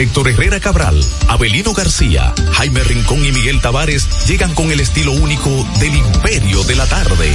Héctor Herrera Cabral, Abelino García, Jaime Rincón y Miguel Tavares llegan con el estilo único del imperio de la tarde.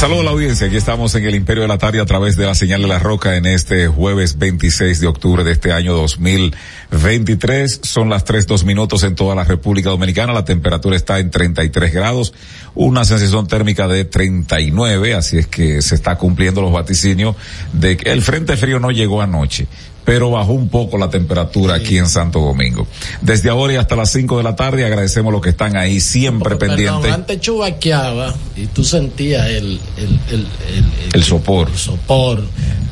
Saludos a la audiencia, aquí estamos en el Imperio de la Tarde a través de la señal de la Roca en este jueves 26 de octubre de este año 2023. Son las tres dos minutos en toda la República Dominicana, la temperatura está en 33 grados, una sensación térmica de 39, así es que se está cumpliendo los vaticinios de que el frente frío no llegó anoche pero bajó un poco la temperatura aquí en Santo Domingo. Desde ahora y hasta las 5 de la tarde agradecemos a los que están ahí siempre pendientes. Perdón, antes chubaqueaba y tú sentías el, el, el, el sopor. Sopor.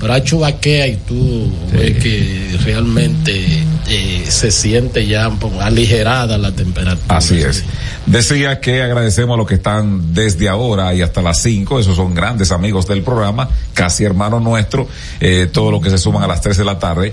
Pero hay chubaquea y tú ves que realmente eh, se siente ya un poco aligerada la temperatura. Así es. Decía que agradecemos a los que están desde ahora y hasta las 5, esos son grandes amigos del programa, casi hermanos nuestros, eh, todos los que se suman a las 3 de la tarde.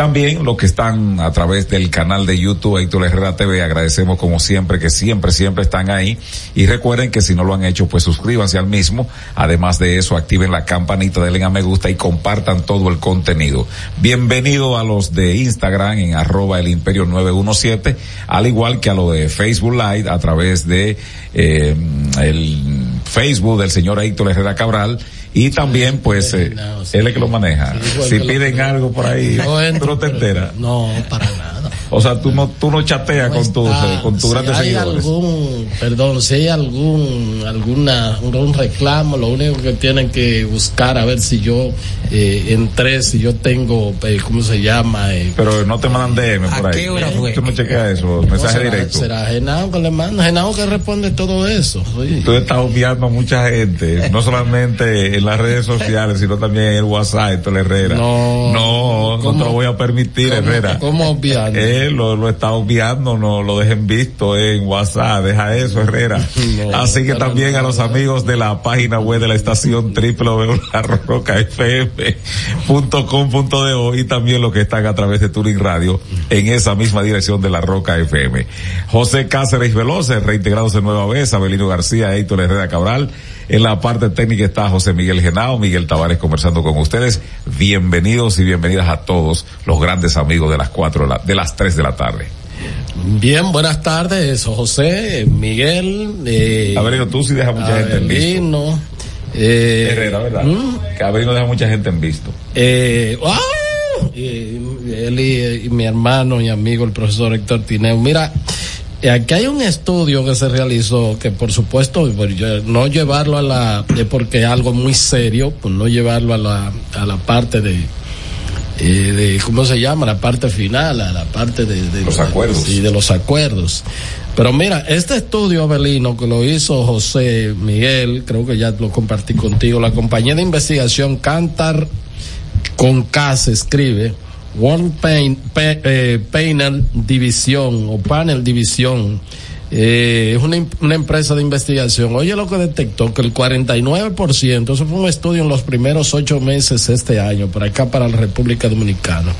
También los que están a través del canal de YouTube Héctor Herrera TV, agradecemos como siempre que siempre, siempre están ahí. Y recuerden que si no lo han hecho, pues suscríbanse al mismo. Además de eso, activen la campanita, denle a me gusta y compartan todo el contenido. Bienvenido a los de Instagram en arroba el imperio 917, al igual que a lo de Facebook Live a través de eh, el Facebook del señor Héctor Herrera Cabral y también pues eh, él es que lo maneja. si piden algo por ahí, no te enteras. No, para nada. O sea, tú no, tú no chateas con tus, con tus si grandes hay seguidores. algún, perdón, si hay algún, alguna, algún reclamo, lo único que tienen que buscar a ver si yo eh, entré, si yo tengo, eh, ¿cómo se llama? Eh, Pero no te mandan DM por ahí. qué hora fue? Tú no chequeas eso, mensaje será, directo. Será Genao que le manda, Genao que responde todo eso. Sí. Tú estás obviando a mucha gente, no solamente en las redes sociales, sino también en el WhatsApp, Héctor Herrera. No, no, no te lo voy a permitir, ¿Cómo- Herrera. ¿Cómo obviando? Lo, lo está obviando, no lo dejen visto en WhatsApp, deja eso, Herrera. No, Así que también a los amigos de la página web de la estación www.larrocafm.com.de y también los que están a través de Turing Radio en esa misma dirección de la Roca FM. José Cáceres Veloces, reintegrados en nueva vez, Abelino García, Héctor Herrera Cabral. En la parte técnica está José Miguel Genao, Miguel Tavares conversando con ustedes. Bienvenidos y bienvenidas a todos los grandes amigos de las cuatro, de la- de las tres de la tarde. Bien, buenas tardes, José, Miguel. Eh, Abelino, tú sí dejas mucha gente en visto. Eh, Herrera, ¿verdad? ¿Mm? Que deja mucha gente en visto. Eh, ¡ah! Y él y, y mi hermano y amigo, el profesor Héctor Tineo. Mira, aquí hay un estudio que se realizó que, por supuesto, pues, no llevarlo a la, es porque es algo muy serio, pues no llevarlo a la, a la parte de, eh, de, ¿cómo se llama? La parte final, a la parte de, de Los acuerdos. Sí, de los acuerdos. Pero mira, este estudio, Abelino, que lo hizo José Miguel, creo que ya lo compartí contigo, la compañía de investigación Cantar con K se escribe, One Pain, Pe- eh, o Panel División. Eh, es una, una empresa de investigación. Oye, lo que detectó que el 49%, eso fue un estudio en los primeros ocho meses este año, por acá para la República Dominicana.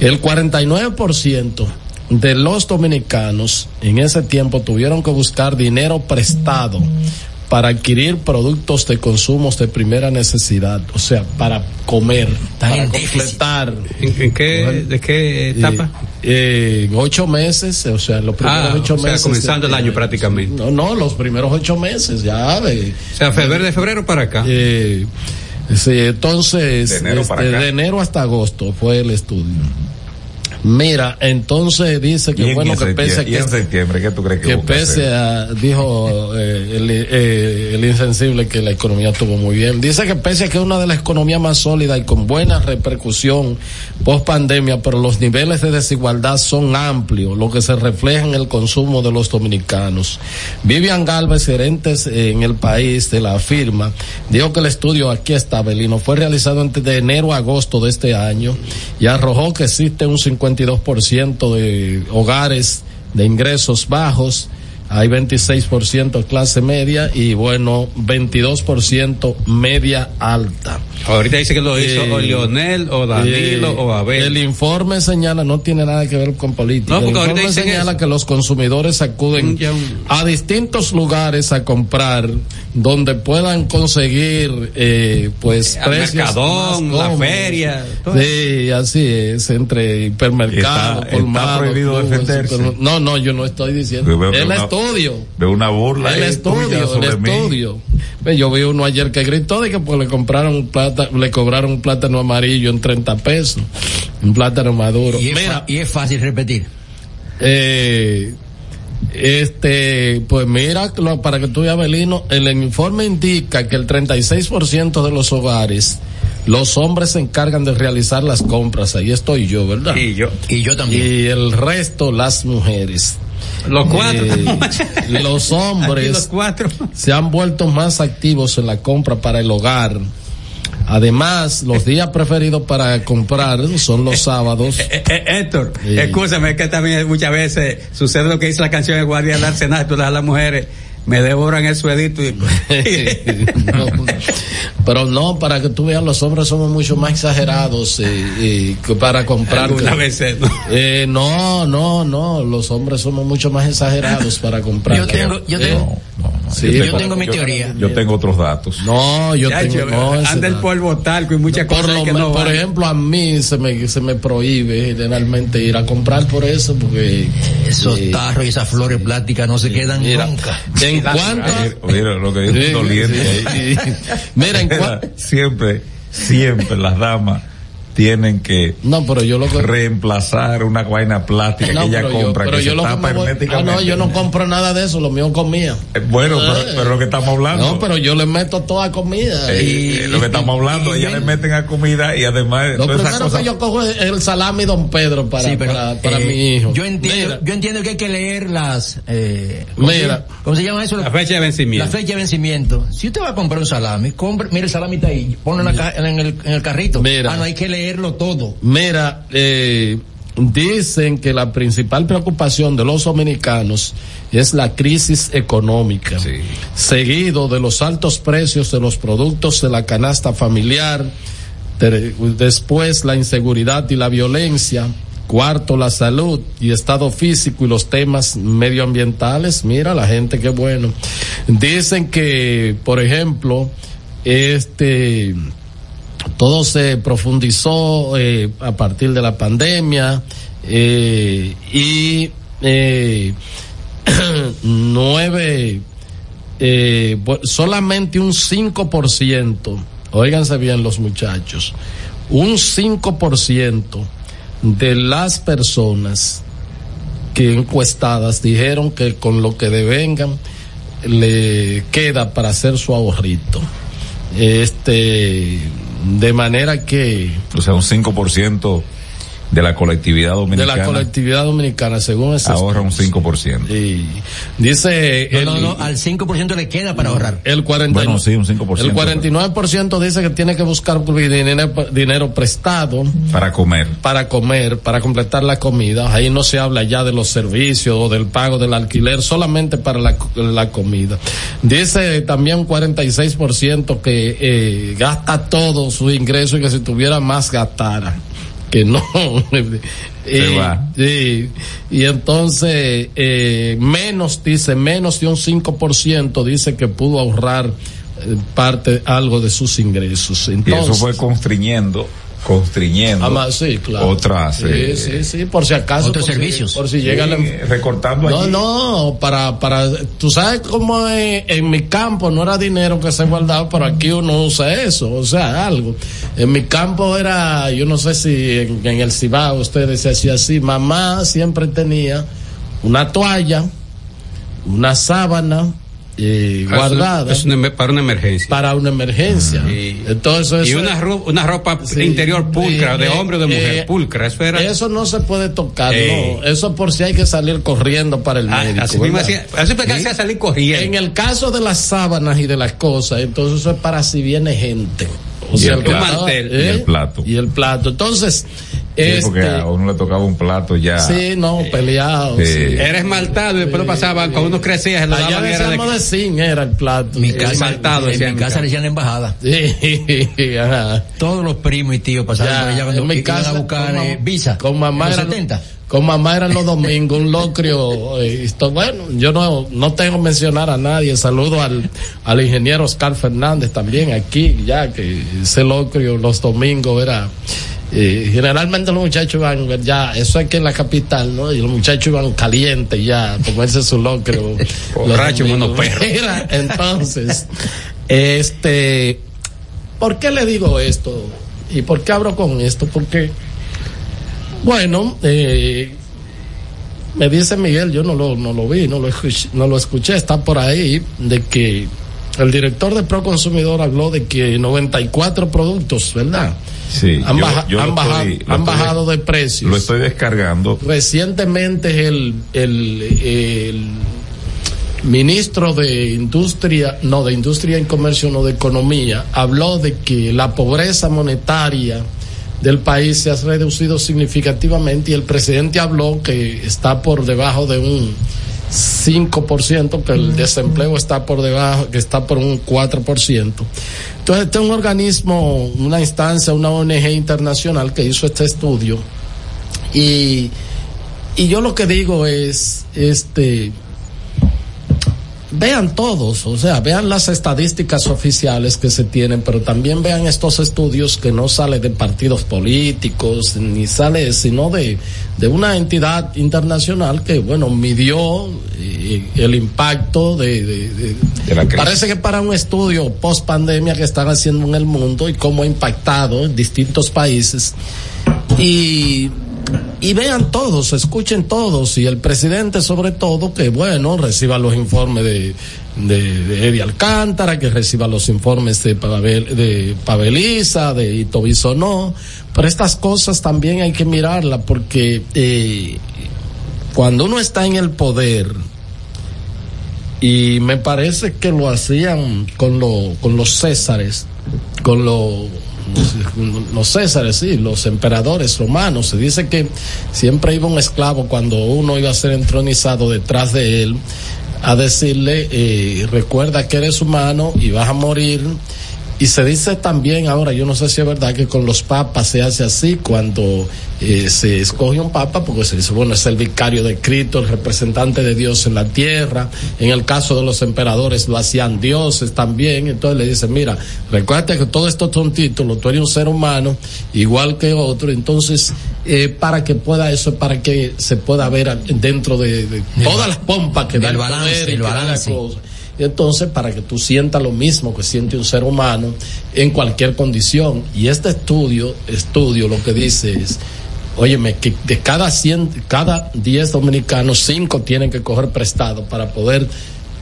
El 49% de los dominicanos en ese tiempo tuvieron que buscar dinero prestado para adquirir productos de consumos de primera necesidad, o sea, para comer, para completar. ¿En, en qué, ¿De qué etapa? Eh, en ocho meses, o sea, los primeros Ah, ocho o sea, meses. comenzando el año prácticamente. No, no, los primeros ocho meses, ya. de- O sea, febrero de febrero para acá. eh, Sí, entonces, De enero para este, acá. de enero hasta agosto fue el estudio. Mira, entonces dice que en, bueno que pese a que en septiembre, ¿qué tú crees que, que pese a, dijo eh, el, eh, el insensible que la economía estuvo muy bien. Dice que pese a que es una de las economías más sólidas y con buena repercusión post pandemia, pero los niveles de desigualdad son amplios, lo que se refleja en el consumo de los dominicanos. Vivian Galvez, gerente en el país de la firma, dijo que el estudio, aquí está Belino, fue realizado entre de enero a agosto de este año y arrojó que existe un 52% de hogares de ingresos bajos, hay 26% clase media y bueno, 22% media alta. Ahorita dice que lo hizo Eh, o Lionel o Danilo Eh, o Abel. El informe señala, no tiene nada que ver con política. No, porque el ahorita informe señala eso. que los consumidores acuden a distintos lugares a comprar donde puedan conseguir eh, pues Al precios Mercadón, más la feria, todo Sí, así es, entre hipermercados, colmados, No, no, yo no estoy diciendo. El una- estudio. de una burla El estudio, el sobre mí. estudio. Ve, Yo vi uno ayer que gritó de que pues le compraron un plata, le cobraron un plátano amarillo en 30 pesos. Un plátano maduro. Y es, Mira, fa- y es fácil repetir. eh, este, pues mira, lo- para que tú veas, Belino, el informe indica que el 36% de los hogares, los hombres se encargan de realizar las compras. Ahí estoy yo, ¿verdad? Y yo. Y yo también. Y el resto, las mujeres. Los cuatro. Eh, los Aquí hombres los cuatro. se han vuelto más activos en la compra para el hogar. Además, los días preferidos para comprar son los sábados. Eh, eh, Héctor, escúchame que también muchas veces sucede lo que dice la canción de Guardia del Arsenal, tú le das a las mujeres, me devoran el suedito y... No, pero no, para que tú veas, los hombres somos mucho más exagerados eh, eh, que para comprar. Algunas veces, ¿no? Eh, no, no, no, los hombres somos mucho más exagerados para comprar. Yo tengo- yo Eh, tengo- Sí, yo tengo mi teoría. Yo tengo otros datos. No, yo Ya, tengo, yo- no, anda el polvo talco y muchas por, cosas lo que me- no por ejemplo, a mí se me, se me prohíbe generalmente ir a comprar por eso, porque... Esos eh, tarros y esas flores plásticas no se quedan mira, nunca. en cuanto... Mira, lo que dice Sí, doliente sí, ahí. sí. Mira, en cua- siempre, siempre las damas tienen que No, pero yo lo que... reemplazar una vaina plástica No, que ella yo, compra pero que yo se lo tapa Ah, no, yo no compro nada de eso, lo mío comía. Eh, Bueno, pero, pero lo que estamos hablando. No, pero yo le meto toda comida. eh, y, eh, lo que estamos hablando, y- ella le meten a comida y además lo primero cosas. que yo cojo es el salami Don Pedro para, Sí, pero, para, para eh, mi hijo. Yo entiendo, Mira, yo entiendo que hay que leer las, eh, ¿cómo Mira. ¿cómo se llama eso? La fecha de vencimiento. La fecha de vencimiento. Si usted va a comprar un salami, compre, mire el salami está ahí, ponlo en, la en el, en el carrito. Mira. Ah, no hay que leerlo todo. Mira, eh, dicen que la principal preocupación de los dominicanos es la crisis económica, Sí. seguido de los altos precios de los productos de la canasta familiar, de- después la inseguridad y la violencia, cuarto la salud y estado físico y los temas medioambientales. Mira la gente qué bueno. Dicen que, por ejemplo, este todo se profundizó eh, a partir de la pandemia eh, y eh, nueve solamente un 5%, óiganse bien los muchachos, un 5% de las personas que encuestadas dijeron que con lo que devengan le queda para hacer su ahorrito. Este, de manera que O sea, un 5% de la colectividad de dominicana la colectividad dominicana, según ese ahorra un 5%. y dice No, el, no, no, al 5% le queda para ahorrar. el 40 Bueno, sí, un 5%. el 49% dice que tiene que buscar dinero, dinero prestado Para comer. para comer, para completar la comida. Ahí no se habla ya de los servicios o del pago del alquiler, solamente para la, la comida. Dice también un 46% que eh, gasta todo su ingreso y que si tuviera más gastara. Que no. Se va. Sí. Y entonces, eh, menos, dice, menos de un 5% dice que pudo ahorrar eh, parte, algo de sus ingresos. Y Entonces, eso fue constriñendo constriñendo Ama- sí, claro. otras Sí, eh, sí, sí, por si acaso. Otros por si- servicios. por si llega la. eh, recortando No, allí. no, para, para, tú sabes cómo en, en mi campo no era dinero que se guardaba, pero aquí uno usa eso, o sea, algo. En mi campo era, yo no sé si en, en el Cibao ustedes se hacía así, mamá siempre tenía una toalla, una sábana eh, guardada Es una- para una emergencia. para una emergencia. Y- Entonces, y eso- una, ro- una ropa Sí. interior pulcra, de eh, hombre o de mujer, eh, pulcra. Eso era. Eso no se puede tocar, no. Eso por si hay que salir corriendo para el Ah, médico. así mismo hacía- así hacía salir corriendo. En el caso de las sábanas y de las cosas, entonces eso es para si viene gente. O Y sea, el plato. mantel. Y el plato. Y el plato. Entonces, Sí, porque este, a uno le tocaba un plato ya sí, no, peleado. Sí. sí. Era esmaltado y después lo pasaba, cuando uno crecía, se lo Allá daban, era decíamos de de, zinc, era el plato. Mi casa, Esmaltado, en mi en casa casa. le decían la embajada. Sí, ajá. Todos los primos y tíos pasaban Ya, por allá cuando en mi iban casa, a buscar con eh, visa. Con mamá en los eran, 70. con mamá eran los domingos, un locrio. eh, esto, bueno, yo no, no tengo que mencionar a nadie. Saludo al, al ingeniero Oscar Fernández también aquí, ya que ese locrio los domingos era. Eh, generalmente los muchachos iban ya, eso aquí en la capital, ¿no? Y los muchachos iban calientes ya, a comerse su locrio. Borracho, mono entonces, este, ¿por qué le digo esto? ¿Y por qué abro con esto? Porque, bueno, eh, me dice Miguel, yo no lo, no lo vi, no lo, escuché, no lo escuché, está por ahí, de que el director de Proconsumidor habló de que 94 productos, ¿verdad? Sí, han, yo- baja- yo lo han, bajado, han estoy- bajado de precios. lo estoy descargando Recientemente el, el, el ministro de Industria, no, de Industria y Comercio, no de Economía, habló de que la pobreza monetaria del país se ha reducido significativamente y el presidente habló que está por debajo de un 5%, que el desempleo está por debajo, que está por un 4%. Entonces, este es un organismo, una instancia, una ONG internacional que hizo este estudio y, y yo lo que digo es, este, vean todos, o sea, vean las estadísticas oficiales que se tienen, pero también vean estos estudios que no sale de partidos políticos, ni sale, sino de, de una entidad internacional que, bueno, midió eh, el impacto de, de- de- De la crisis. parece que para un estudio post pandemia que están haciendo en el mundo y cómo ha impactado en distintos países y y vean todos, escuchen todos y el presidente sobre todo que bueno reciba los informes de de, Eddie Alcántara, que reciba los informes de, Pavel, de Paveliza, de Ito Bisonó, pero estas cosas también hay que mirarlas porque eh, cuando uno está en el poder y me parece que lo hacían con, con los Césares, con los los Césares, sí, los emperadores romanos. Se dice que siempre iba un esclavo cuando uno iba a ser entronizado detrás de él a decirle, eh, recuerda que eres humano y vas a morir. Y se dice también ahora, yo no sé si es verdad que con los papas se hace así, cuando eh, se escoge un papa, porque se dice, bueno, es el vicario de Cristo, el representante de Dios en la tierra. En el caso de los emperadores lo hacían dioses también. Entonces le dicen, mira, recuerda que todo esto son títulos, tú eres un ser humano, igual que otro. Entonces, eh, para que pueda eso, para que se pueda ver dentro de, de todas las pompas que da el balance, poder y el que da la balance. cosa. Entonces, para que tú sientas lo mismo que siente un ser humano en cualquier condición. Y este estudio, estudio lo que dice es, óyeme, que de cada 100, cada 10 dominicanos, 5 tienen que coger prestado para poder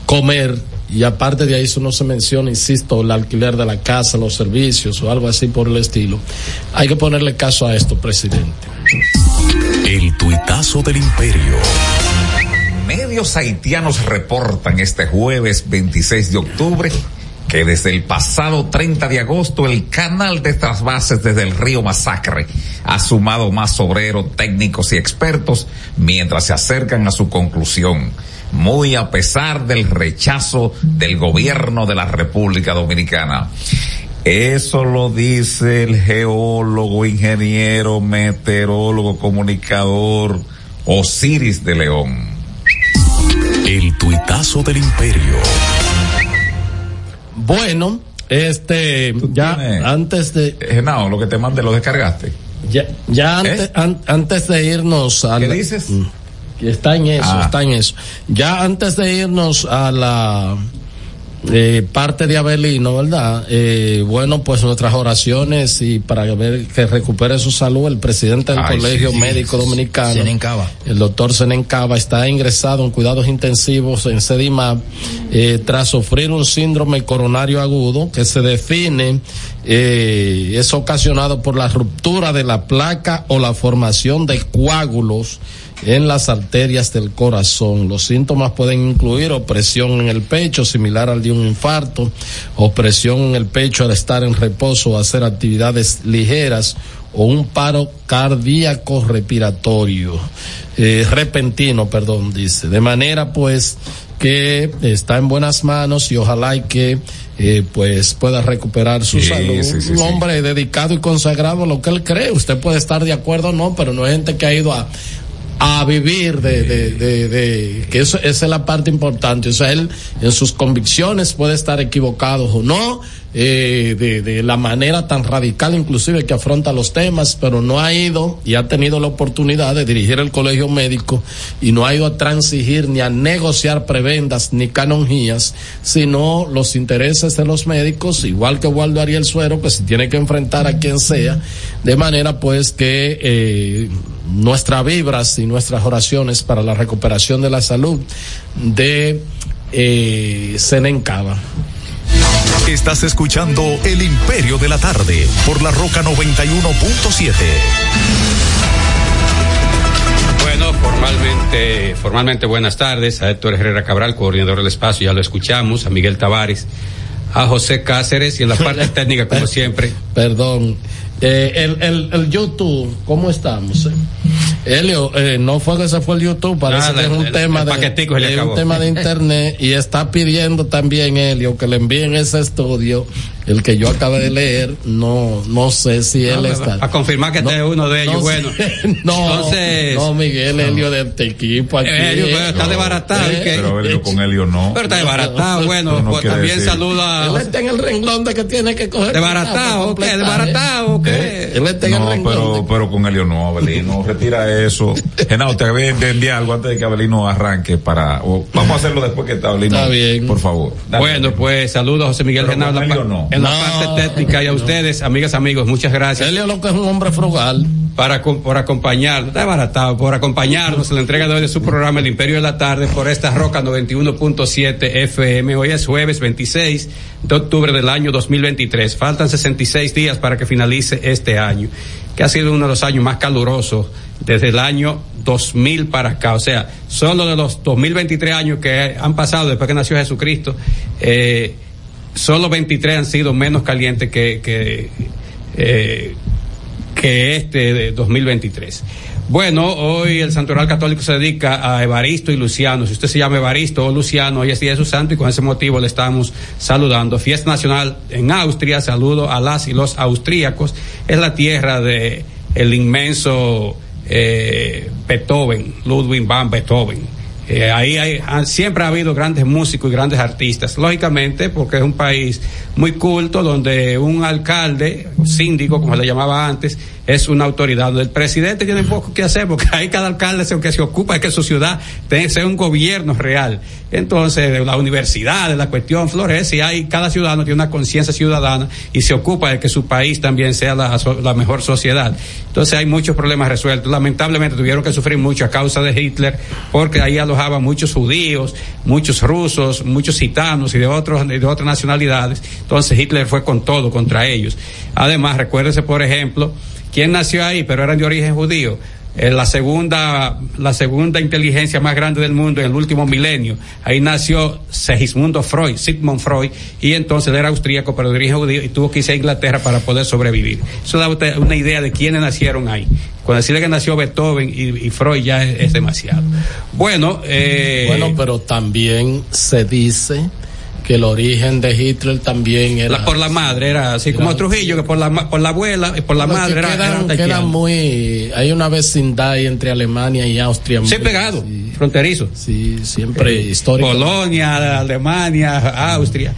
comer. Y aparte de ahí, eso no se menciona, insisto, el alquiler de la casa, los servicios o algo así por el estilo. Hay que ponerle caso a esto, presidente. El tuitazo del imperio. Medios haitianos reportan este jueves 26 de octubre que desde el pasado 30 de agosto el canal de trasvases desde el río Masacre ha sumado más obreros, técnicos y expertos mientras se acercan a su conclusión, muy a pesar del rechazo del gobierno de la República Dominicana. Eso lo dice el geólogo, ingeniero, meteorólogo, comunicador Osiris de León. El tuitazo del imperio. Bueno, este, ya tienes- antes de, Eh, no, lo que te mandé, lo descargaste. ya, ya antes, ¿Eh? an- antes de irnos a ¿Qué la- dices? Mm, Está en eso, Ah. está en eso. Ya antes de irnos a la eh, parte de Abelino, ¿verdad? Eh, bueno, pues nuestras oraciones y para ver que recupere su salud, el presidente del Ay, Colegio sí, sí, Médico Dominicano. Senencaba. El doctor Senencaba está ingresado en cuidados intensivos en CEDIMAP eh, tras sufrir un síndrome coronario agudo que se define, eh, es ocasionado por la ruptura de la placa o la formación de coágulos en las arterias del corazón. Los síntomas pueden incluir opresión en el pecho, similar al de un infarto, opresión en el pecho al estar en reposo o hacer actividades ligeras, o un paro cardíaco respiratorio, eh, repentino, perdón, dice. De manera pues que está en buenas manos y ojalá y que eh, pues pueda recuperar su Sí, salud. sí, sí, un hombre dedicado y consagrado a lo que él cree. Usted puede estar de acuerdo o no, pero no es gente que ha ido a a vivir de, de, de, de- que eso esa es la parte importante o sea él en sus convicciones puede estar equivocado o no eh, de, la manera tan radical inclusive que afronta los temas pero no ha ido y ha tenido la oportunidad de dirigir el colegio médico y no ha ido a transigir ni a negociar prebendas ni canonjías sino los intereses de los médicos igual que Waldo Ariel Suero que se tiene que enfrentar a quien sea de manera pues que eh, nuestras vibras y nuestras oraciones para la recuperación de la salud de eh. Estás escuchando El Imperio de la Tarde por la Roca 91.7. Bueno, formalmente, formalmente buenas tardes a Héctor Herrera Cabral, coordinador del espacio, ya lo escuchamos, a Miguel Tavares, a José Cáceres y en la parte técnica, como siempre. Perdón. Eh, el, el, el YouTube, ¿cómo estamos? eh? Elio, eh, no fue que se fue el YouTube, parece Ah, que es un el- tema el de, es un tema de internet y está pidiendo también Elio que le envíen ese estudio, el que yo acabé de leer, no, no sé si él está. A confirmar que este es uno de ellos, no bueno. sé. no, Entonces- no, Miguel Elio de este equipo aquí. Elio, pero está No, desbaratado, eh. Pero Elio con Elio no. Pero está desbaratado, bueno, no pues también decir. saluda Él está en el renglón de que tiene que coger. desbaratado, ¿qué? Desbaratado, ¿qué? Él está en el No, renglón. pero, de- pero con Elio no, Abelino, retira eso. Genao, te voy a enviar algo antes de que Abelino arranque para, o vamos a hacerlo después que está Abelino. Está bien. Por favor. Dale, Bueno, pues saludos a José Miguel Genao en la, no. en la No, parte técnica y a ustedes, amigas, amigos, muchas gracias. Elio lo que es un hombre frugal. para por acompañar, está baratado, por acompañarnos en la entrega de hoy de su programa El Imperio de la Tarde por esta Roca 91.7 FM. Hoy es jueves 26 de octubre del año 2023. Faltan 66 días para que finalice este año, que ha sido uno de los años más calurosos desde el año 2000 para acá. O sea, solo de los 2023 años que han pasado después que nació Jesucristo, eh, solo 23 han sido menos calientes que, que eh, que este de 2023. Bueno, hoy el Santoral Católico se dedica a Evaristo y Luciano. Si usted se llama Evaristo o Luciano, hoy es día de su santo y con ese motivo le estamos saludando. Fiesta nacional en Austria, saludo a las y los austríacos. Es la tierra de el inmenso eh, Beethoven, Ludwig van Beethoven. Eh, ahí hay, ha- siempre ha habido grandes músicos y grandes artistas, lógicamente, porque es un país muy culto donde un alcalde, síndico, como se le llamaba antes, es una autoridad. El presidente tiene poco que hacer, porque ahí cada alcalde que se ocupa de que su ciudad sea un gobierno real. Entonces, la universidad, de la cuestión florece y hay, cada ciudadano tiene una conciencia ciudadana y se ocupa de que su país también sea la, la mejor sociedad. Entonces hay muchos problemas resueltos. Lamentablemente tuvieron que sufrir mucho a causa de Hitler, porque ahí alojaban muchos judíos, muchos rusos, muchos gitanos y de otros, de otras nacionalidades. Entonces Hitler fue con todo contra ellos. Además, recuérdese, por ejemplo, quién nació ahí, pero eran de origen judío. Eh, la segunda, la segunda inteligencia más grande del mundo en el último milenio. Ahí nació Segismundo Freud, Sigmund Freud, y entonces él era austríaco, pero de origen judío, y tuvo que irse a Inglaterra para poder sobrevivir. Eso da usted una idea de quiénes nacieron ahí. Cuando decirle que nació Beethoven y, y Freud ya es, es demasiado. Bueno, eh, Bueno, pero también se dice que el origen de Hitler también era. la- por la madre era así como Trujillo, que por la, por la abuela y por la madre era, quedan, era quedan muy. Hay una vecindad ahí entre Alemania y Austria. Sí, muy- pegado, Sí, fronterizo. sí, siempre histórico. Polonia, Alemania, Austria.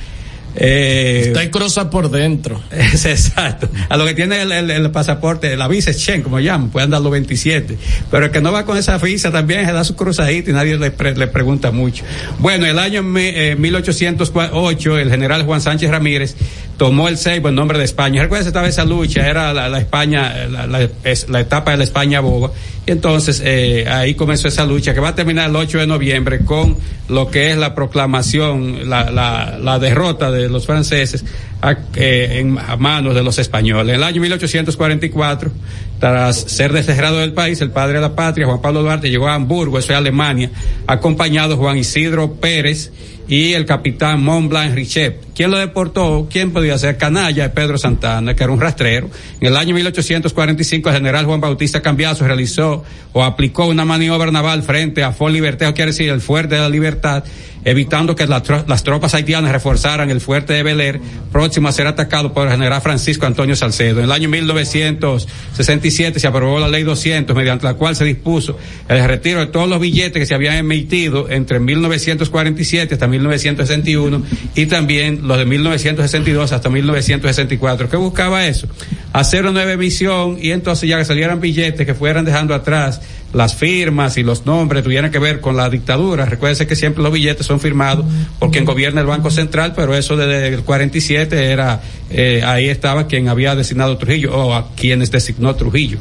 Eh, Usted cruza por dentro. Es exacto. A lo que tiene el, el, el pasaporte, la visa Schengen, como llaman, pueden dar los 27. Pero el que no va con esa visa también se da su cruzadita y nadie le, pre, le pregunta mucho. Bueno, el año eh, 1808, el general Juan Sánchez Ramírez tomó el Seibo en nombre de España. Recuerda estaba esa lucha, era la, la España, la, la, la, etapa de la España boba. Y entonces eh, ahí comenzó esa lucha que va a terminar el 8 de noviembre con lo que es la proclamación, la, la, la derrota de los franceses a, eh, en, manos de los españoles. En el año 1844, tras ser desterrado del país, el padre de la patria, Juan Pablo Duarte, llegó a Hamburgo, eso es Alemania, acompañado de Juan Isidro Pérez y el capitán Montblanc Richet. ¿Quién lo deportó? ¿Quién podía ser? Canalla de Pedro Santana, que era un rastrero. En el año 1845, el general Juan Bautista Cambiaso realizó o aplicó una maniobra naval frente a Fort Liberté, quiere decir el Fuerte de la Libertad, evitando que la, las tropas haitianas reforzaran el fuerte de Beler, próximo a ser atacado por el general Francisco Antonio Salcedo. En el año 1967 se aprobó la ley 200, mediante la cual se dispuso el retiro de todos los billetes que se habían emitido entre 1947 hasta 1961 y también los de 1962 hasta 1964. ¿Qué buscaba eso? Hacer una nueva emisión y entonces ya que salieran billetes que fueran dejando atrás las firmas y los nombres tuvieran que ver con la dictadura. Recuérdense que siempre los billetes son firmados por quien gobierna el Banco Central, pero eso desde el 47 era, eh, ahí estaba quien había designado Trujillo o a quienes designó Trujillo.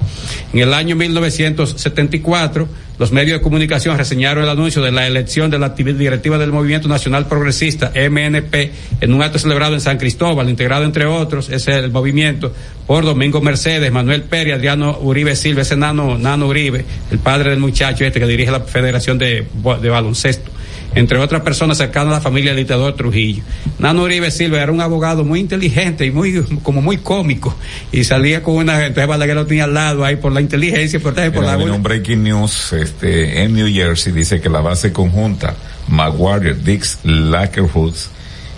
En el año 1974, los medios de comunicación reseñaron el anuncio de la elección de la directiva del Movimiento Nacional Progresista, MNP, en un acto celebrado en San Cristóbal, integrado entre otros, es el movimiento por Domingo Mercedes, Manuel Pérez, Adriano Uribe Silva, ese nano, nano Uribe, el padre del muchacho este que dirige la Federación de, de Baloncesto entre otras personas cercanas a la familia del dictador Trujillo. Nano Uribe Silva era un abogado muy inteligente y muy, como muy cómico, y salía con una, entonces Balaguer lo tenía al lado ahí por la inteligencia, por, por la... un breaking news, este, en New Jersey dice que la base conjunta McGuire, Dix, Lackerhoods,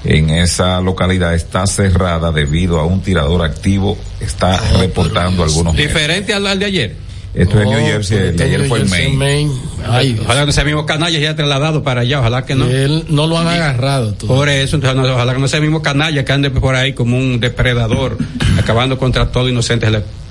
en esa localidad está cerrada debido a un tirador activo, está oh, reportando algunos. Diferente al de ayer. Esto oh, es New Jersey, el de ayer fue Maine. Maine. Ay, ojalá que ese mismo canalla ya trasladado para allá, ojalá que no. Él no lo han agarrado. Por eso, entonces, no, ojalá que no sea el mismo canalla que ande por ahí como un depredador, acabando contra todo inocente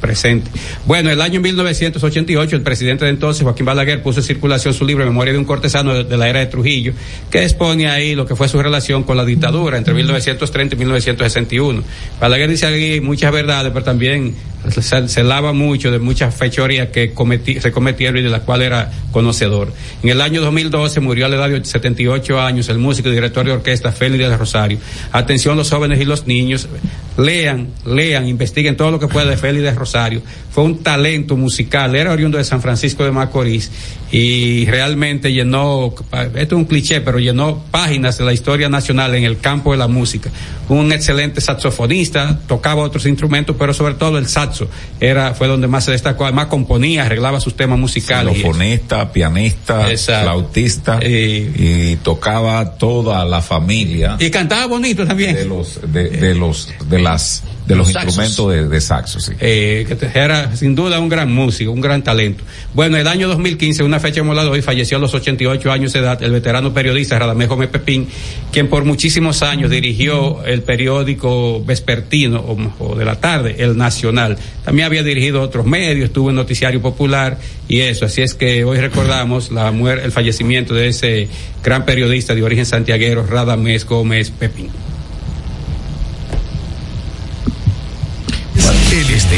presente. Bueno, el año 1988, el presidente de entonces, Joaquín Balaguer, puso en circulación su libro Memoria de un cortesano de, la era de Trujillo, que expone ahí lo que fue su relación con la dictadura entre 1930 y 1961. Balaguer dice aquí muchas verdades, pero también se, lava mucho de muchas fechorías que se cometieron y de las cuales era conocedor. En el año 2012 murió a la edad de 78 años el músico y director de orquesta Félix de Rosario. Atención los jóvenes y los niños, lean, lean, investiguen todo lo que pueda de Félix de Rosario. Fue un talento musical, era oriundo de San Francisco de Macorís y realmente llenó, esto es un cliché, pero llenó páginas de la historia nacional en el campo de la música. Un excelente saxofonista, tocaba otros instrumentos, pero sobre todo el saxo era, fue donde más se destacó. Además componía, arreglaba sus temas musicales. Saxofonista, pianista, Exacto. flautista y, y, tocaba toda la familia. Y cantaba bonito también. De los, de, de los, de las de los, los instrumentos de, de, saxo, sí. Eh, que era sin duda un gran músico, un gran talento. Bueno, el año 2015, una fecha molada hoy, falleció a los 88 años de edad el veterano periodista Radamés Gómez Pepín, quien por muchísimos años dirigió el periódico vespertino o, de la tarde, El Nacional. También había dirigido otros medios, estuvo en Noticiario Popular y eso. Así es que hoy recordamos la el fallecimiento de ese gran periodista de origen santiaguero, Radamés Gómez Pepín.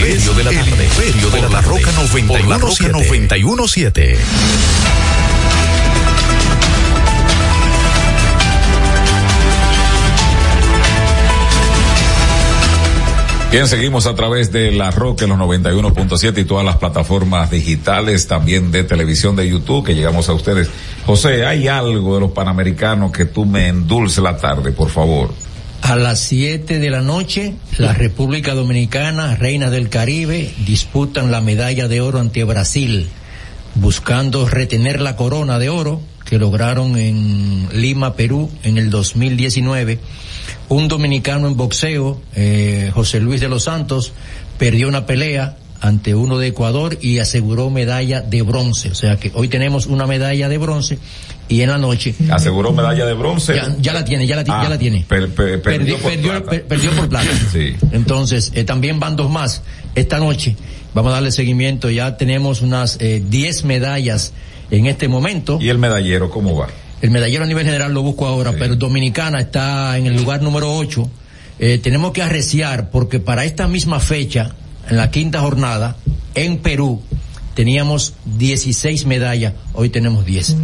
El estéreo de la tarde. El estéreo de la, la Roca 917. Bien, seguimos a través de La Roca en los 91.7 y todas las plataformas digitales, también de televisión de YouTube, que llegamos a ustedes. José, ¿hay algo de los panamericanos que tú me endulce la tarde, por favor? A las 7 de la noche, la República Dominicana, Reina del Caribe, disputan la medalla de oro ante Brasil, buscando retener la corona de oro que lograron en Lima, Perú, en el 2019. Un dominicano en boxeo, eh, José Luis de los Santos, perdió una pelea ante uno de Ecuador y aseguró medalla de bronce. O sea que hoy tenemos una medalla de bronce y en la noche. Aseguró medalla de bronce. Ya, la tiene, ya la, ya la ah, tiene. perdió, por plata. Sí. Entonces, eh, también van dos más. Esta noche vamos a darle seguimiento. Ya tenemos unas 10 eh, medallas en este momento. ¿Y el medallero cómo va? El medallero a nivel general lo busco ahora, pero Dominicana está en el lugar número 8. Eh, tenemos que arreciar porque para esta misma fecha, en la quinta jornada, en Perú, teníamos 16 medallas, hoy tenemos 10.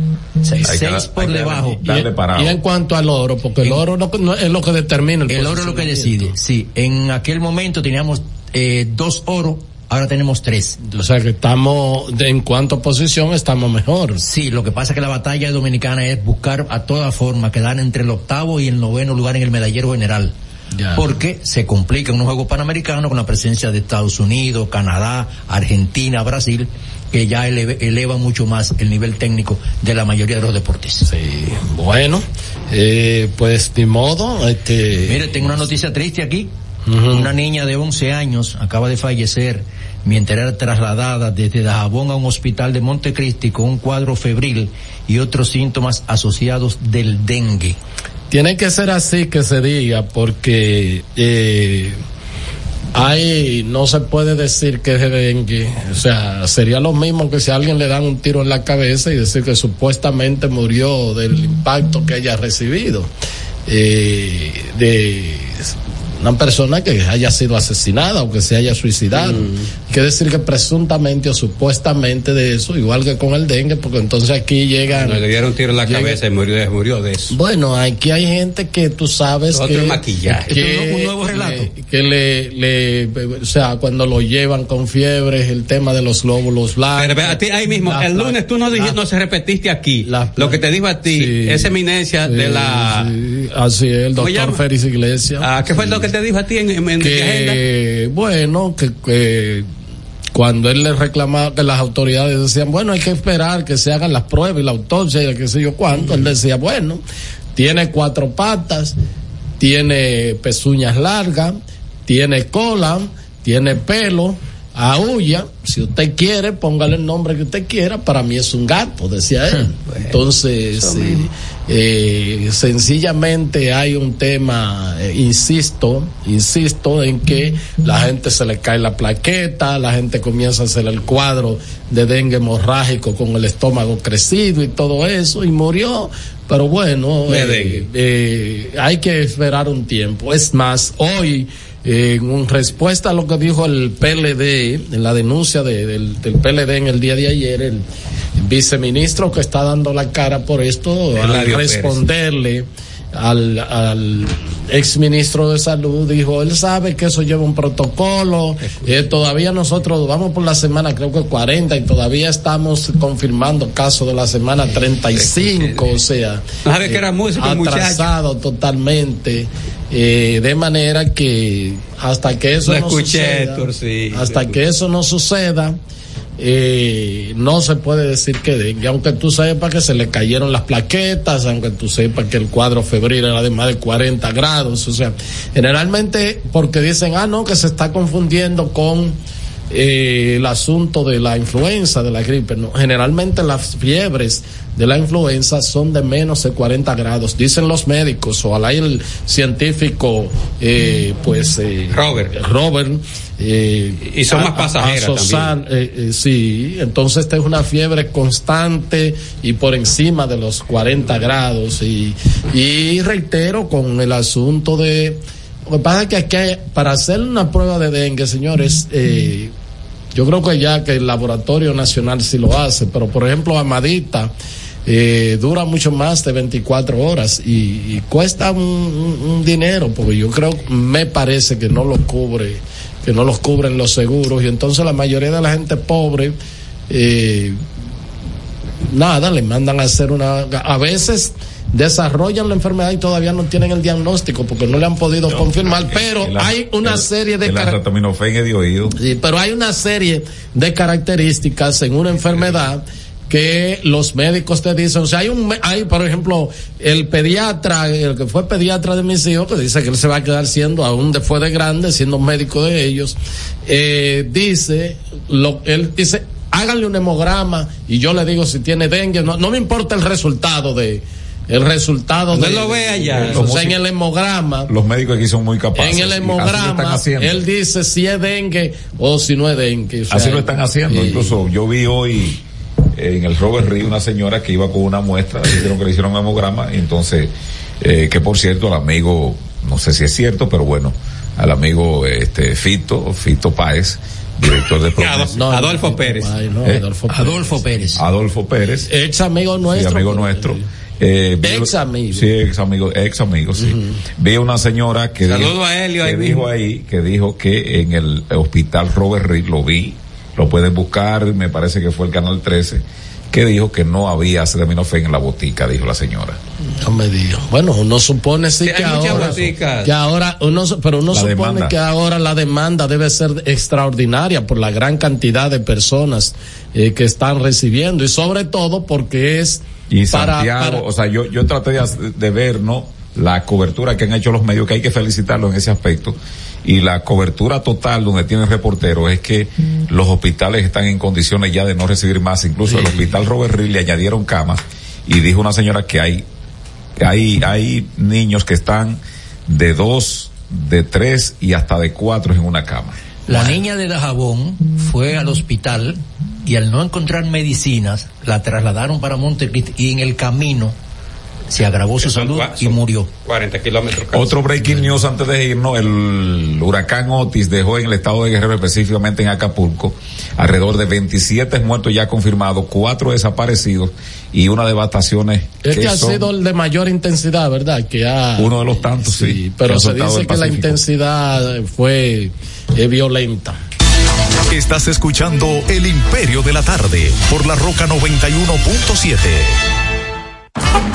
6 por debajo. y, en cuanto al oro, porque el oro no, es lo que determina el El oro es lo que decide, sí. En aquel momento teníamos eh, dos oro ahora tenemos tres. O sea que estamos, en cuanto a posición, estamos mejor. Sí, lo que pasa es que la batalla dominicana es buscar a toda forma quedar entre el octavo y el noveno lugar en el medallero general. Porque se complica en un juego panamericano con la presencia de Estados Unidos, Canadá, Argentina, Brasil, que ya eleva mucho más el nivel técnico de la mayoría de los deportes. Sí, bueno, eh, pues ni modo, este... Mire, tengo una noticia triste aquí. Una niña de 11 años acaba de fallecer mientras era trasladada desde Dajabón a un hospital de Montecristi con un cuadro febril y otros síntomas asociados del dengue. Tiene que ser así que se diga porque eh, hay, no se puede decir que es dengue, o sea, sería lo mismo que si a alguien le dan un tiro en la cabeza y decir que supuestamente murió del impacto que haya recibido. Eh, de una persona que haya sido asesinada o que se haya suicidado. Mm. Quiere decir que presuntamente o supuestamente de eso, igual que con el dengue, porque entonces aquí llegan. le dieron tiro en la cabeza y murió, murió de eso. Bueno, aquí hay gente que tú sabes Otro que. maquillaje. Que, un nuevo relato. Que, le, le, o sea, cuando lo llevan con fiebre, el tema de los glóbulos blancos. Pero a ti ahí mismo, el lunes tú no dijiste, no se repetiste aquí. lo que te dijo a ti, esa eminencia de la. Así es, el doctor Félix Iglesias. Ah, ¿qué fue lo que te dijo a ti en, en, que, Bueno, que, cuando él le reclamaba que las autoridades decían, bueno, hay que esperar que se hagan las pruebas y la autopsia y qué sé yo cuánto, él decía, bueno, tiene cuatro patas, tiene pezuñas largas, tiene cola, tiene pelo, aúlla, si usted quiere, póngale el nombre que usted quiera, para mí es un gato, decía él. Entonces, eh, eh, sencillamente hay un tema, eh, insisto, insisto en que la gente se le cae la plaqueta, la gente comienza a hacer el cuadro de dengue hemorrágico con el estómago crecido y todo eso, y murió. Pero bueno, hay que esperar un tiempo. Es más, hoy en respuesta a lo que dijo el PLD, en la denuncia del, PLD en el día de ayer, el viceministro que está dando la cara por esto, al responderle al, al exministro de salud, dijo, él sabe que eso lleva un protocolo, eh, todavía nosotros vamos por la semana, creo que 40, y todavía estamos confirmando casos de la semana 35, o sea, ¿Sabe que era atrasado totalmente. Eh, de manera que hasta que eso no suceda, hasta que eso no suceda, eh, no se puede decir que dengue, aunque tú sepas que se le cayeron las plaquetas, aunque tú sepas que el cuadro febril era de más de 40 grados, o sea, generalmente porque dicen, ah, no, que se está confundiendo con eh, el asunto de la influenza, de la gripe, no, generalmente las fiebres de la influenza son de menos de 40 grados, dicen los médicos, o al el científico, eh, pues, eh, Robert. Robert eh, y son más pasajeras también. Eh, eh, sí, entonces esta es una fiebre constante y por encima de los 40 grados y, y reitero con el asunto de lo que pasa es que aquí para hacer una prueba de dengue, señores, eh, yo creo que ya que el laboratorio nacional sí lo hace, pero por ejemplo Amadita eh, dura mucho más de 24 horas y, cuesta un, un, dinero, porque yo creo, me parece que no lo cubre que no los cubren los seguros y entonces la mayoría de la gente pobre eh, nada le mandan a hacer una a veces desarrollan la enfermedad y todavía no tienen el diagnóstico porque no le han podido confirmar, pero hay una serie de sí, pero hay una serie de características en una enfermedad que los médicos te dicen, o sea, hay un, hay, por ejemplo, el pediatra, el que fue pediatra de mis hijos, que dice que él se va a quedar siendo, aún después de grande, siendo médico de ellos, eh, dice, lo, él dice, háganle un hemograma y yo le digo si tiene dengue, no, no me importa el resultado de el resultado de lo ve allá. o sea, en el hemograma Los médicos aquí son muy capaces. en el hemograma él dice si es dengue o si no es dengue o sea, Así lo están haciendo. y- Incluso yo vi hoy en el Robert Río una señora que iba con una muestra, dijeron que le hicieron un hemograma, y entonces, eh, que por cierto, el amigo, no sé si es cierto, pero bueno, al amigo este Fito, Fito Páez, director de no, Adolfo no, Pérez. ay, no, Eh, Adolfo Pérez. Adolfo Pérez. Adolfo Pérez, ex amigo sí, nuestro amigo nuestro. Eh, Ex amigo. Sí, ex amigo, ex amigo, sí. Vi una señora que Saludo dijo, a Helio que ahí dijo ahí, que dijo que en el hospital Robert Reed, lo vi, lo pueden buscar, me parece que fue el canal 13, que dijo que no había acetaminofén en la botica, dijo la señora. No me diga. Bueno, uno supone sí, que ahora, que ahora uno, pero uno La supone demanda. que ahora la demanda debe ser extraordinaria por la gran cantidad de personas eh, que están recibiendo y sobre todo porque es Y para, Santiago, para- o sea, yo, yo traté de, de ver, ¿no? La cobertura que han hecho los medios, que hay que felicitarlos en ese aspecto. Y la cobertura total donde tienen reporteros es que los hospitales están en condiciones ya de no recibir más. Incluso el hospital Robert Reed le añadieron camas y dijo una señora que hay, hay, hay niños que están de dos, de tres y hasta de cuatro en una cama. La niña de Dajabón fue al hospital y al no encontrar medicinas, la trasladaron para Montecristi y en el camino se agravó su salud y murió. 40 kilómetros. casi. Otro breaking news antes de irnos, el huracán Otis dejó en el estado de Guerrero, específicamente en Acapulco, alrededor de 27 muertos ya confirmados, cuatro desaparecidos y una devastaciones este que ha son sido el de mayor intensidad, ¿verdad? Que ha uno de los tantos, sí, sí, pero se dice que la intensidad fue eh, violenta. Estás escuchando El Imperio de la Tarde por la Roca 91.7.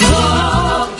Stop.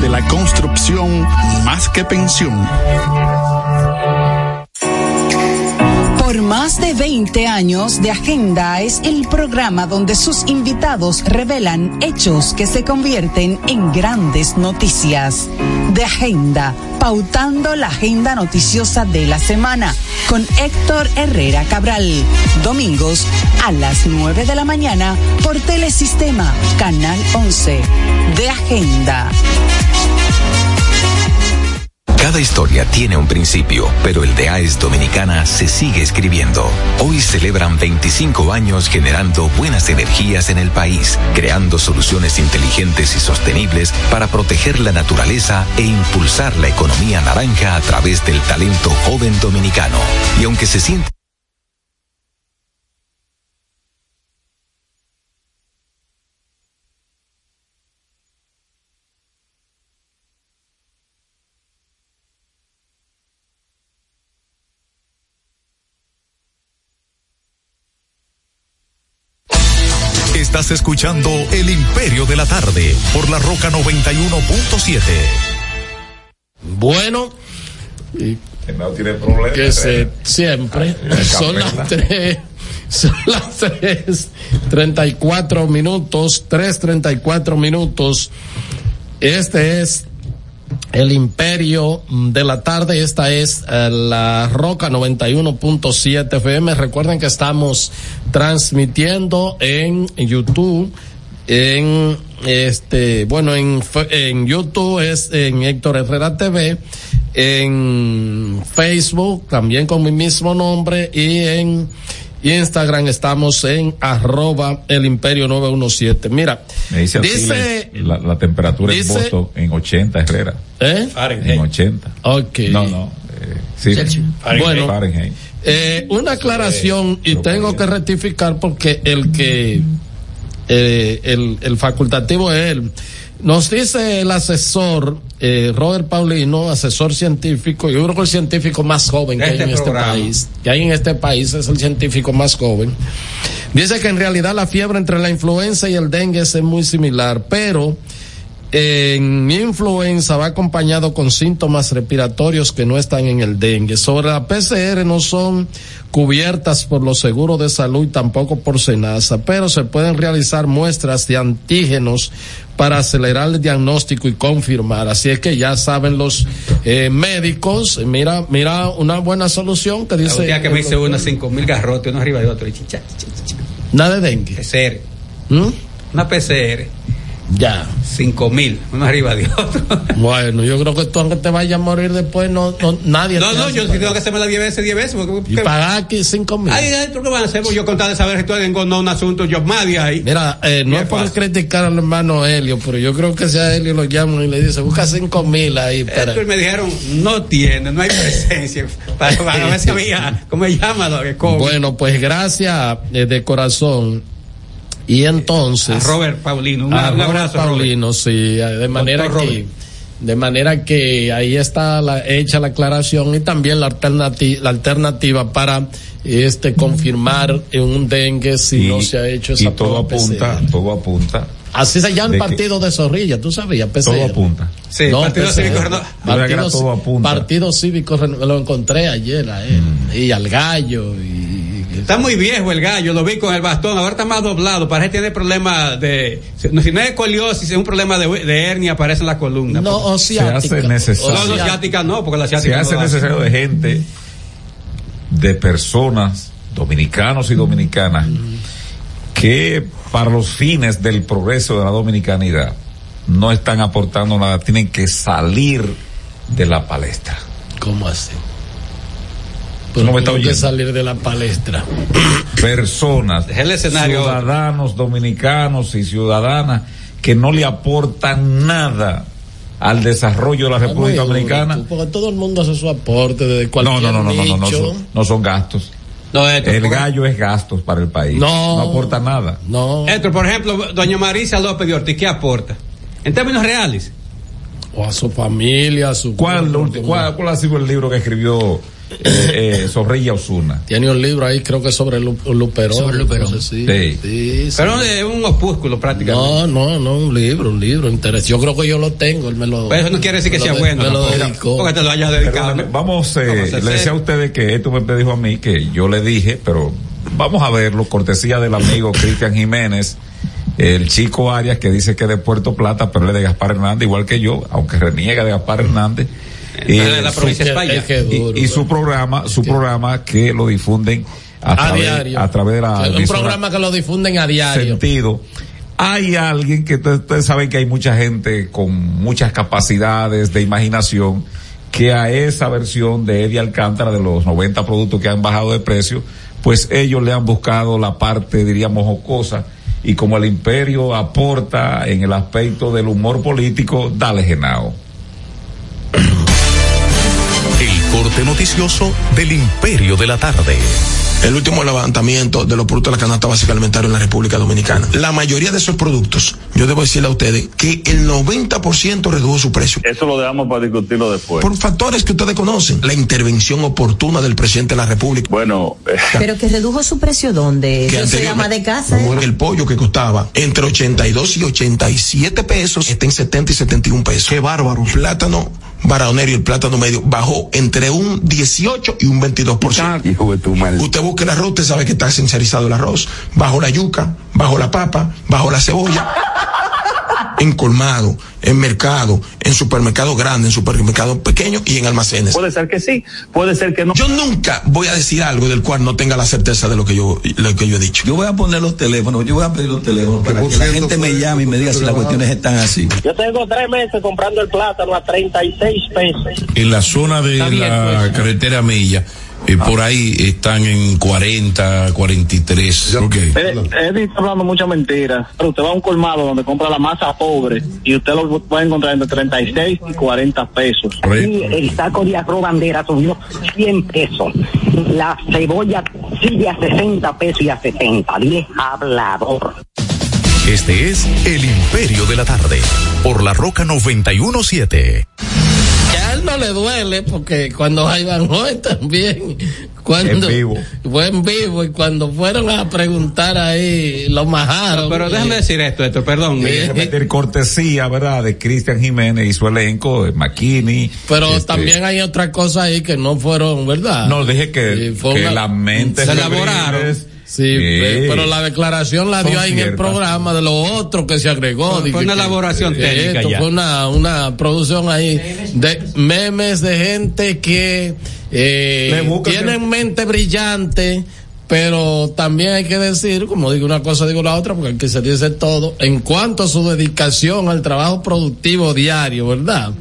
de la construcción más que pensión. Más de 20 años de Agenda es el programa donde sus invitados revelan hechos que se convierten en grandes noticias. De Agenda, pautando la agenda noticiosa de la semana con Héctor Herrera Cabral. Domingos a las 9 de la mañana por Telesistema, Canal 11. De Agenda. Cada historia tiene un principio, pero el de AES Dominicana se sigue escribiendo. Hoy celebran 25 años generando buenas energías en el país, creando soluciones inteligentes y sostenibles para proteger la naturaleza e impulsar la economía naranja a través del talento joven dominicano. Y aunque se siente Estás escuchando El Imperio de la Tarde por la Roca 91.7. Bueno, y tiene problemas. que se siempre el son las tres son las tres treinta y cuatro minutos tres treinta y cuatro minutos este es el imperio de la tarde esta es eh, la roca 91.7 FM recuerden que estamos transmitiendo en YouTube en este bueno en en YouTube es en Héctor Herrera TV en Facebook también con mi mismo nombre y en Instagram estamos en arroba el imperio 917. Mira, Me dice, dice la, la temperatura en dice- Boston en 80, Herrera. ¿eh? En 80. Ok. No, no. eh, sí. Bueno, Fahrenheit. Eh, una aclaración y tengo que rectificar porque el que eh, el, el facultativo es él. Nos dice el asesor eh, Robert Paulino, asesor científico, yo creo que el científico más joven que hay en este este programa. país, que hay en este país es el científico más joven. Dice que en realidad la fiebre entre la influenza y el dengue es muy similar, pero en influenza va acompañado con síntomas respiratorios que no están en el dengue. Sobre la PCR no son cubiertas por los seguros de salud y tampoco por SENASA, pero se pueden realizar muestras de antígenos para acelerar el diagnóstico y confirmar. Así es que ya saben los eh, médicos, mira, mira una buena solución que dice última que me hice una cinco mil garrotes, uno arriba de otro. y chicha, chicha, chicha. nada de dengue. PCR. ¿Mm? Una PCR. Ya. Cinco mil, uno arriba de otro. Bueno, yo creo que tú aunque te vayas a morir después, no, no nadie. No, no, yo sí tengo que hacerme la 10 veces, 10 veces. Porque, Y pagar aquí cinco mil. Ay, ay, ¿tú qué van a hacer? Pues yo contar de saber si tú tengo no un asunto, yo más de ahí. Mira, eh, no es por criticar al hermano Helio, pero yo creo que si a Helio lo llaman y le dice, busca cinco mil ahí. Para... Esto me dijeron, no tiene, no hay presencia. Para, para ver si había, ¿cómo se llama? Lo que. Bueno, pues gracias eh, de corazón. Y entonces. A Robert Paulino, un, a un Robert abrazo, Paulino, sí, eh, de manera Doctor que. De manera que ahí está la, hecha la aclaración y también la alternativa, la alternativa para este confirmar en un dengue si no se ha hecho esa y todo apunta, PCR. todo apunta. Así se llama el que- partido de Zorrilla, tú sabías, PCR. Todo apunta. Sí, Partido Cívico creo que era todo apunta. Partido Cívico lo encontré ayer a él, Mm. y al gallo, y, Está muy viejo el gallo, lo vi con el bastón, ahora está más doblado, parece que tiene problemas de, si no si no es escoliosis, es un problema de, de hernia, aparece en la columna. No, o Se hace necesario. No, no, ciática no, porque la Se ciática hace no da. necesario de gente, de personas, dominicanos y dominicanas, que para los fines del progreso de la dominicanidad no están aportando nada, tienen que salir de la palestra. ¿Cómo así? No estás Tengo que salir de la palestra. personas, el escenario. ciudadanos dominicanos y ciudadanas que no le aportan nada al desarrollo de la República duro, Dominicana. tú, Porque todo el mundo hace su aporte desde No, cualquier no, no, no, no, no, no, nicho. son, no son gastos. No, esto, El gallo es gastos para el país. No. aporta nada. No. Esto, por ejemplo, doña Marisa López de Ortiz, ¿qué aporta? En términos reales. O a su familia, a su. ¿Cuál, cuál, cuál ha sido el libro que escribió eh, eh, Zorrilla Osuna? Tiene un libro ahí, creo que sobre Lu- Luperón. Sobre Luperón. entonces sí. Sí. Sí, sí. Pero es un opúsculo prácticamente. No, no, no, un libro, un libro, interés. Yo creo que yo lo tengo, él me lo. Pero eso no quiere decir que sea de- bueno. Me lo dedicó. Porque te lo hayas dedicado. Vamos, eh, Vamos a hacer le decía a ustedes que esto me dijo a mí que yo le dije, pero vamos a verlo, cortesía del amigo Cristian Jiménez, el chico Arias que dice que es de Puerto Plata, pero él es de Gaspar Hernández, igual que yo, aunque reniega de Gaspar Hernández. Y, de la provincia de su- España. Es que y- duro, y su programa, su programa que lo difunden a, a través, diario. a través de la un emisora programa que lo difunden a diario. sentido. Hay alguien que ustedes ustedes saben que hay mucha gente con muchas capacidades de imaginación que a esa versión de Eddie Alcántara de los 90 productos que han bajado de precio, pues ellos le han buscado la parte, diríamos, jocosa. Y como el imperio aporta en el aspecto del humor político, dale genao. Corte noticioso del Imperio de la Tarde. el último levantamiento de los productos de la canasta básica alimentaria en la República Dominicana. La mayoría de esos productos, yo debo decirle a ustedes que el 90% redujo su precio. Eso lo dejamos para discutirlo después. Por factores que ustedes conocen. La intervención oportuna del presidente de la República. Bueno, eh, Pero que redujo su precio ¿dónde? que se llama de casa. ¿eh? El pollo que costaba entre 82 y 87 pesos está en 70 y 71 pesos. Qué bárbaro. Plátano baronero y el plátano medio bajó entre un 18 y un 22%. hijo de. Usted busca el arroz, usted sabe que está sincerizado el arroz. Bajo la yuca, bajo la papa, bajo la cebolla. En colmado, en mercado, en supermercados grandes, en supermercados pequeños y en almacenes. Puede ser que sí, puede ser que no. Yo nunca voy a decir algo del cual no tenga la certeza de lo que yo, lo que yo he dicho. Yo voy a poner los teléfonos, yo voy a pedir los teléfonos para que la gente me llame y me diga si las cuestiones están así. Yo tengo tres meses comprando el plátano a 36 pesos. En la zona de la carretera Milla, eh, por ahí están en 40, 43. Ok. Eddie está hablando mucha mentira. Pero usted va a un colmado donde compra la masa pobre y usted lo puede encontrar entre 36 y 40 pesos. Y el saco de arroz bandera subió 100 pesos. La cebolla sigue a 60 pesos y a 70. Dile hablador. Este es El Imperio de la Tarde, por la Roca 917. Él no le duele porque cuando hay Van Hoy también, cuando En vivo. fue en vivo y cuando fueron a preguntar ahí, lo majaron. Pero déjame decir esto, esto, perdón. Que meter cortesía, ¿verdad? De Cristian Jiménez y su elenco, de McKinney. Pero este, también hay otras cosas ahí que no fueron, ¿verdad? No, dije que, que una- la mente se elaboraron. Sí, pe- pero la declaración la dio ahí en el programa de lo otro que se agregó. Fue- una que- elaboración que técnica esto ya. Fue una, una producción ahí de memes de gente que eh, tienen mente brillante. Pero también hay que decir, como digo una cosa, digo la otra, porque hay que se dice todo, en cuanto a su dedicación al trabajo productivo diario, ¿verdad?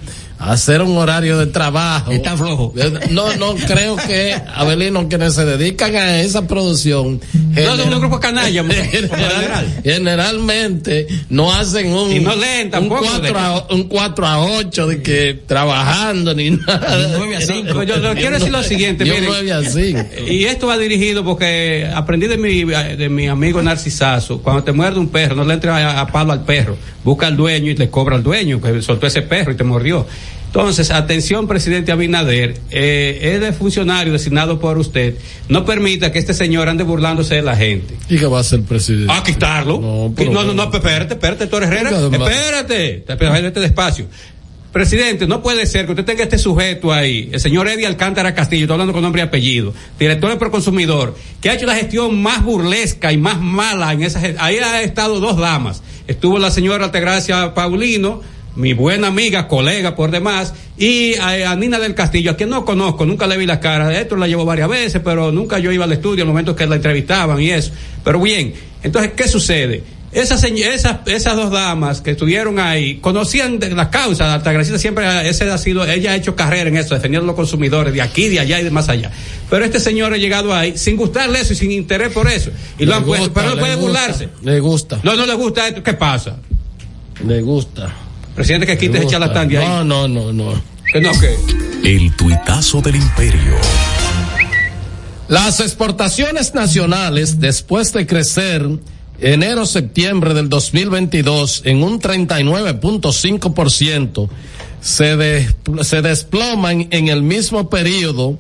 Hacer un horario de trabajo. Está flojo. No, no, creo que, Abelino, quienes se dedican a esa producción. No, son un grupo canalla, general- general. generalmente no hacen un, Y no leen tampoco, un 4 de- a, un 4 a 8 de que trabajando ni nada. nueve a cinco. Pero yo, yo quiero decir lo siguiente, miren. 9 a 5. Y esto va dirigido porque aprendí de mi, de mi amigo Narcisazo, cuando te muerde un perro, no le entres a, a palo al perro, busca al dueño y le cobra al dueño que soltó ese perro y te mordió. Entonces, atención, presidente Abinader, eh, es de funcionario designado por usted, no permita que este señor ande burlándose de la gente. ¿Y qué va a hacer el presidente? A quitarlo. No, pero- no, no, no, espérate, espérate, Torres Herrera. Espérate, espérate despacio. Presidente, no puede ser que usted tenga este sujeto ahí, el señor Eddie Alcántara Castillo, estoy hablando con nombre y apellido, director de Proconsumidor, que ha hecho la gestión más burlesca y más mala en esa Ahí ha estado dos damas. Estuvo la señora Altagracia Paulino, mi buena amiga, colega por demás, y a, a Nina del Castillo, a quien no conozco, nunca le vi la cara. Esto la llevo varias veces, pero nunca yo iba al estudio en el momento que la entrevistaban y eso. Pero bien, entonces, ¿qué sucede? Esas, esas, esas dos damas que estuvieron ahí conocían de la causa. Altagracia siempre, ese ha sido, ella ha hecho carrera en eso, defendiendo a los consumidores de aquí, de allá y de más allá. Pero este señor ha llegado ahí sin gustarle eso y sin interés por eso. Y lo han puesto, pero no puede gusta, burlarse. Le gusta, No, no le gusta esto. ¿Qué pasa? le gusta. Presidente, que quite le ese gusta. charlatán de ahí. No, no, no, no. Que no, que. El tuitazo del imperio. Las exportaciones nacionales, después de crecer enero-septiembre del 2022 en un 39.5%, se, des- se desploman en el mismo periodo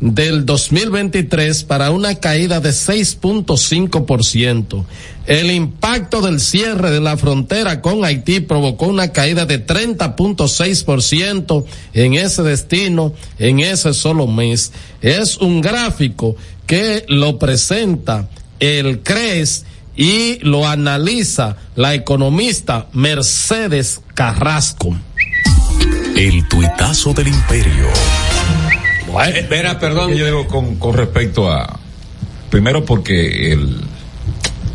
del 2023 para una caída de 6.5%. El impacto del cierre de la frontera con Haití provocó una caída de 30.6% en ese destino en ese solo mes. Es un gráfico que lo presenta el CRES y lo analiza la economista Mercedes Carrasco. El tuitazo del imperio. Espera, perdón. Yo digo con, con respecto a, primero porque el,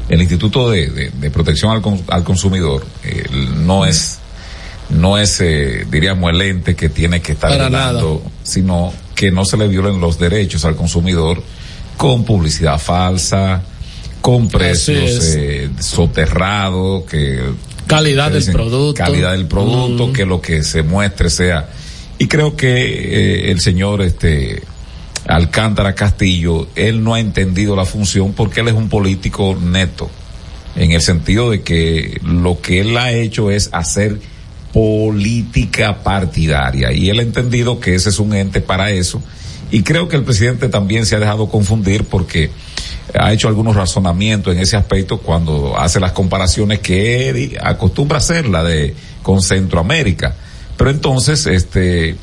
el Instituto de, de- de Protección al, al Consumidor eh, no es, no es, eh, diríamos, el ente que tiene que estar Para velando, sino que no se le violen los derechos al consumidor con publicidad falsa, con precios eh, soterrados, que Calidad que del producto. calidad del producto, Mm. que lo que se muestre sea. Y creo que eh, el señor este Alcántara Castillo, él no ha entendido la función porque él es un político neto, en el sentido de que lo que él ha hecho es hacer política partidaria y él ha entendido que ese es un ente para eso y creo que el presidente también se ha dejado confundir porque ha hecho algunos razonamientos en ese aspecto cuando hace las comparaciones que él acostumbra hacer, la de con Centroamérica. Pero entonces, este,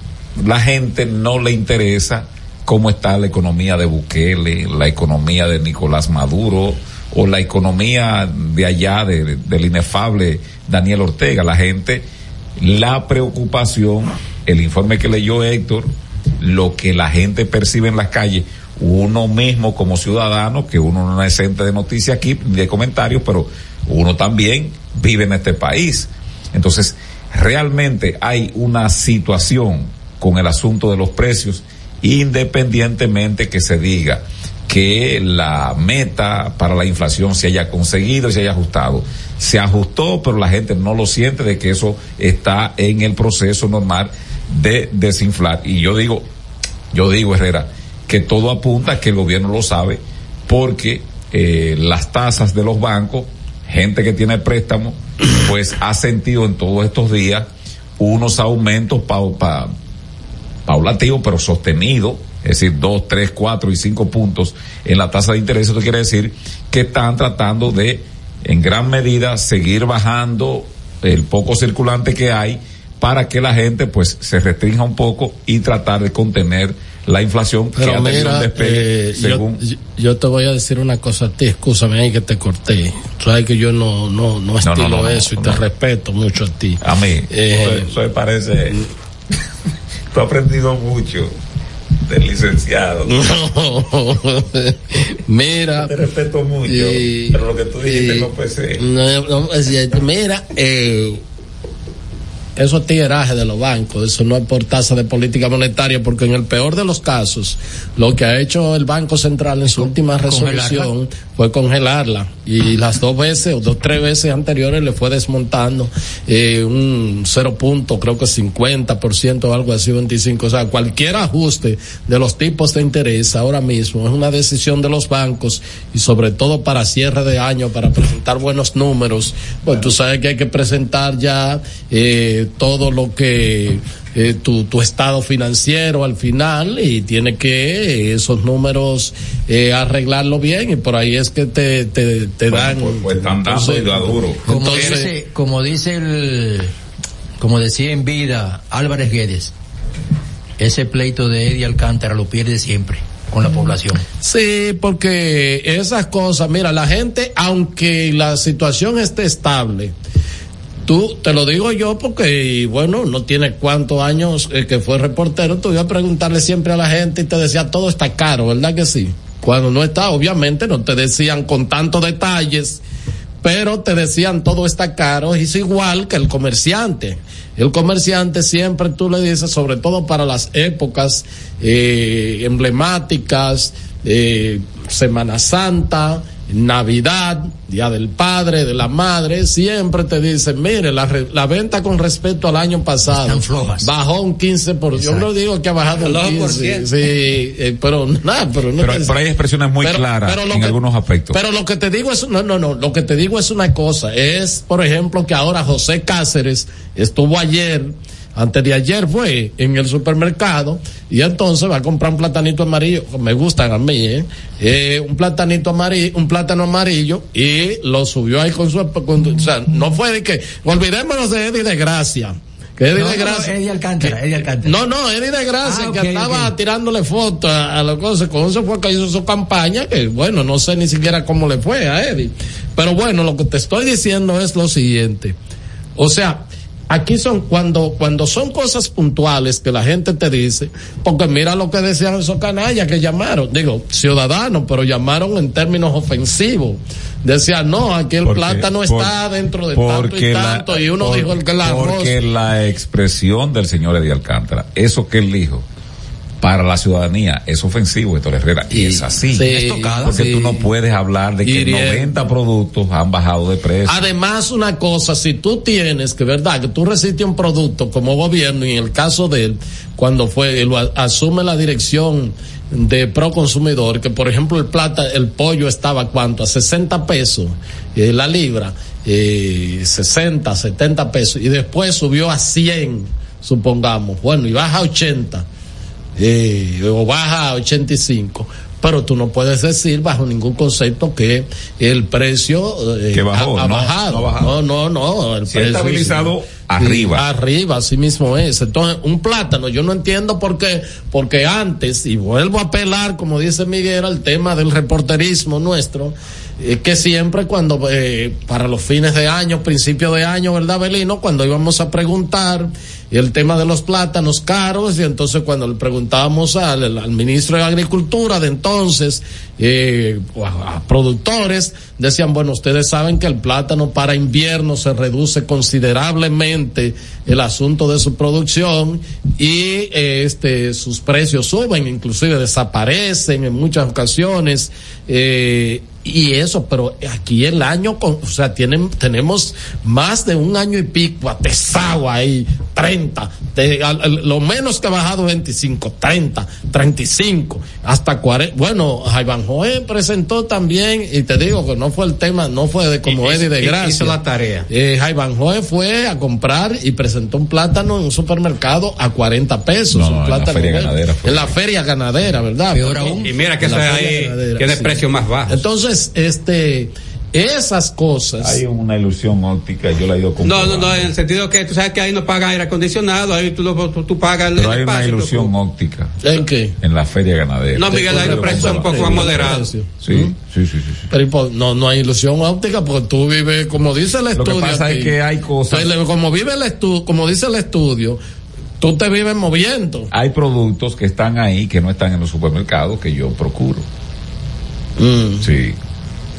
la gente no le interesa cómo está la economía de Bukele, la economía de Nicolás Maduro o la economía de allá de- del inefable Daniel Ortega. La gente, la preocupación, el informe que leyó Héctor, lo que la gente percibe en las calles, uno mismo como ciudadano, que uno no es ente de noticias aquí, de comentarios, pero uno también vive en este país. Entonces, realmente hay una situación con el asunto de los precios, independientemente que se diga que la meta para la inflación se haya conseguido se haya ajustado. Se ajustó, pero la gente no lo siente de que eso está en el proceso normal de desinflar. Y yo digo, yo digo, Herrera, que todo apunta a que el gobierno lo sabe porque eh, las tasas de los bancos, gente que tiene préstamos, pues ha sentido en todos estos días unos aumentos pa- paulativos pero sostenidos, es decir, dos, tres, cuatro y cinco puntos en la tasa de interés. Esto quiere decir que están tratando de, en gran medida, seguir bajando el poco circulante que hay para que la gente pues se restrinja un poco y tratar de contener la inflación que Pero ha tenido un mira, despegue eh, según yo- yo te voy a decir una cosa a ti, escúchame ahí que te corté. Sabes que yo no, no, no estilo no, no, eso y te respeto mucho a ti. a mí. Eh, eso, me parece. tú has aprendido mucho del licenciado. Mira. Te respeto mucho, pero lo que tú dijiste no puede ser. No, no. Mira, eh, esos tiguerajes de los bancos, eso no es por tasa de política monetaria, porque en el peor de los casos, lo que ha hecho el Banco Central en su última resolución fue congelarla. Y las dos veces o dos, tres veces anteriores le fue desmontando eh, un cero punto, creo que 50% o algo así, 25. O sea, cualquier ajuste de los tipos de interés ahora mismo es una decisión de los bancos y sobre todo para cierre de año, para presentar buenos números. Pues tú sabes que hay que presentar ya eh, todo lo que eh, tu, tu estado financiero al final y tiene que eh, esos números eh, arreglarlo bien y por ahí es que te, te, te dan. Pues están dando y da duro. Como Entonces- dice, como dice el, como decía en vida Álvarez Guedes, ese pleito de Eddie Alcántara lo pierde siempre con la población. Sí, porque esas cosas, mira, la gente, aunque la situación esté estable, tú, te lo digo yo porque, bueno, no tiene cuántos años eh, que fue reportero, tú ibas a preguntarle siempre a la gente y te decía todo está caro, ¿verdad que sí? Cuando no está, obviamente no te decían con tantos detalles, pero te decían todo está caro, es igual que el comerciante. El comerciante siempre tú le dices, sobre todo para las épocas eh, emblemáticas, eh, Semana Santa, Navidad, Día del Padre, de la Madre, siempre te dicen, mire, la, re- la venta con respecto al año pasado bajó un 15%. Yo no digo que ha bajado un 15%. Sí, eh, pero nada, pero no Pero, te- pero hay expresiones muy Pero- claras pero en que- algunos aspectos. pero lo que te digo es, no, no, no, lo que te digo es una cosa, es, por ejemplo, que ahora José Cáceres estuvo ayer, antes de ayer fue en el supermercado y entonces va a comprar un platanito amarillo, me gustan a mí, ¿eh? Eh, un platanito amarillo, un plátano amarillo y lo subió ahí con su, con- o sea, no fue de que, olvidémonos de Eddie de Gracia. Que Eddie No, de no, Gracia. Eddie Alcántara, Eddie Alcántara. No, no, Eddie de Gracia, Ah, que ok. tirándole fotos a, a las cosas. Con eso fue que hizo su campaña, que bueno, no sé ni siquiera cómo le fue a Eddie. Pero bueno, lo que te estoy diciendo es lo siguiente. O sea, aquí son cuando, cuando son cosas puntuales que la gente te dice, porque mira lo que decían esos canallas que llamaron, digo, ciudadanos, pero llamaron en términos ofensivos. Decían, no, aquí el Porque- plátano por- está dentro de tanto y porque la- tanto, y uno por- dijo el que arroz. Porque la expresión del señor Eddie Alcántara, eso que él dijo, para la ciudadanía es ofensivo, Héctor Herrera, y es así. sí, Es tocada, porque sí. tú no puedes hablar de que Hiriendo. 90 productos han bajado de precio. Además, una cosa, si tú tienes, que verdad, que tú resistes un producto como gobierno, y en el caso de él, cuando fue, lo asume la dirección de pro consumidor, que por ejemplo el plata, el pollo estaba cuánto, a 60 pesos, eh, la libra, eh, 60, 70 pesos, y después subió a 100, supongamos, bueno, y baja a 80, eh, o baja a 85. Pero tú no puedes decir bajo ningún concepto que el precio eh, Que bajó, ha, ha no, bajado. no ha bajado. No, no, no. El precio estabilizado arriba. Arriba, así mismo es. Entonces, un plátano, yo no entiendo por qué, porque antes, y vuelvo a apelar, como dice Miguel, al tema del reporterismo nuestro, eh, que siempre cuando, eh, para los fines de año, principio de año, ¿verdad, Belino? Cuando íbamos a preguntar, el tema de los plátanos caros, y entonces cuando le preguntábamos al, ministro de Agricultura de entonces, eh, a productores, decían, bueno, ustedes saben que el plátano para invierno se reduce considerablemente el asunto de su producción y eh, este sus precios suben, inclusive desaparecen en muchas ocasiones. Eh, y eso, pero aquí el año, con, o sea, tienen, tenemos más de un año y pico atesado ahí, 30, de, a, a, lo menos que ha bajado 25, 30, 35, hasta 40. Bueno, Jaivan Joé presentó también, y te digo que no fue el tema, no fue de como Eddie de Gracia. Hizo la tarea. Eh, Joé fue a comprar y presentó un plátano en un supermercado a 40 pesos. No, un plátano en la feria ganadera. En la feria ganadera, ¿verdad? Peor aún. Y mira que eso ahí tiene sí. precio más bajo. Entonces, este, esas cosas. Hay una ilusión óptica, yo la he ido No, no, no, en el sentido que tú sabes que ahí no pagas aire acondicionado, ahí tú, tú, tú pagas Pero el hay espacio, una ilusión tú, óptica. ¿En qué? En la feria ganadera. No, Miguel, los precios son un poco más moderados. Sí, sí, sí, sí, sí. Pero no, no hay ilusión óptica porque tú vives, como dice el estudio. Lo que pasa aquí, es que hay cosas. Como vive el estudio, como dice el estudio, tú te vives moviendo. Hay productos que están ahí que no están en los supermercados que yo procuro. Mm. Sí.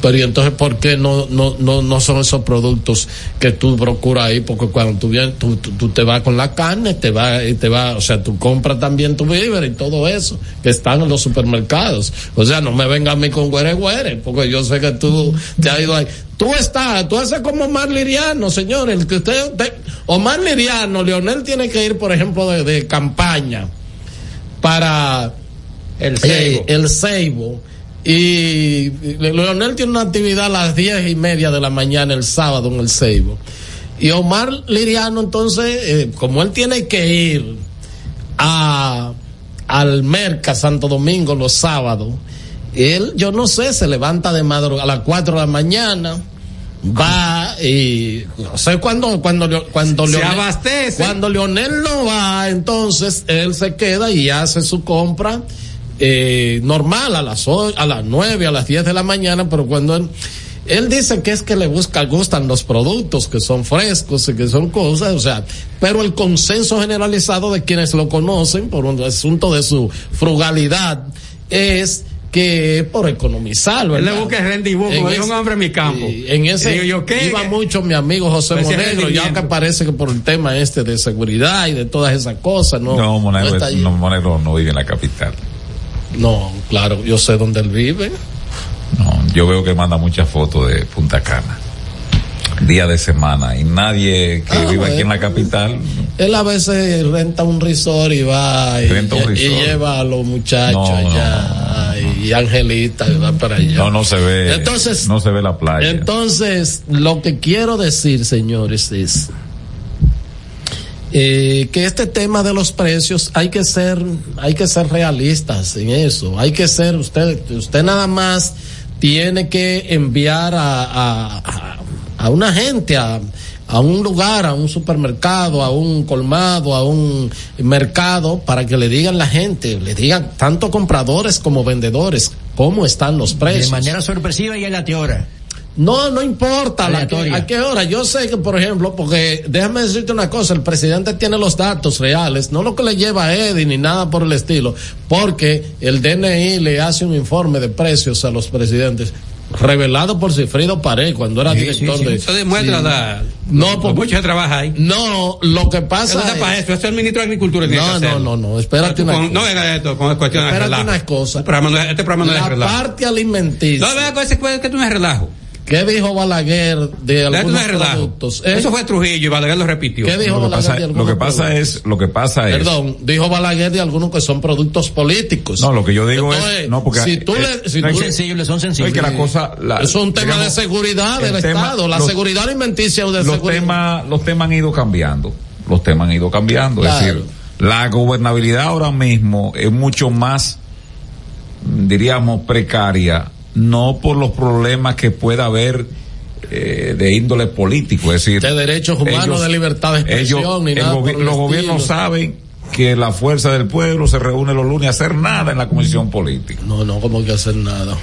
Pero y entonces, ¿por qué no, no, no, no son esos productos que tú procuras ahí? Porque cuando tú, vienes, tú, tú, tú, te vas con la carne, te vas, y te vas, o sea, tú compras también tu víver y todo eso, que están en los supermercados. O sea, no me venga a mí con güere güere, porque yo sé que tú te has ido ahí. Tú estás, tú haces como Omar Liriano, señor, el que usted, te, Omar Liriano, Leonel tiene que ir, por ejemplo, de, de campaña para el Seibo. Eh, el Seibo y Leonel tiene una actividad a las diez y media de la mañana el sábado en el Seibo. Y Omar Liriano, entonces, eh, como él tiene que ir a, al Merca Santo Domingo los sábados, él, yo no sé, se levanta de madrugada a las cuatro de la mañana, va y no sé cuándo cuando cuando se Leonel, abastece cuando Leonel no va entonces él se queda y hace su compra eh, normal a las ocho, a las nueve, a las diez de la mañana, pero cuando él, él dice que es que le busca, gustan los productos que son frescos y que son cosas, o sea, pero el consenso generalizado de quienes lo conocen por un asunto de su frugalidad es que por economizar, ¿verdad? Él le busca rendibuco, como dijo un hombre en mi campo. En ese digo, yo, ¿qué? iba mucho mi amigo José pues Monegro, ya que parece que por el tema este de seguridad y de todas esas cosas, ¿no? No, Monegro no, no, Monegro no vive en la capital. No, claro, yo sé dónde él vive. No, yo veo que manda muchas fotos de Punta Cana. Día de semana y nadie que ah, viva bueno. aquí en la capital. Él a veces renta un resort y va y, resort. y lleva a los muchachos no, allá no, no, y Angelita y va para allá. No, no se ve. Entonces, no se ve la playa. Entonces, lo que quiero decir, señores, es eh, que este tema de los precios hay que ser hay que ser realistas en eso hay que ser usted usted nada más tiene que enviar a, a, a una gente a, a un lugar, a un supermercado, a un colmado, a un mercado, para que le digan la gente, le digan tanto compradores como vendedores cómo están los precios. De manera sorpresiva y aleatoria. No, no importa la que, a qué hora. Yo sé que, por ejemplo, porque déjame decirte una cosa, el presidente tiene los datos reales, no lo que le lleva a Eddie ni nada por el estilo, porque el DNI le hace un informe de precios a los presidentes revelado por Cifrido Pared cuando era sí, director sí, sí. de eso demuestra la no por mucho trabaja ahí. no lo que pasa es, para eso, eso es el ministro de agricultura no no no no espérate una con, no venga esto con cuestión de relajo. una cosa. Este programa no, este programa no la es relajo. parte alimenticia. No ese que tú no es relajo ¿Qué dijo Balaguer de algunos productos? ¿Eh? Eso fue Trujillo y Balaguer lo repitió. ¿Qué dijo lo Balaguer pasa, de algunos Lo que pasa productos? es, lo que pasa es. Perdón, dijo Balaguer de algunos que son productos políticos. No, lo que yo digo Entonces, es, no, porque si tú eh, le, si no tú es le- son sensibles. no es que la cosa, la- es un tema digamos, de seguridad del el tema- Estado, la los- seguridad alimenticia o de los seguridad. temas, los temas han ido cambiando. Los temas han ido cambiando. Claro. Es decir, la gobernabilidad ahora mismo es mucho más, diríamos, precaria, no por los problemas que pueda haber eh, de índole político, es decir, de derechos humanos, ellos- de libertad de expresión, ellos- ni el nada. gobi- los estilo. gobiernos saben que la fuerza del pueblo se reúne los lunes a hacer nada en la comisión política. No, no, como que hacer nada.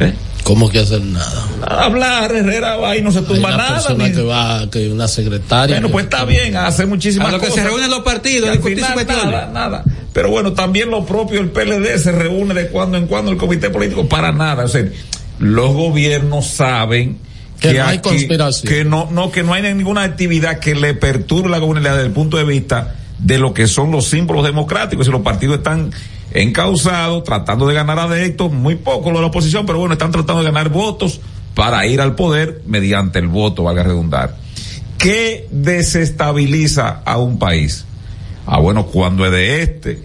¿Eh? ¿Cómo que hacer nada? Nada, hablar, Herrera, ahí no se Hay tumba una nada. persona ni- que va, que una secretaria. Bueno, que- pues está bien, hacer muchísimas A lo que cosas. se reúnen los partidos, Y discutir nada, nada. Pero bueno, también lo propio el PLD se reúne de cuando en cuando el comité político para nada. O sea, los gobiernos saben Que no hay conspiración. que no, no, que no hay ninguna actividad que le perturbe la comunidad desde el punto de vista de lo que son los símbolos democráticos. Y los partidos están encausados, tratando de ganar adeptos, muy poco lo de la oposición, pero bueno, están tratando de ganar votos para ir al poder mediante el voto, valga redundar. ¿Qué desestabiliza a un país? Ah, bueno, cuando es de este,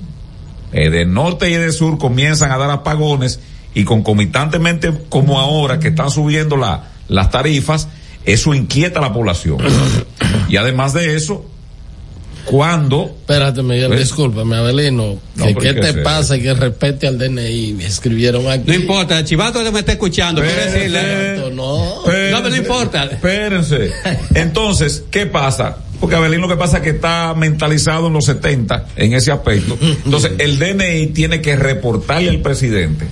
eh, de norte y de sur comienzan a dar apagones y concomitantemente como ahora que están subiendo la, las tarifas, eso inquieta a la población. y además de eso, cuando... Espérate, Miguel, discúlpame, Abelino. No, que ¿Qué ¿qué te es eso? pasa? Que respete al DNI. Me escribieron aquí. No importa, Chivato me está escuchando. Espérense. decirle. No. No, pero no importa. Espérense. Entonces, ¿qué pasa? Porque Abelín lo que pasa es que está mentalizado en los 70 en ese aspecto. Entonces, el DNI tiene que reportarle al presidente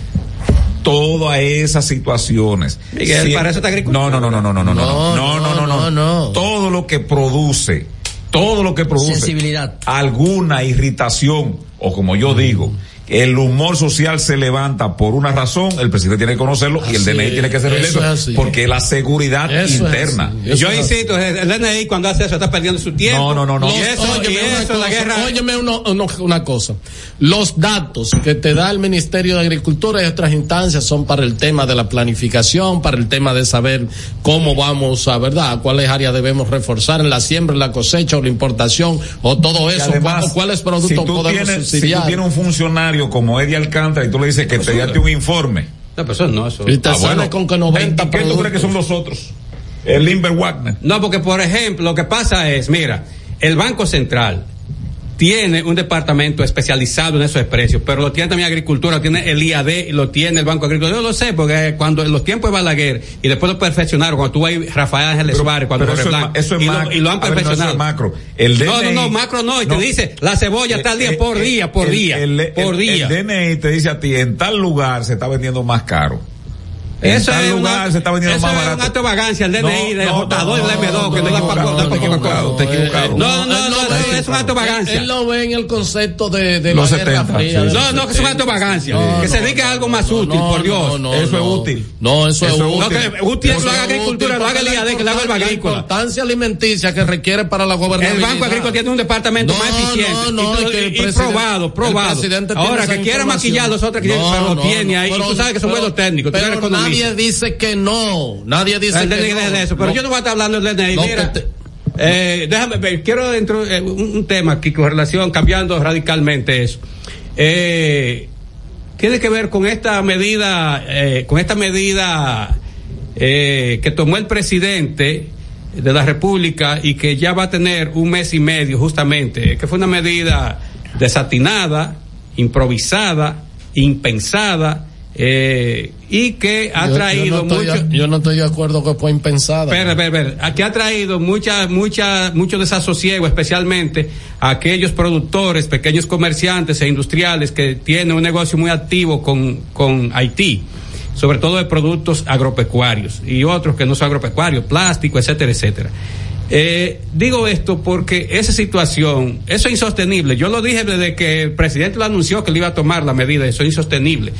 todas esas situaciones. Miguel, para eso está agricultura. No, no, no, no, no, no, no, no, no, no, no, no, no. Todo lo que produce, todo lo que produce Sensibilidad. alguna irritación o como yo digo, el humor social se levanta por una razón, el presidente tiene que conocerlo y el Así DNI es, tiene que hacer eso es así. porque es la seguridad Eso es interna. así. Yo insisto, el DNI cuando hace eso está perdiendo su tiempo. No, no, no, no. Y eso, Óyeme y una eso, la cosa, guerra. óyeme uno- uno- una cosa. Los datos que te da el Ministerio de Agricultura y otras instancias son para el tema de la planificación, para el tema de saber cómo vamos a, ¿verdad? Cuáles áreas debemos reforzar en la siembra, en la cosecha o la importación o todo eso. además, ¿Cuáles productos si podemos tienes, si tú subsidiar? tienes un funcionario como Eddie Alcántara y tú le dices que te date un informe. No, pero eso no, eso. Y te Ah, sale bueno. con que 90 ¿Y qué tú crees que son los otros? El Limber Wagner. No, porque por ejemplo, lo que pasa es, mira, el Banco Central tiene un departamento especializado en esos precios, pero lo tiene también Agricultura, lo tiene el IAD lo tiene el Banco Agrícola. Yo lo sé, porque cuando en los tiempos de Balaguer y después lo perfeccionaron, cuando tuvo ahí Rafael Ángeles Suárez, cuando pero eso es Blanc, ma- eso es y, lo, y lo han ver, no, perfeccionado. es macro. El no, no, DNI no, macro no, y no. te dice, la cebolla día, Eh, por eh, día, por el- día, el- por el- día. El DNI te dice a ti, en tal lugar se está vendiendo más caro. En Eso tal es lugar una- se está vendiendo eso más es barato. un acto de vagancia, el DNI, del J2 y el M2, que no da para no. No, no, no, no, es un acto de vagancia. Él lo ve en el concepto de, de Los la Guerra 70, Fría. sí, de sí. los No, no, que es un acto de vagancia. No, que se no, dedique a algo no, más no, útil, no, por Dios. no, no, Eso es no. útil. No, eso, es es útil. No, que útil Eso lo haga es agricultura, lo haga el IAD, que lo haga el agrícola. La importancia alimenticia que requiere para la gobernabilidad. El Banco Agrícola tiene un departamento No, más eficiente. no, no, y, es el probado, el probado. Ahora, que quiera maquillar los otros que No, pero lo no, tiene no, ahí. y tú sabes que son buenos técnicos. tú eres Pero economista. Nadie dice que no. Nadie dice El que no. de eso, pero No. yo no voy a estar hablando del DNI. No, Mira, te- eh, déjame ver, quiero dentro eh, un, un tema aquí con relación, cambiando radicalmente eso. Eh, tiene que ver con esta medida, eh, con esta medida eh, que tomó el presidente de la República y que ya va a tener un mes y medio justamente, que fue una medida desatinada, improvisada, impensada, eh, y que ha Yo- yo traído no mucho... Yo no estoy de acuerdo que fue impensada. Espera, espera, espera. Aquí ha traído mucha, mucha, mucho desasosiego, especialmente a aquellos productores, pequeños comerciantes e industriales que tienen un negocio muy activo con, con Haití, sobre todo de productos agropecuarios y otros que no son agropecuarios, plástico, etcétera, etcétera. Eh, digo esto porque esa situación, eso es insostenible. Yo lo dije desde que el presidente lo anunció que le iba a tomar la medida, eso es insostenible.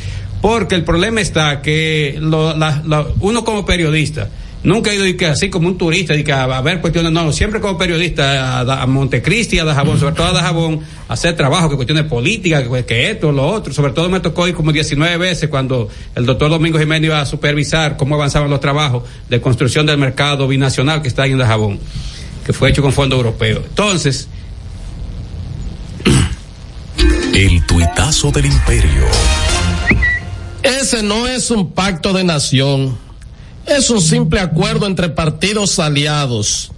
Porque el problema está que uno como periodista, nunca ha ido que así como un turista y que a, a ver cuestiones, no, siempre como periodista a, a Montecristi, a Dajabón, sobre todo a Dajabón, a hacer trabajo, que cuestiones políticas, que, que esto, lo otro. Sobre todo me tocó ir como 19 veces cuando el doctor Domingo Jiménez iba a supervisar cómo avanzaban los trabajos de construcción del mercado binacional que está ahí en Dajabón, que fue hecho con fondo europeo. Entonces, El tuitazo del imperio. Ese no es un pacto de nación, es un simple acuerdo entre partidos aliados.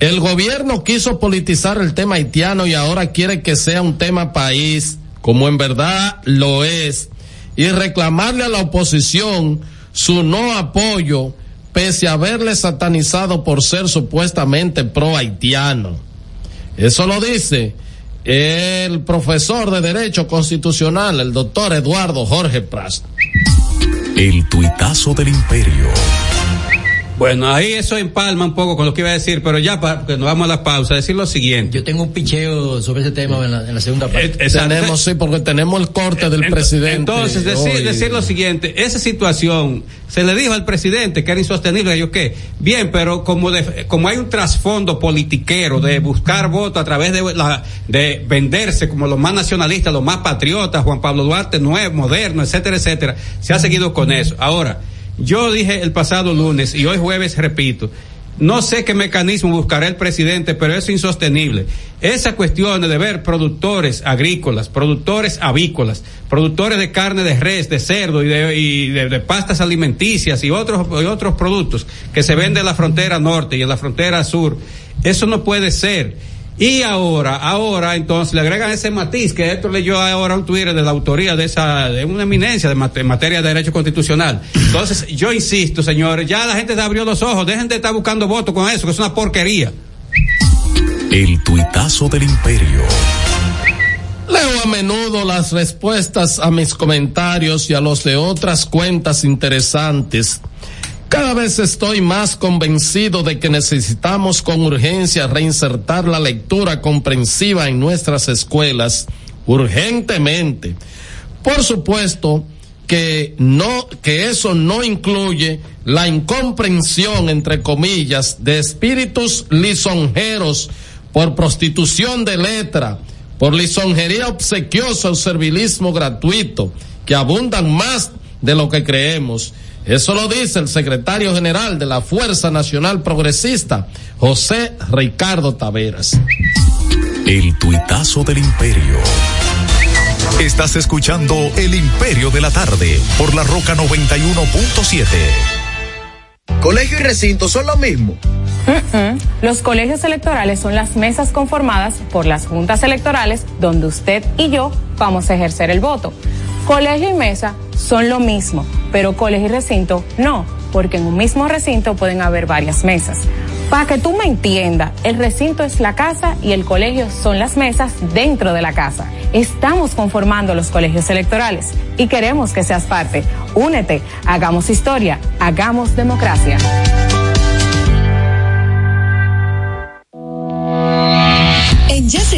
El gobierno quiso politizar el tema haitiano y ahora quiere que sea un tema país, como en verdad lo es, y reclamarle a la oposición su no apoyo pese a haberle satanizado por ser supuestamente pro haitiano. Eso lo dice el profesor de Derecho Constitucional, el doctor Eduardo Jorge Pras. El tuitazo del imperio. Bueno, ahí eso empalma un poco con lo que iba a decir, pero ya para que nos vamos a la pausa, decir lo siguiente. Yo tengo un picheo sobre ese tema en la, en la segunda parte. Eh. Tenemos, sí, porque tenemos el corte del Ent- presidente. Entonces, decir, hoy. decir lo siguiente, esa situación se le dijo al presidente que era insostenible, yo qué, bien, pero como de- como hay un trasfondo politiquero de buscar votos a través de la de venderse como los más nacionalistas, los más patriotas, Juan Pablo Duarte nuevo, moderno, etcétera, etcétera, se ha seguido con eso. Ahora, yo dije el pasado lunes y hoy jueves repito, no sé qué mecanismo buscará el presidente, pero es insostenible. Esa cuestión de ver productores agrícolas, productores avícolas, productores de carne de res, de cerdo y de, y de- de pastas alimenticias y otros, y otros productos que se venden en la frontera norte y en la frontera sur, eso no puede ser. Y ahora, ahora entonces le agregan ese matiz que esto leyó ahora un Twitter de la autoría de esa, de una eminencia de mate- en materia de derecho constitucional. Entonces, yo insisto, señores, ya la gente te abrió los ojos, dejen de estar buscando votos con eso, que es una porquería. El tuitazo del imperio. Leo a menudo las respuestas a mis comentarios y a los de otras cuentas interesantes. Cada vez estoy más convencido de que necesitamos con urgencia reinsertar la lectura comprensiva en nuestras escuelas, urgentemente. Por supuesto que no, que eso no incluye la incomprensión, entre comillas, de espíritus lisonjeros por prostitución de letra, por lisonjería obsequiosa o servilismo gratuito, que abundan más de lo que creemos. Eso lo dice el secretario general de la Fuerza Nacional Progresista, José Ricardo Taveras. El tuitazo del imperio. Estás escuchando El Imperio de la Tarde por la Roca 91.7. Colegio y recinto son lo mismo. Los colegios electorales son las mesas conformadas por las juntas electorales donde usted y yo vamos a ejercer el voto. Colegio y mesa son lo mismo, pero colegio y recinto no, porque en un mismo recinto pueden haber varias mesas. Para que tú me entiendas, el recinto es la casa y el colegio son las mesas dentro de la casa. Estamos conformando los colegios electorales y queremos que seas parte. Únete, hagamos historia, hagamos democracia.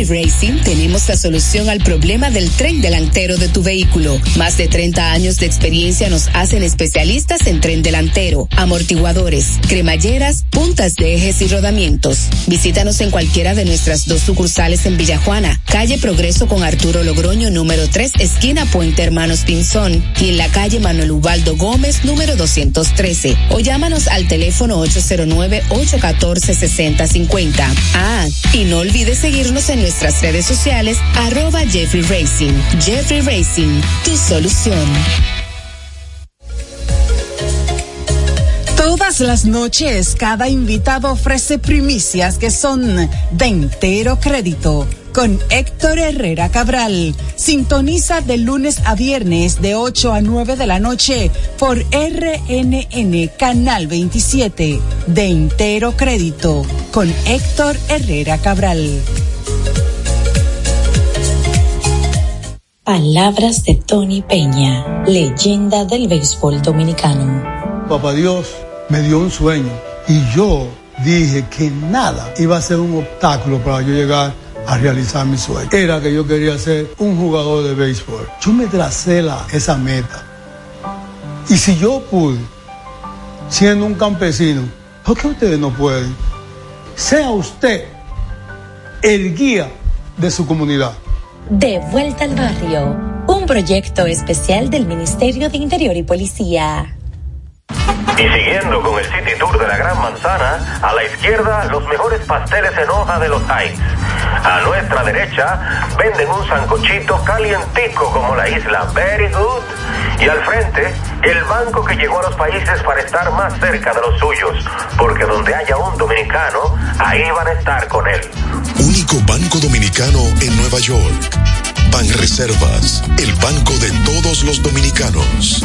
En Jeffrey Racing tenemos la solución al problema del tren delantero de tu vehículo. Más de 30 años de experiencia nos hacen especialistas en tren delantero, amortiguadores, cremalleras, puntas de ejes y rodamientos. Visítanos en cualquiera de nuestras dos sucursales en Villajuana, calle Progreso con Arturo Logroño número 3, esquina Puente Hermanos Pinzón, y en la calle Manuel Ubaldo Gómez número 213. O llámanos al teléfono 809-814-6050. Ah, y no olvides seguirnos en nuestras redes sociales, arroba Jeffrey Racing. Jeffrey Racing, tu solución. Todas las noches, cada invitado ofrece primicias que son de entero crédito. Con Héctor Herrera Cabral. Sintoniza de lunes a viernes de 8 a 9 de la noche por RNN Canal 27. De entero crédito. Con Héctor Herrera Cabral. Palabras de Tony Peña, leyenda del béisbol dominicano. Papá Dios me dio un sueño y yo dije que nada iba a ser un obstáculo para yo llegar a realizar mi sueño. Era que yo quería ser un jugador de béisbol. Yo me tracé la, esa meta. Y si yo pude, siendo un campesino, ¿por qué ustedes no pueden? Sea usted el guía de su comunidad. De vuelta al barrio, un proyecto especial del Ministerio de Interior y Policía. Y siguiendo con el City Tour de la Gran Manzana, a la izquierda los mejores pasteles en hoja de los Heights. A nuestra derecha venden un sancochito calientico como la isla Very Good. Y al frente, el banco que llegó a los países para estar más cerca de los suyos. Porque donde haya un dominicano, ahí van a estar con él. Único banco dominicano en Nueva York. Banreservas, el banco de todos los dominicanos.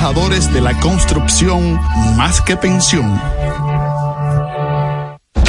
de la construcción más que pensión.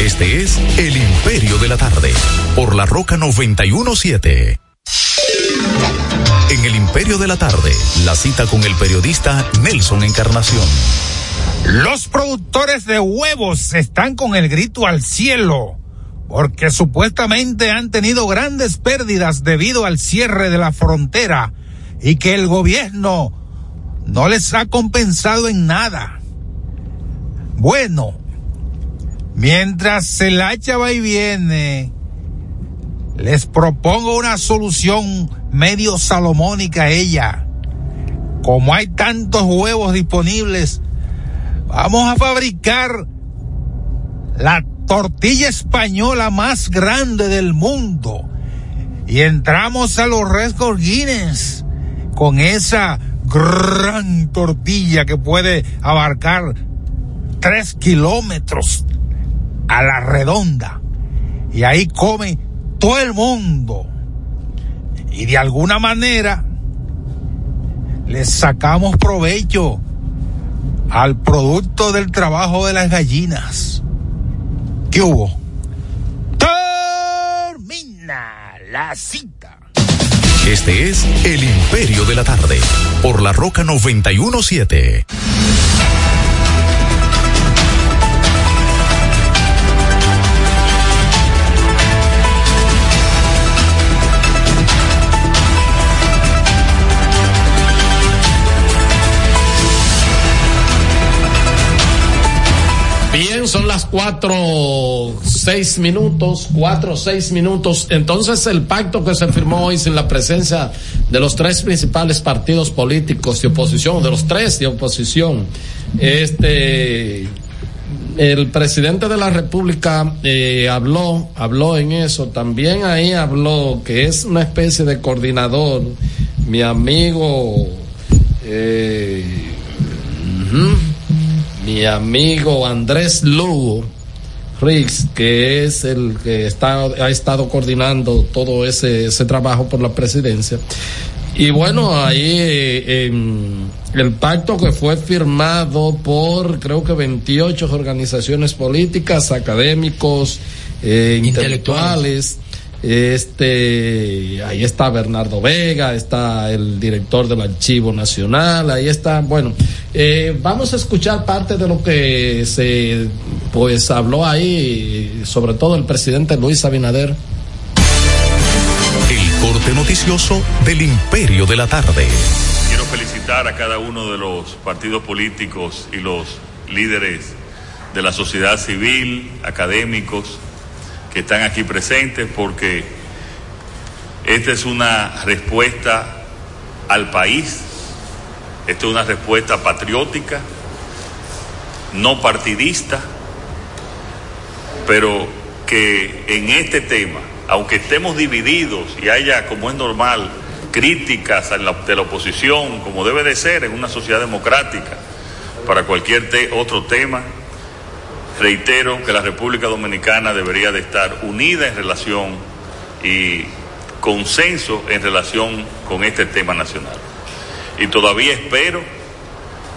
Este es El Imperio de la Tarde, por la Roca 917. En El Imperio de la Tarde, la cita con el periodista Nelson Encarnación. Los productores de huevos están con el grito al cielo porque supuestamente han tenido grandes pérdidas debido al cierre de la frontera y que el gobierno no les ha compensado en nada. Bueno, mientras el hacha va y viene, les propongo una solución medio salomónica a ella. Como hay tantos huevos disponibles, vamos a fabricar la tortilla española más grande del mundo. Y entramos a los récords Guinness con esa gran tortilla que puede abarcar tres kilómetros a la redonda. Y ahí come todo el mundo. Y de alguna manera les sacamos provecho al producto del trabajo de las gallinas. ¿Qué hubo? Termina la cita. Este es El Imperio de la Tarde, por la Roca 917. Cuatro, seis minutos, cuatro, seis minutos. Entonces el pacto que se firmó hoy sin la presencia de los tres principales partidos políticos de oposición, de los tres de oposición, este, el presidente de la República eh, habló, habló en eso. También ahí habló que es una especie de coordinador, mi amigo. Eh, mi amigo Andrés Lugo Riggs, que es el que está, ha estado coordinando todo ese, ese trabajo por la presidencia. Y bueno, ahí eh, el pacto que fue firmado por creo que 28 organizaciones políticas, académicos, eh, intelectuales. Este, ahí está Bernardo Vega, está el director del Archivo Nacional, ahí está, bueno, eh, vamos a escuchar parte de lo que se, pues, habló ahí, sobre todo el presidente Luis Abinader. El corte noticioso del Imperio de la Tarde. Quiero felicitar a cada uno de los partidos políticos y los líderes de la sociedad civil, académicos, que están aquí presentes porque esta es una respuesta al país, esta es una respuesta patriótica, no partidista, pero que en este tema, aunque estemos divididos y haya, como es normal, críticas de la oposición, como debe de ser en una sociedad democrática, para cualquier otro tema, reitero que la República Dominicana debería de estar unida en relación y consenso en relación con este tema nacional. Y todavía espero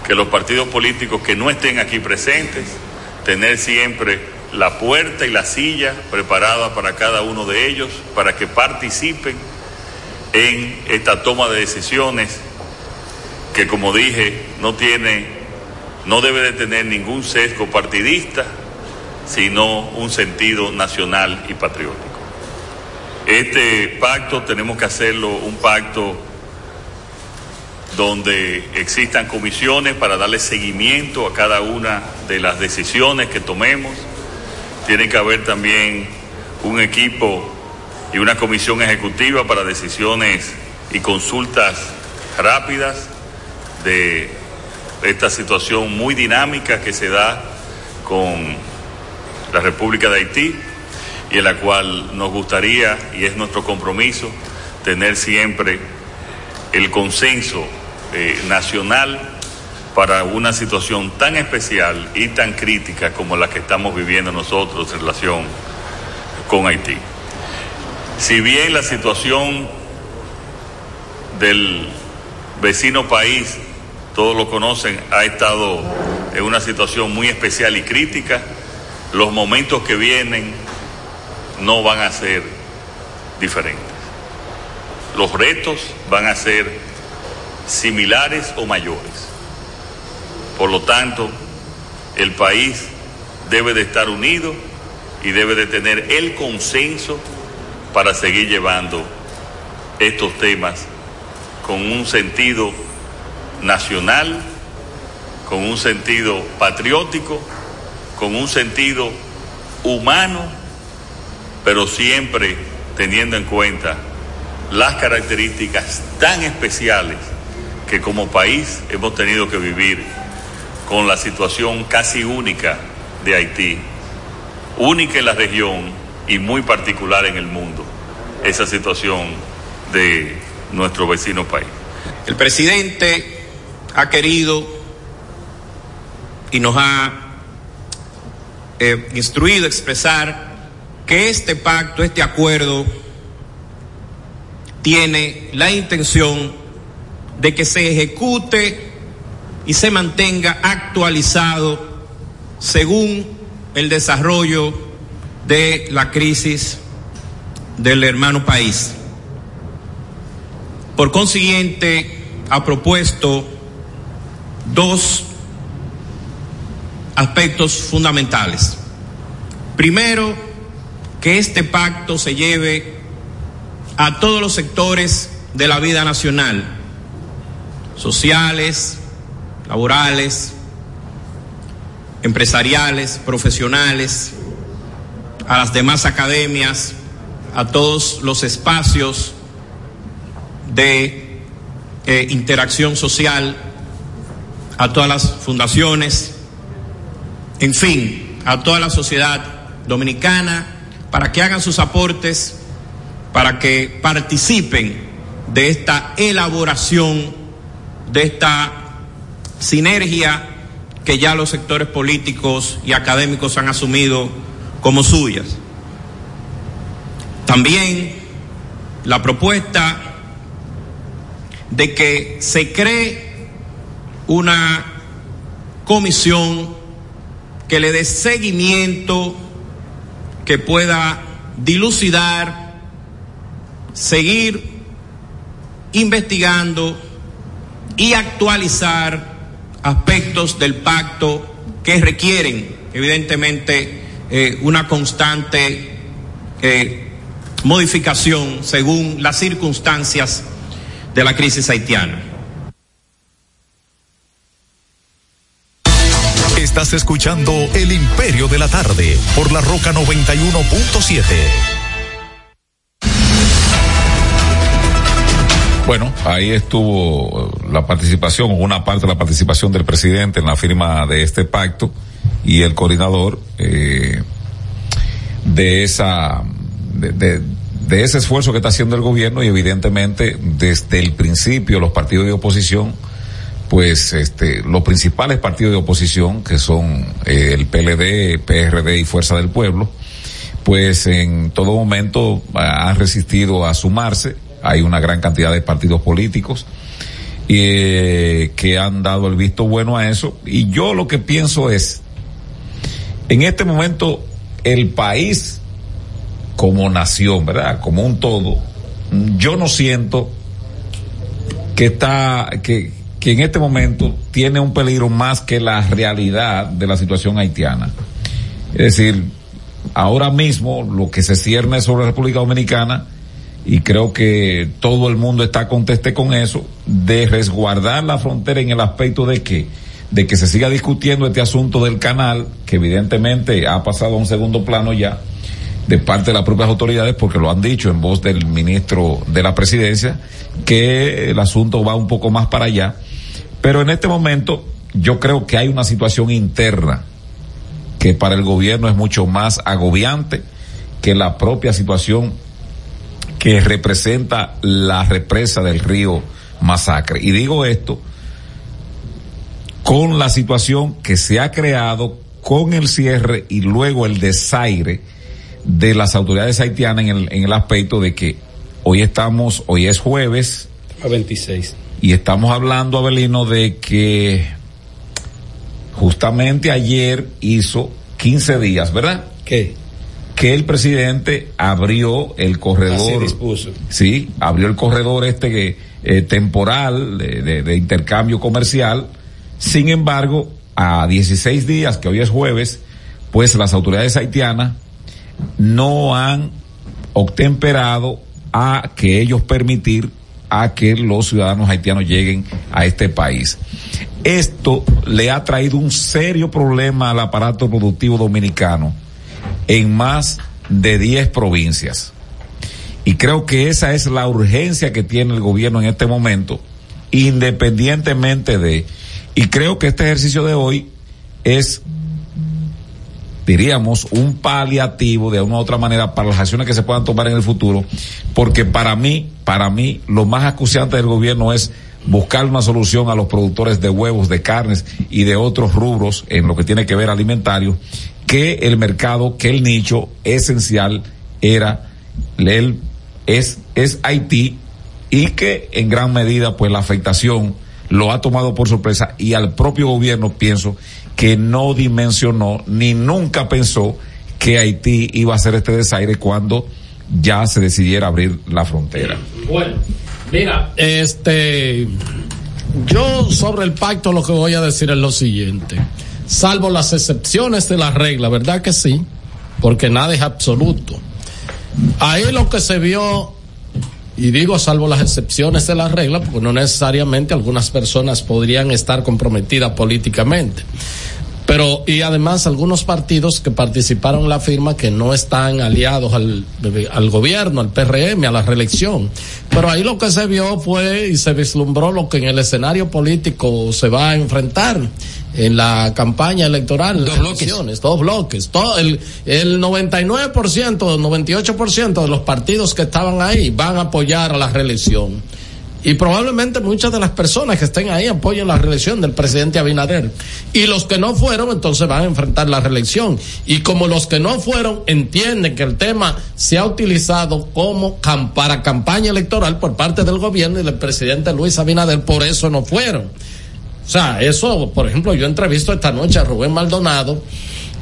que los partidos políticos que no estén aquí presentes, tener siempre la puerta y la silla preparada para cada uno de ellos, para que participen en esta toma de decisiones que como dije no tiene, no debe de tener ningún sesgo partidista, sino un sentido nacional y patriótico. Este pacto tenemos que hacerlo un pacto donde existan comisiones para darle seguimiento a cada una de las decisiones que tomemos. Tiene que haber también un equipo y una comisión ejecutiva para decisiones y consultas rápidas de esta situación muy dinámica que se da con la República de Haití y en la cual nos gustaría, y es nuestro compromiso, tener siempre el consenso eh, nacional para una situación tan especial y tan crítica como la que estamos viviendo nosotros en relación con Haití. Si bien la situación del vecino país, todos lo conocen, ha estado en una situación muy especial y crítica, los momentos que vienen no van a ser diferentes. Los retos van a ser similares o mayores. Por lo tanto, el país debe de estar unido y debe de tener el consenso para seguir llevando estos temas con un sentido nacional, con un sentido patriótico, con un sentido humano, pero siempre teniendo en cuenta las características tan especiales que como país hemos tenido que vivir con la situación casi única de Haití, única en la región y muy particular en el mundo, esa situación de nuestro vecino país. El presidente ha querido y nos ha eh, instruido a expresar que este pacto, este acuerdo, tiene la intención de que se ejecute y se mantenga actualizado según el desarrollo de la crisis del hermano país. Por consiguiente, ha propuesto dos aspectos fundamentales. Primero, que este pacto se lleve a todos los sectores de la vida nacional, sociales, laborales, empresariales, profesionales, a las demás academias, a todos los espacios de eh, interacción social, a todas las fundaciones, en fin, a toda la sociedad dominicana, para que hagan sus aportes, para que participen de esta elaboración, de esta sinergia que ya los sectores políticos y académicos han asumido como suyas. También la propuesta de que se cree una comisión que le dé seguimiento, que pueda dilucidar, seguir investigando y actualizar aspectos del pacto que requieren, evidentemente, eh, una constante eh, modificación según las circunstancias de la crisis haitiana. Estás escuchando El Imperio de la Tarde por la Roca 91.7. Bueno, ahí estuvo la participación, una parte de la participación del presidente en la firma de este pacto y el coordinador eh, de esa de, ese esfuerzo que está haciendo el gobierno y evidentemente desde el principio los partidos de oposición pues este los principales partidos de oposición que son eh, el PLD, PRD y Fuerza del Pueblo pues en todo momento han resistido a sumarse hay una gran cantidad de partidos políticos eh, que han dado el visto bueno a eso. Y yo lo que pienso es, en este momento, el país como nación, ¿verdad? Como un todo, yo no siento que está, que, que en este momento tiene un peligro más que la realidad de la situación haitiana. Es decir, ahora mismo lo que se cierne sobre la República Dominicana, y creo que todo el mundo está conteste con eso, de resguardar la frontera en el aspecto de que, de que se siga discutiendo este asunto del canal, que evidentemente ha pasado a un segundo plano ya, de parte de las propias autoridades, porque lo han dicho en voz del ministro de la presidencia, que el asunto va un poco más para allá. Pero en este momento yo creo que hay una situación interna que para el gobierno es mucho más agobiante que la propia situación que representa la represa del río Masacre. Y digo esto con la situación que se ha creado con el cierre y luego el desaire de las autoridades haitianas en el, en el aspecto de que hoy estamos, hoy es jueves. A 26. Y estamos hablando, Abelino, de que justamente ayer hizo 15 días, ¿verdad? ¿Qué? Que el presidente abrió el corredor. Así dispuso. Sí, abrió el corredor este que, eh, temporal de, de, de intercambio comercial. Sin embargo, a 16 días, que hoy es jueves, pues las autoridades haitianas no han obtemperado a que ellos permitir a que los ciudadanos haitianos lleguen a este país. Esto le ha traído un serio problema al aparato productivo dominicano en más de 10 provincias. Y creo que esa es la urgencia que tiene el gobierno en este momento, independientemente de, y creo que este ejercicio de hoy es diríamos, un paliativo de una u otra manera para las acciones que se puedan tomar en el futuro, porque para mí, para mí, lo más acuciante del gobierno es buscar una solución a los productores de huevos, de carnes y de otros rubros en lo que tiene que ver alimentario, que el mercado, que el nicho esencial era, el, es, es Haití y que en gran medida pues la afectación lo ha tomado por sorpresa y al propio gobierno pienso que no dimensionó ni nunca pensó que Haití iba a hacer este desaire cuando ya se decidiera abrir la frontera. Bueno, mira, este, yo sobre el pacto lo que voy a decir es lo siguiente, salvo las excepciones de la regla, ¿verdad que sí? Porque nada es absoluto. Ahí lo que se vio y digo salvo las excepciones de la regla, porque no necesariamente algunas personas podrían estar comprometidas políticamente. Pero, y además algunos partidos que participaron en la firma que no están aliados al, al gobierno, al PRM, a la reelección. Pero ahí lo que se vio fue y se vislumbró lo que en el escenario político se va a enfrentar en la campaña electoral, dos bloques. dos bloques, todo el, el 99%, 98% de los partidos que estaban ahí van a apoyar a la reelección. Y probablemente muchas de las personas que estén ahí apoyen la reelección del presidente Abinader. Y los que no fueron, entonces van a enfrentar la reelección. Y como los que no fueron entienden que el tema se ha utilizado como para campaña electoral por parte del gobierno y del presidente Luis Abinader, por eso no fueron. O sea, eso, por ejemplo, yo entrevisto esta noche a Rubén Maldonado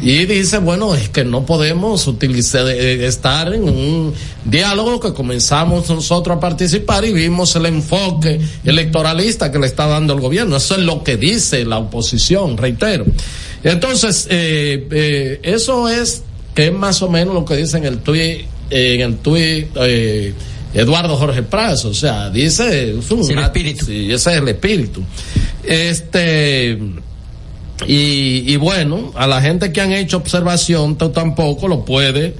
y dice, bueno, es que no podemos utilizar, eh, estar en un diálogo que comenzamos nosotros a participar y vimos el enfoque electoralista que le está dando el gobierno. Eso es lo que dice la oposición, reitero. Entonces, eh, eh, eso es que es más o menos lo que dice en el tuit, en el tuit, eh, Eduardo Jorge Prazo, o sea, dice, es un, Sí, el espíritu. Sí, ese es el espíritu. Este, y, y bueno, a la gente que han hecho observación tampoco lo puede,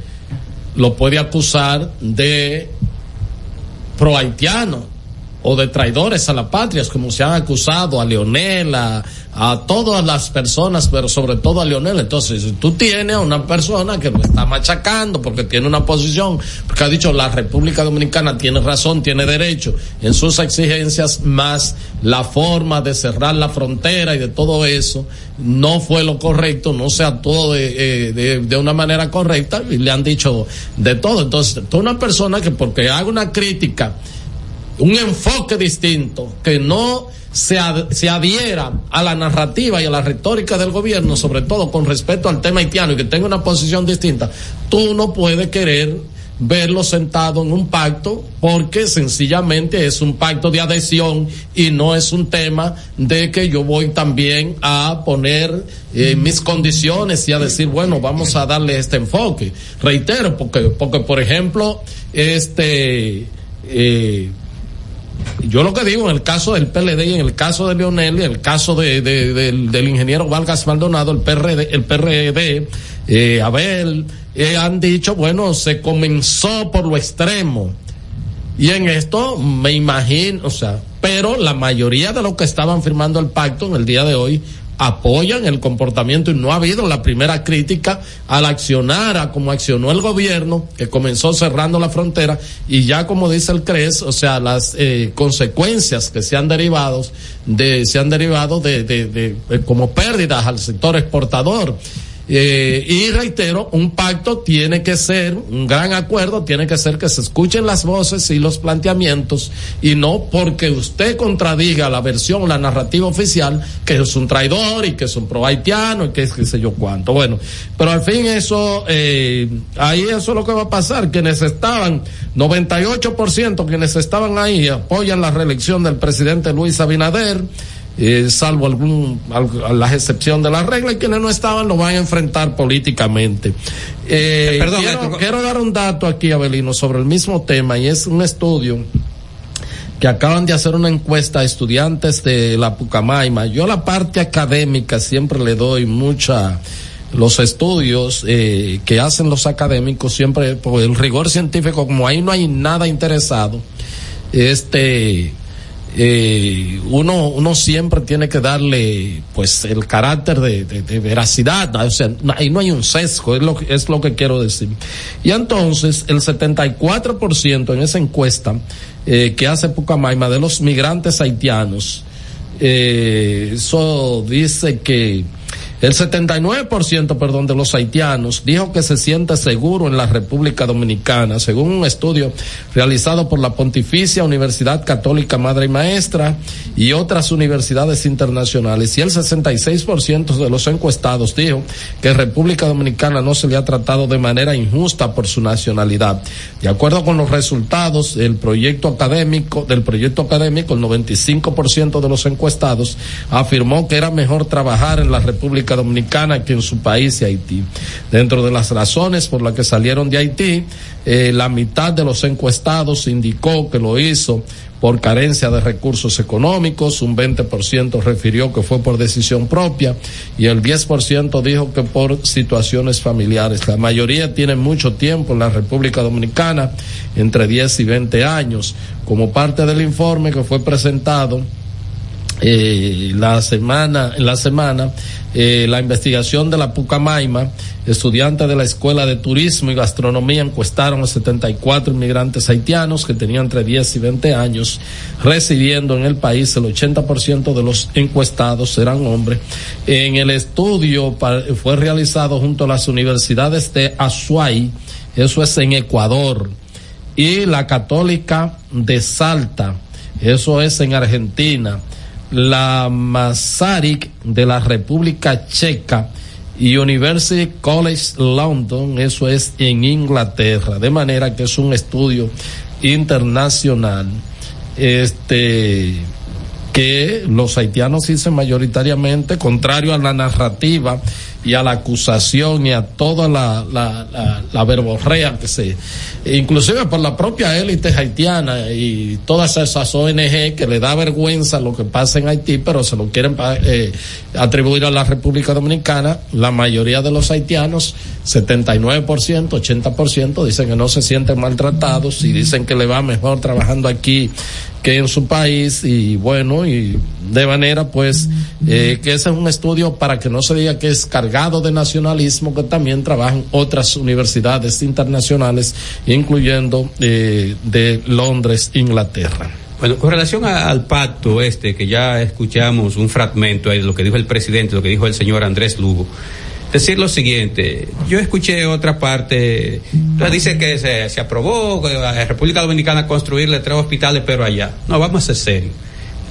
lo puede acusar de pro haitiano o de traidores a la patria, como se han acusado a Leonel, a, a todas las personas, pero sobre todo a Leonel. Entonces, si tú tienes a una persona que lo está machacando porque tiene una posición, porque ha dicho la República Dominicana tiene razón, tiene derecho en sus exigencias, más la forma de cerrar la frontera y de todo eso, no fue lo correcto, no se actuó de, eh, de, de una manera correcta y le han dicho de todo. Entonces, tú una persona que porque haga una crítica, un enfoque distinto, que no se, se adhiera a la narrativa y a la retórica del gobierno, sobre todo con respecto al tema haitiano, y que tenga una posición distinta, tú no puedes querer verlo sentado en un pacto porque sencillamente es un pacto de adhesión y no es un tema de que yo voy también a poner eh, mis condiciones y a decir, bueno, vamos a darle este enfoque. Reitero, porque, porque por ejemplo, este, eh, yo lo que digo en el caso del PLD y en el caso de Leonel y en el caso de, de- del, del ingeniero Vargas Maldonado, el PRD, el PRD, eh, Abel, eh, han dicho, bueno, se comenzó por lo extremo. Y en esto me imagino, o sea, pero la mayoría de los que estaban firmando el pacto en el día de hoy apoyan el comportamiento y no ha habido la primera crítica al accionar a como accionó el gobierno que comenzó cerrando la frontera y ya como dice el CRES, o sea, las eh, consecuencias que se han derivado de se han derivado de, de, de- de como pérdidas al sector exportador. Eh, y reitero, un pacto tiene que ser, un gran acuerdo tiene que ser que se escuchen las voces y los planteamientos y no porque usted contradiga la versión, la narrativa oficial, que es un traidor y que es un pro haitiano y que es qué sé yo cuánto. Bueno, pero al fin eso, eh, ahí eso es lo que va a pasar. Quienes estaban, 98% quienes estaban ahí apoyan la reelección del presidente Luis Abinader eh, salvo algún, al- la excepción de la regla, y quienes no estaban lo van a enfrentar políticamente. Eh, Eh, perdón, quiero, Héctor. quiero dar un dato aquí, Abelino, sobre el mismo tema, y es un estudio que acaban de hacer una encuesta a estudiantes de la Pucamaima. Yo la parte académica siempre le doy mucha los estudios eh, que hacen los académicos siempre por el rigor científico como ahí no hay nada interesado este eh, uno uno siempre tiene que darle pues el carácter de, veracidad o sea ahí no hay un sesgo es lo es lo que quiero decir. Y entonces el 74% en esa encuesta eh, que hace Pucamaima de los migrantes haitianos eh, eso dice que el 79%, perdón, de los haitianos dijo que se siente seguro en la República Dominicana, según un estudio realizado por la Pontificia Universidad Católica Madre y Maestra y otras universidades internacionales. Y el 66% de los encuestados dijo que República Dominicana no se le ha tratado de manera injusta por su nacionalidad. De acuerdo con los resultados del proyecto académico, del proyecto académico, el 95% de los encuestados afirmó que era mejor trabajar en la República Dominicana que en su país y Haití. Dentro de las razones por las que salieron de Haití, eh, la mitad de los encuestados indicó que lo hizo por carencia de recursos económicos, un 20% refirió que fue por decisión propia y el 10% dijo que por situaciones familiares. La mayoría tienen mucho tiempo en la República Dominicana, entre 10 y 20 años. Como parte del informe que fue presentado, eh, la semana, en la semana, eh, la investigación de la Pucamaima, estudiantes de la Escuela de Turismo y Gastronomía encuestaron a 74 inmigrantes haitianos que tenían entre 10 y 20 años residiendo en el país. El 80% de los encuestados eran hombres. En el estudio fue realizado junto a las universidades de Azuay, eso es en Ecuador, y la Católica de Salta, eso es en Argentina, la Masaryk de la República Checa y University College London, eso es en Inglaterra, de manera que es un estudio internacional. Este que los haitianos dicen mayoritariamente, contrario a la narrativa y a la acusación y a toda la, la, la, la verborrea que se, inclusive por la propia élite haitiana y todas esas ONG que le da vergüenza lo que pasa en Haití, pero se lo quieren eh, atribuir a la República Dominicana, la mayoría de los haitianos, 79%, 80% dicen que no se sienten maltratados y dicen que le va mejor trabajando aquí que en su país y bueno y de manera pues eh, que ese es un estudio para que no se diga que es cargado de nacionalismo que también trabajan otras universidades internacionales incluyendo eh, de Londres Inglaterra Bueno, con relación a- al pacto este, que ya escuchamos un fragmento de lo que dijo el presidente, lo que dijo el señor Andrés Lugo, decir lo siguiente, yo escuché otra parte, dice que se, aprobó que la República Dominicana construirle tres hospitales, pero allá. No, vamos a ser serios.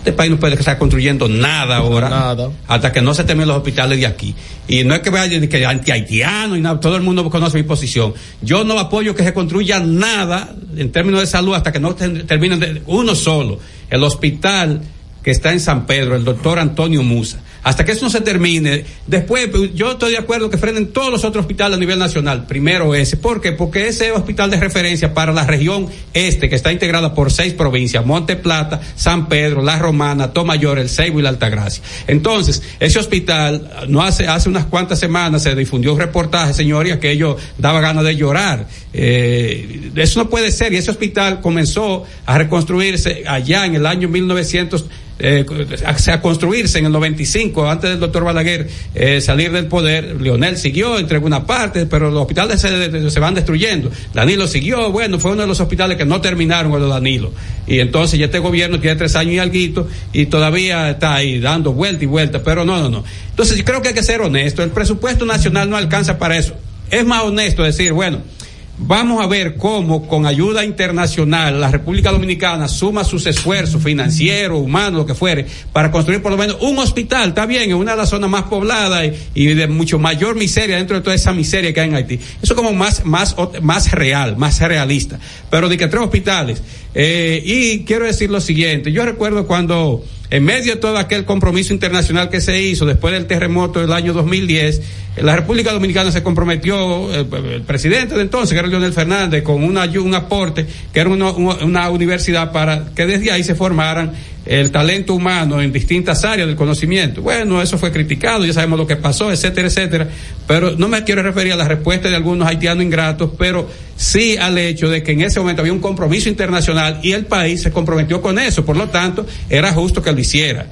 Este país no puede estar construyendo nada ahora. Nada. Hasta que no se terminen los hospitales de aquí. Y no es que vaya de que anti-haitiano y nada, todo el mundo conoce mi posición. Yo no apoyo que se construya nada en términos de salud hasta que no terminen de uno solo. El hospital que está en San Pedro, el doctor Antonio Musa. Hasta que eso no se termine, después pues, yo estoy de acuerdo que frenen todos los otros hospitales a nivel nacional. Primero ese. ¿Por qué? Porque ese hospital de referencia para la región este, que está integrada por seis provincias, Monte Plata, San Pedro, La Romana, Tomayor, El Ceibo y La Altagracia. Entonces, ese hospital, no hace, hace unas cuantas semanas se difundió un reportaje, señores, que ello daba ganas de llorar. Eh, eso no puede ser. Y ese hospital comenzó a reconstruirse allá en el año 1900 eh, a, construirse en el 95, antes del doctor Balaguer eh, salir del poder. Leonel siguió, entregó una parte, pero los hospitales se, se van destruyendo. Danilo siguió, bueno, fue uno de los hospitales que no terminaron con los Danilo. Y entonces ya este gobierno tiene tres años y alguito y todavía está ahí dando vuelta y vuelta, pero no, no, no. Entonces yo creo que hay que ser honesto. El presupuesto nacional no alcanza para eso. Es más honesto decir, bueno, Vamos a ver cómo con ayuda internacional la República Dominicana suma sus esfuerzos financieros, humanos, lo que fuere, para construir por lo menos un hospital, está bien, en una de las zonas más pobladas y, de mucho mayor miseria dentro de toda esa miseria que hay en Haití. Eso como más, más, más real, más realista. Pero de que tres hospitales. Eh, y quiero decir lo siguiente, yo recuerdo cuando en medio de todo aquel compromiso internacional que se hizo después del terremoto del año 2010, la República Dominicana se comprometió, el presidente de entonces, que era Leonel Fernández, con una, un aporte, que era una universidad para que desde ahí se formaran el talento humano en distintas áreas del conocimiento. Bueno, eso fue criticado, ya sabemos lo que pasó, etcétera, etcétera. Pero no me quiero referir a la respuesta de algunos haitianos ingratos, pero sí al hecho de que en ese momento había un compromiso internacional y el país se comprometió con eso. Por lo tanto, era justo que lo hiciera.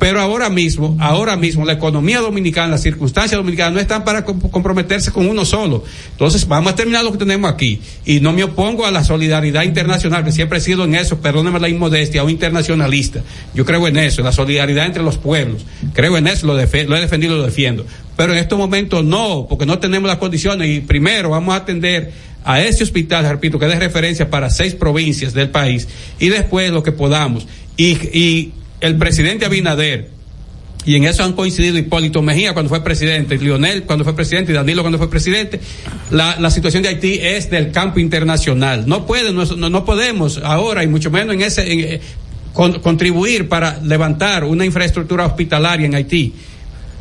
Pero ahora mismo, ahora mismo, la economía dominicana, las circunstancias dominicanas no están para com- comprometerse con uno solo. Entonces, vamos a terminar lo que tenemos aquí. Y no me opongo a la solidaridad internacional, que siempre he sido en eso, perdóneme la inmodestia, un internacionalista. Yo creo en eso, en la solidaridad entre los pueblos. Creo en eso, lo, lo he defendido y lo defiendo. Pero en estos momentos no, porque no tenemos las condiciones. Y primero vamos a atender a ese hospital, repito, que es de referencia para seis provincias del país. Y después lo que podamos. Y, y el presidente Abinader, y en eso han coincidido Hipólito Mejía cuando fue presidente, Lionel cuando fue presidente y Danilo cuando fue presidente. La, la situación de Haití es del campo internacional. No puede, no, no- podemos ahora y mucho menos en ese en, eh, con- contribuir para levantar una infraestructura hospitalaria en Haití.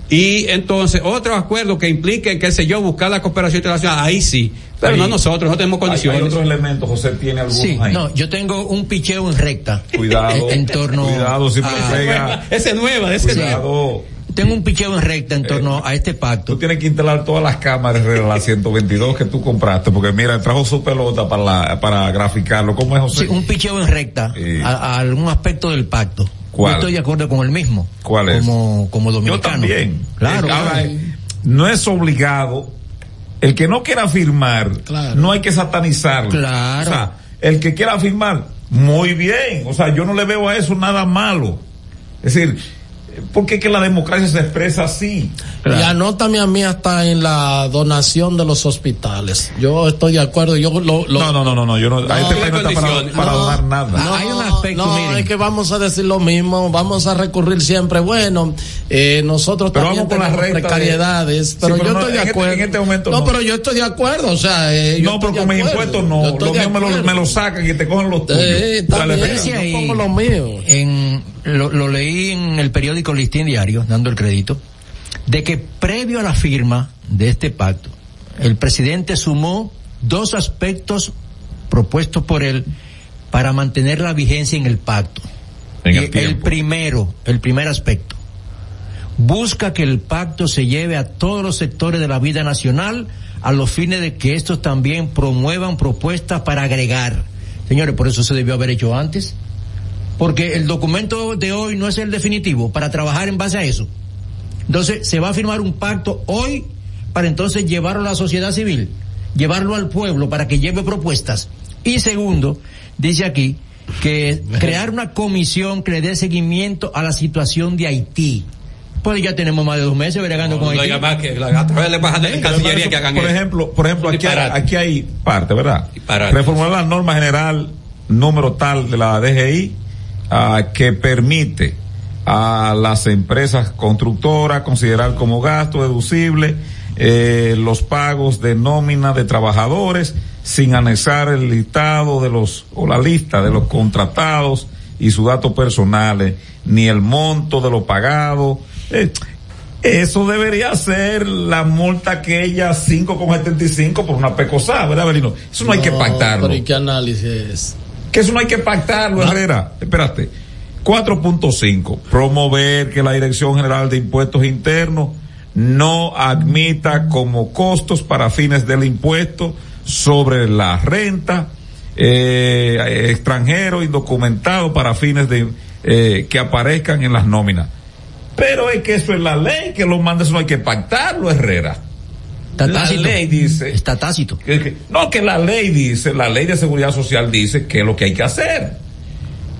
Y entonces otro acuerdo que implique, qué sé yo, buscar la cooperación internacional, ahí sí. Pero Ahí- no nosotros, no tenemos condiciones. hay otros elementos, José tiene algunos Sí, ahí. no, yo tengo un picheo en recta. Cuidado, En, en torno cuidado, si me a- pega. Ese es nueva, ese es nueva. Cuidado. Tengo un picheo en recta en torno a este pacto. Tú tienes que instalar todas las cámaras de la 122 que tú compraste, porque mira, trajo su pelota para, la, para graficarlo. ¿Cómo es, José? Sí, un picheo en recta a, a algún aspecto del pacto. ¿Cuál? Yo estoy de acuerdo con el mismo. ¿Cuál es? Como, como Yo dominicano. también. Claro. Ahora, claro. no es obligado. El que no quiera firmar, no hay que satanizarlo. Claro. O sea, el que quiera firmar, muy bien. O sea, yo no le veo a eso nada malo. Es decir, porque es que la democracia se expresa así. Y anótame a mí hasta en la donación de los hospitales. Yo estoy de acuerdo. Yo lo, lo- No, no, no, no, no, yo no, a este país no está para, No. donar nada. Hay un aspecto, no, miren. es que vamos a decir lo mismo, vamos a recurrir siempre, bueno, eh, nosotros Pero también vamos con la tenemos de- precariedades, Sí, pero, yo no, estoy de en este- acuerdo. en este momento no, no. pero yo estoy de acuerdo, o sea, eh, yo No, pero con de mis impuestos no. Los de míos me lo, me lo sacan y te cogen los tuyos. Eh. Sí, yo ahí. pongo lo mío. En, lo, lo leí en el periódico Listín Diario, dando el crédito, de que previo a la firma de este pacto, el presidente sumó dos aspectos propuestos por él para mantener la vigencia en el pacto. En el tiempo. primero, el primer aspecto, busca que el pacto se lleve a todos los sectores de la vida nacional a los fines de que estos también promuevan propuestas para agregar. Señores, por eso se debió haber hecho antes. Porque el documento de hoy no es el definitivo para trabajar en base a eso. Entonces, se va a firmar un pacto hoy para entonces llevarlo a la sociedad civil, llevarlo al pueblo para que lleve propuestas. Y segundo, dice aquí que crear una comisión que le dé seguimiento a la situación de Haití. Pues ya tenemos más de dos meses bregando con No Haití. más que la- a través de la embajada de Cancillería que hagan por eso. ejemplo, por ejemplo, aquí hay, aquí hay parte, ¿verdad? Disparate. Reformular la norma general número tal de la DGI ah, que permite a las empresas constructoras considerar como gasto deducible eh, los pagos de nómina de trabajadores sin anexar el listado de los o la lista de los contratados y sus datos personales ni el monto de lo pagado. Eh, eso debería ser la multa aquella 5,75 por una pecosada, ¿verdad, Belino? Eso no, hay que pactarlo. Pero ¿y qué análisis? Que eso no hay que pactarlo, Herrera. Espérate. 4.5. Promover que la Dirección General de Impuestos Internos no admita como costos para fines del impuesto sobre la renta eh, extranjero indocumentado para fines de eh, que aparezcan en las nóminas. Pero es que eso es la ley, que lo manda, eso no hay que pactarlo, Herrera. Está la tácito. ley dice. Está tácito. que- que- no, que la ley dice, la ley de seguridad social dice que es lo que hay que hacer.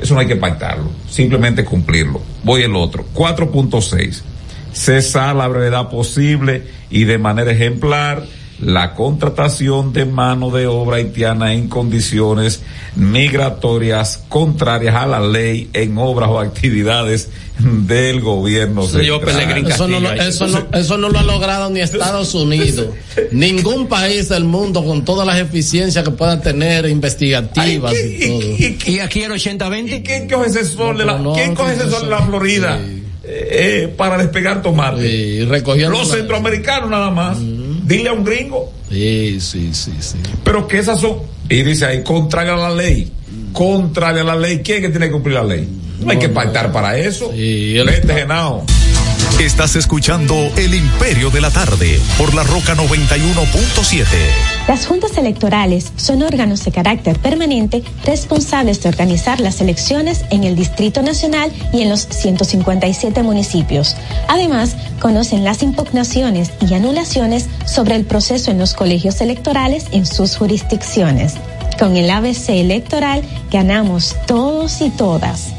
Eso no hay que pactarlo, simplemente cumplirlo. Voy el otro. 4.6. Cesar la brevedad posible y de manera ejemplar la contratación de mano de obra haitiana en condiciones migratorias contrarias a la ley en obras o actividades del gobierno Señor Eso no, lo- eso, no, eso no lo ha logrado ni Estados Unidos. Ningún país del mundo con todas las eficiencias que pueda tener investigativas y todo. Y aquí el 80-20. ¿Quién coge ese sol de la, No, ¿quién coge ese sol de la Florida? eh, eh, para despegar tomate. recogiendo Los la- centroamericanos nada más. Dile a un gringo. Sí, sí, sí, sí. Pero que esas son, y dice ahí, contraria a la ley. Contraria a la ley. ¿Quién es que tiene que cumplir la ley? No, hay que pactar para eso. Vete, Genao. Estás escuchando El Imperio de la Tarde por la Roca 91.7. Las juntas electorales son órganos de carácter permanente responsables de organizar las elecciones en el Distrito Nacional y en los 157 municipios. Además, conocen las impugnaciones y anulaciones sobre el proceso en los colegios electorales en sus jurisdicciones. Con el ABC electoral ganamos todos y todas.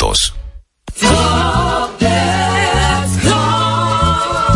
minutos.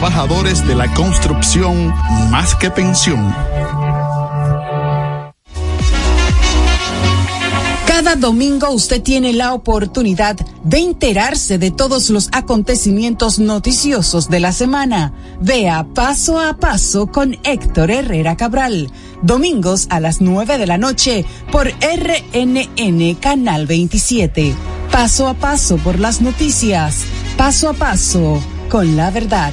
trabajadores de la construcción más que pensión. Cada domingo usted tiene la oportunidad de enterarse de todos los acontecimientos noticiosos de la semana. Vea paso a paso con Héctor Herrera Cabral. Domingos a las 9 de la noche por RNN Canal 27. Paso a paso por las noticias. Paso a paso con la verdad.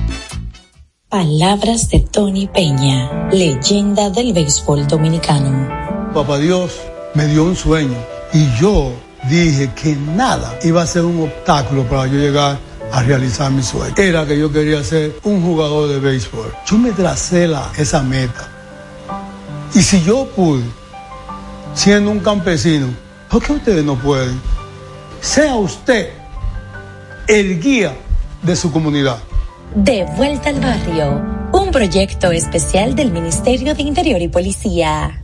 Palabras de Tony Peña, leyenda del béisbol dominicano. Papá Dios me dio un sueño y yo dije que nada iba a ser un obstáculo para yo llegar a realizar mi sueño. Era que yo quería ser un jugador de béisbol. Yo me tracé la, esa meta. Y si yo pude, siendo un campesino, ¿por qué ustedes no pueden? Sea usted el guía de su comunidad. De vuelta al barrio, un proyecto especial del Ministerio de Interior y Policía.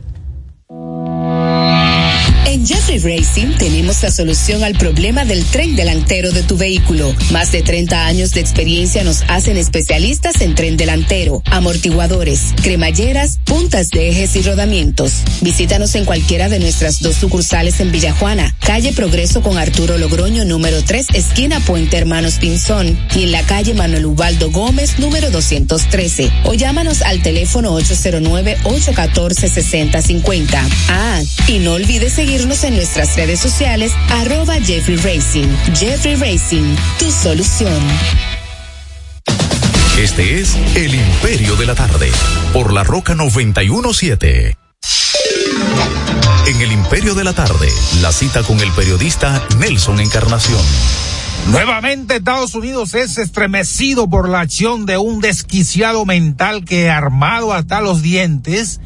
Jeffrey Racing tenemos la solución al problema del tren delantero de tu vehículo. Más de 30 años de experiencia nos hacen especialistas en tren delantero, amortiguadores, cremalleras, puntas de ejes y rodamientos. Visítanos en cualquiera de nuestras dos sucursales en Villajuana, calle Progreso con Arturo Logroño número 3, esquina Puente Hermanos Pinzón, y en la calle Manuel Ubaldo Gómez número 213. O llámanos al teléfono 809-814-6050. Ah, y no olvides seguirnos en nuestras redes sociales arroba Jeffrey Racing. Jeffrey Racing, tu solución. Este es El Imperio de la Tarde, por la Roca 917. En El Imperio de la Tarde, la cita con el periodista Nelson Encarnación. Nuevamente Estados Unidos es estremecido por la acción de un desquiciado mental que armado hasta los dientes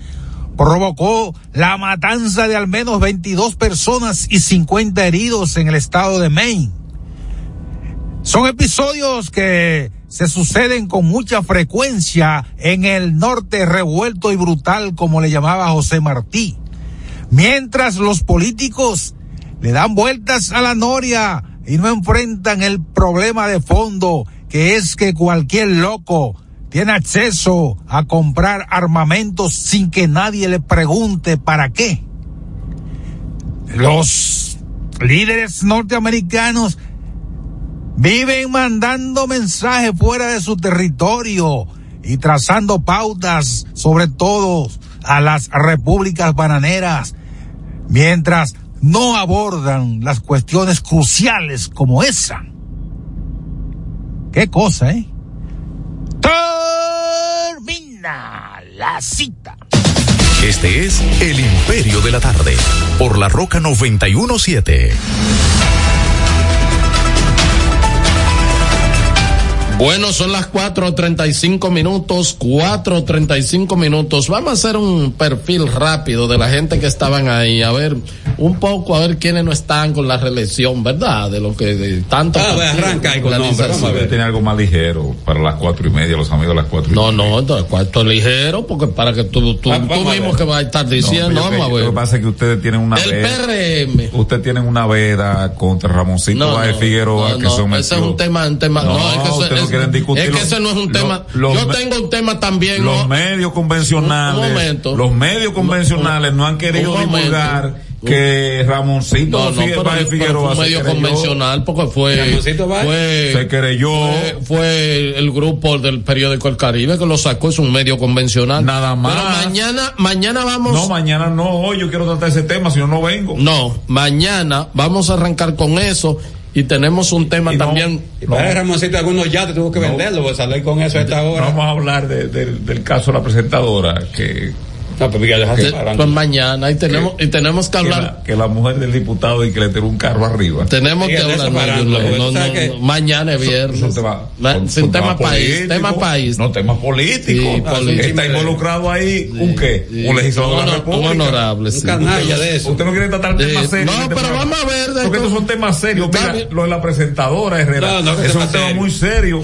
provocó la matanza de al menos 22 personas y 50 heridos en el estado de Maine. Son episodios que se suceden con mucha frecuencia en el norte revuelto y brutal como le llamaba José Martí. Mientras los políticos le dan vueltas a la noria y no enfrentan el problema de fondo que es que cualquier loco tiene acceso a comprar armamentos sin que nadie le pregunte para qué. Los líderes norteamericanos viven mandando mensajes fuera de su territorio y trazando pautas, sobre todo a las repúblicas bananeras, mientras no abordan las cuestiones cruciales como esa. Qué cosa, ¿eh? La cita. Este es El Imperio de la Tarde, por la Roca 917. Bueno, son las 4.35 minutos, 4.35 minutos. Vamos a hacer un perfil rápido de la gente que estaban ahí, a ver un poco, a ver quiénes no están con la reelección, ¿verdad? De lo que de tanto... Ah, partido, arranca ahí con nombre, vamos a ver. Tiene algo más ligero para las cuatro y media, los amigos de las cuatro y No, no, entonces, cuarto ligero, porque para que tú, tú, Va- tú mismo que vas a estar No, diciendo, yo vamos a ver. Lo que pasa es que ustedes tienen una El veda. PRM. Ustedes tienen una veda contra Ramoncito No, no, Figueroa no, que no, sometió. ese es un tema, un tema, no, es que eso, no quieren discutir. es que los- ese no es un los- tema. los yo tengo un tema también, los ¿no? medios convencionales, Un- un momento. los medios convencionales no han querido un momento. divulgar que Ramoncito No, no, pero, pero Figueroa fue un medio convencional porque fue, fue Se querelló. fue, fue el grupo del periódico El Caribe que lo sacó, es un medio convencional. Nada más. Pero mañana, mañana vamos. No, mañana no, hoy yo quiero tratar ese tema, si no, no vengo. No, mañana vamos a arrancar con eso y tenemos un tema también. Y para Ramoncito, algunos ya te tuvo que venderlo, pues salir con eso a esta hora. Vamos a hablar de- de- del caso de la presentadora que No, pero ya dejaste Pues, pues mañana y tenemos y tenemos que que hablar. la, que la mujer del diputado y que le tiró un carro arriba. Tenemos que hablar. parando, no, no, mañana es viernes. Son son- sin tema país, tema. No, temas políticos. Sí, político. Está involucrado ahí un qué? sí. Un legislador de Un la República. un honorable, sí. Un canalla de eso. Usted no quiere tratar Sí. temas serios. No, este pero vamos a ver Porque esto. estos son temas serios. Mira, lo de la presentadora Herrera. Que Eso es tema un tema muy serio.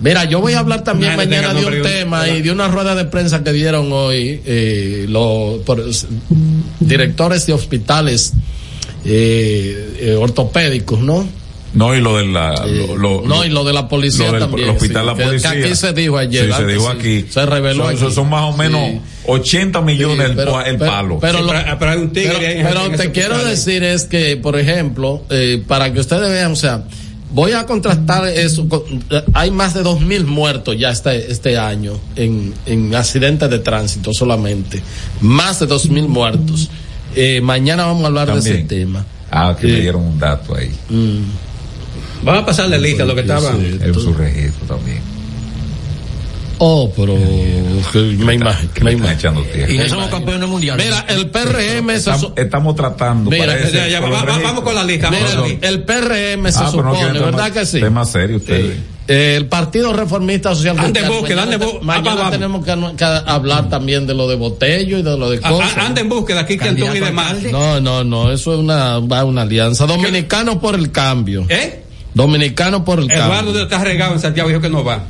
Mira, yo voy a hablar también Nadie mañana de un tema ¿verdad? y de una rueda de prensa que dieron hoy eh, los por- directores de hospitales eh, eh, ortopédicos, ¿no? No, y lo de la. lo- lo- no, y lo de la policía lo del también. el hospital sí, la que- que policía. aquí se dijo ayer. Sí, se dijo sí, aquí. Se reveló Son, aquí. son- más o menos Sí. 80 millones Sí, el, pero- el pero- palo. pero Sí, lo- pero- pero hay un tigre pero, te quiero decir es que, por ejemplo, eh, para que ustedes vean, o sea, voy a contrastar eso. con- eh, hay más de dos mil muertos ya este, este año en, en accidentes de tránsito solamente. Más de dos mil muertos. Eh, mañana vamos a hablar de ese tema. Ah, que Sí. me dieron un dato ahí. Vamos a pasarle lista a lo que estaba. En su registro también. Oh, pero me imagino. Me tierra. Y no somos campeones mundiales. Mira, el PRM se Estamos, estamos tratando. Mira, parece, ya, ya, va- vamos con la lista. Mira, la el, PRM se Ah, no supone, quieren ¿verdad que sí? Temas serios ustedes. Eh, El Partido Reformista Social Ande mañana, ande bu- mañana tenemos que, que hablar también de lo de Botello y de lo de cosas. a- Anda en búsqueda, aquí que Antón y demás. No, no, no, eso es una, va una alianza. Dominicano por el cambio. ¿Eh? Dominicano por el Eduardo cambio. está regado en Santiago, dijo que no va.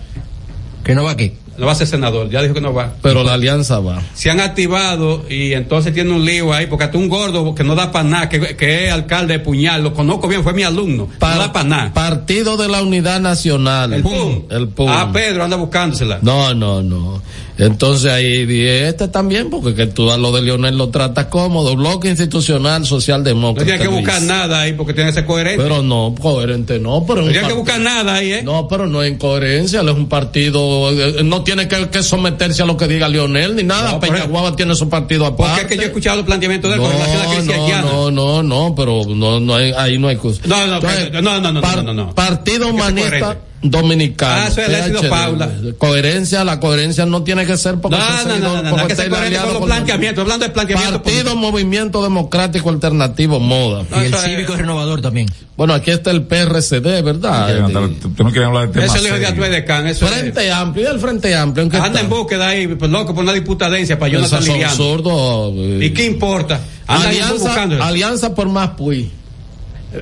¿Que no va aquí? no va a ser senador, ya dijo que no va. Pero la alianza va. Se han activado y entonces tiene un lío ahí, porque hasta un gordo que no da para nada, que, que es alcalde de Puñal, lo conozco bien, fue mi alumno, no da para nada. Partido de la Unidad Nacional. El PUM. El PUM. Ah, Pedro anda buscándosela. No, no, no. Entonces ahí dije, este también, porque que tú a lo de Leonel lo tratas cómodo. Bloque institucional, No socialdemócrata. tiene que buscar Luis. nada ahí porque tiene que ser coherente. Pero no, coherente no, pero. No tiene que buscar nada ahí, ¿eh? No, pero no es incoherencia, él es un partido, eh, no tiene que, que someterse a lo que diga Leonel ni nada, No, por Peña eso- Guava tiene su partido Porque aparte. es que yo he escuchado los planteamientos de él con relación a la crisis no, haitiana. no, no, no, pero no, no hay, ahí no hay cosa. No, no, Entonces, no, no, no, no, par- no, no, no. Partido Humanista. Dominicano. Ah, eso es el éxito PHD. Paula. Coherencia, la coherencia no tiene que ser porque No, no, no, no, no, que coherente con los planteamientos, hablando de planteamientos. Partido Movimiento Democrático Alternativo Moda. Y el cívico renovador también. Bueno, aquí está el PRCD, ¿verdad? Tú no quieres hablar de temas Eso es el hijo de de Can, eso es- Frente Amplio, y el Frente Amplio, ¿en qué Anda está? en búsqueda ahí, pues, loco, por una diputadencia para Esos Jonathan son Liriano. zurdos, eh. ¿Y qué importa? Alianza, alianza por más Puy.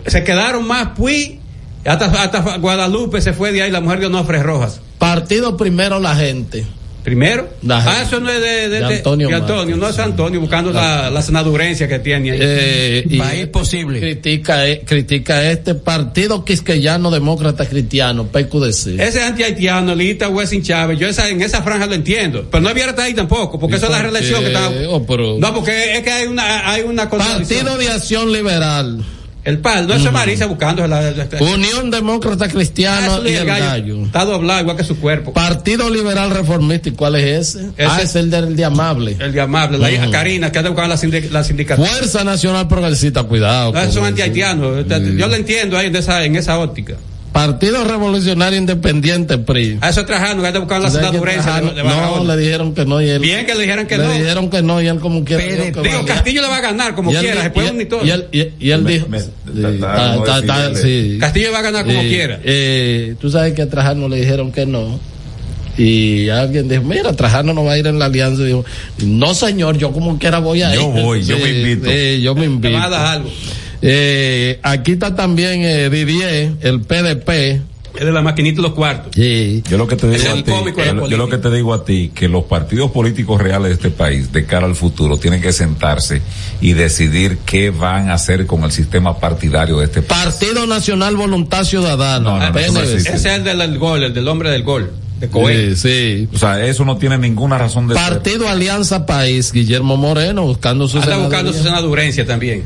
Se quedaron más Puy, hasta, hasta Guadalupe se fue de ahí la mujer de Onofre Rojas. Partido primero la gente. ¿Primero? La ah, gente. eso no es de, de- De de- Antonio de Antonio, no es Antonio, buscando la, la senadurencia que tiene ahí. Eh, y País posible. Critica, eh, critica este partido quisqueyano demócrata cristiano, PQDC. Ese anti-haitiano, Lita Wessing Chávez, yo esa, en esa franja lo entiendo. Pero no había ahí tampoco, porque ¿Y eso es la reelección que está. Oh, pero- No, porque es que hay una, hay una. Partido de Acción Liberal. El PAL, no es Marisa buscando la, la- la- Unión Demócrata Ah, Cristiano eso y el gallo. Está doblado igual que su cuerpo. Partido Liberal Reformista, ¿y cuál es ese? Ese ah, es- el del de Amable. El de Amable, la hija. Karina, que anda buscando la, sindic- la sindicatura. Fuerza Nacional Progresista, cuidado. No, esos son anti-haitianos. Yo lo entiendo ahí en esa, en esa óptica. Partido Revolucionario Independiente, PRI. A eso es Trajano, que anda buscando la ¿Sabes que senadurencia de, Trajano- de No, le dijeron que no y él. Bien que le dijeron que le no. dijeron que no y él como quiera. dijo que Digo. Castillo le va a ganar como Y quiera, di- se puede y- unir todo. Y él, y, y él Me- dijo. me- sí, ta- ta- ta- no ta- ta- decirle- sí. Castillo va a ganar como Eh, quiera. eh, Tú sabes que a Trajano le dijeron que no. Y alguien dijo, mira, Trajano no va a ir en la alianza. Y dijo, no señor, yo como quiera voy a ir. Yo voy, yo me invito. Sí, yo me Te invito. van a dar algo. Eh, aquí está también eh, Didier, el PDP. Es de la maquinita de los cuartos. Sí. Yo lo que te digo a ti, yo, lo- yo lo que te digo a ti, que los partidos políticos reales de este país, de cara al futuro, tienen que sentarse y decidir qué van a hacer con el sistema partidario de este país. Partido Nacional Voluntad Ciudadana. No, no, no, eso. Ese es el del, gol, el del hombre del gol. De Cohen. Sí, sí. O sea, eso no tiene ninguna razón de ser. Partido Alianza País, Guillermo Moreno buscando su Anda buscando su senadurencia también.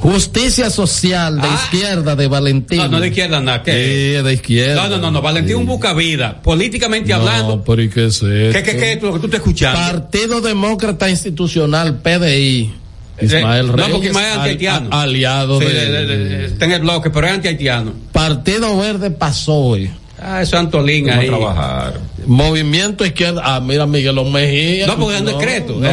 Justicia Social de Ah. izquierda de Valentín. No, no de izquierda, nada. ¿qué? Sí, de izquierda. No, no, no, no. Valentín un busca vida. Políticamente No, hablando. pero ¿y qué es esto? ¿Qué, qué, qué es lo que tú estás escuchando? Partido Demócrata Institucional, PDI. Ismael no, Reyes. porque Ismael es al- anti-haitiano. a- aliado Sí, de, de- de- de- está en el bloque, pero es anti-haitiano. Partido Verde PASOE. Ah, eso es Antolín Vamos a ahí. trabajar. Movimiento Izquierda. Ah, mira, Miguelón Mejía. No, porque es un decreto. No,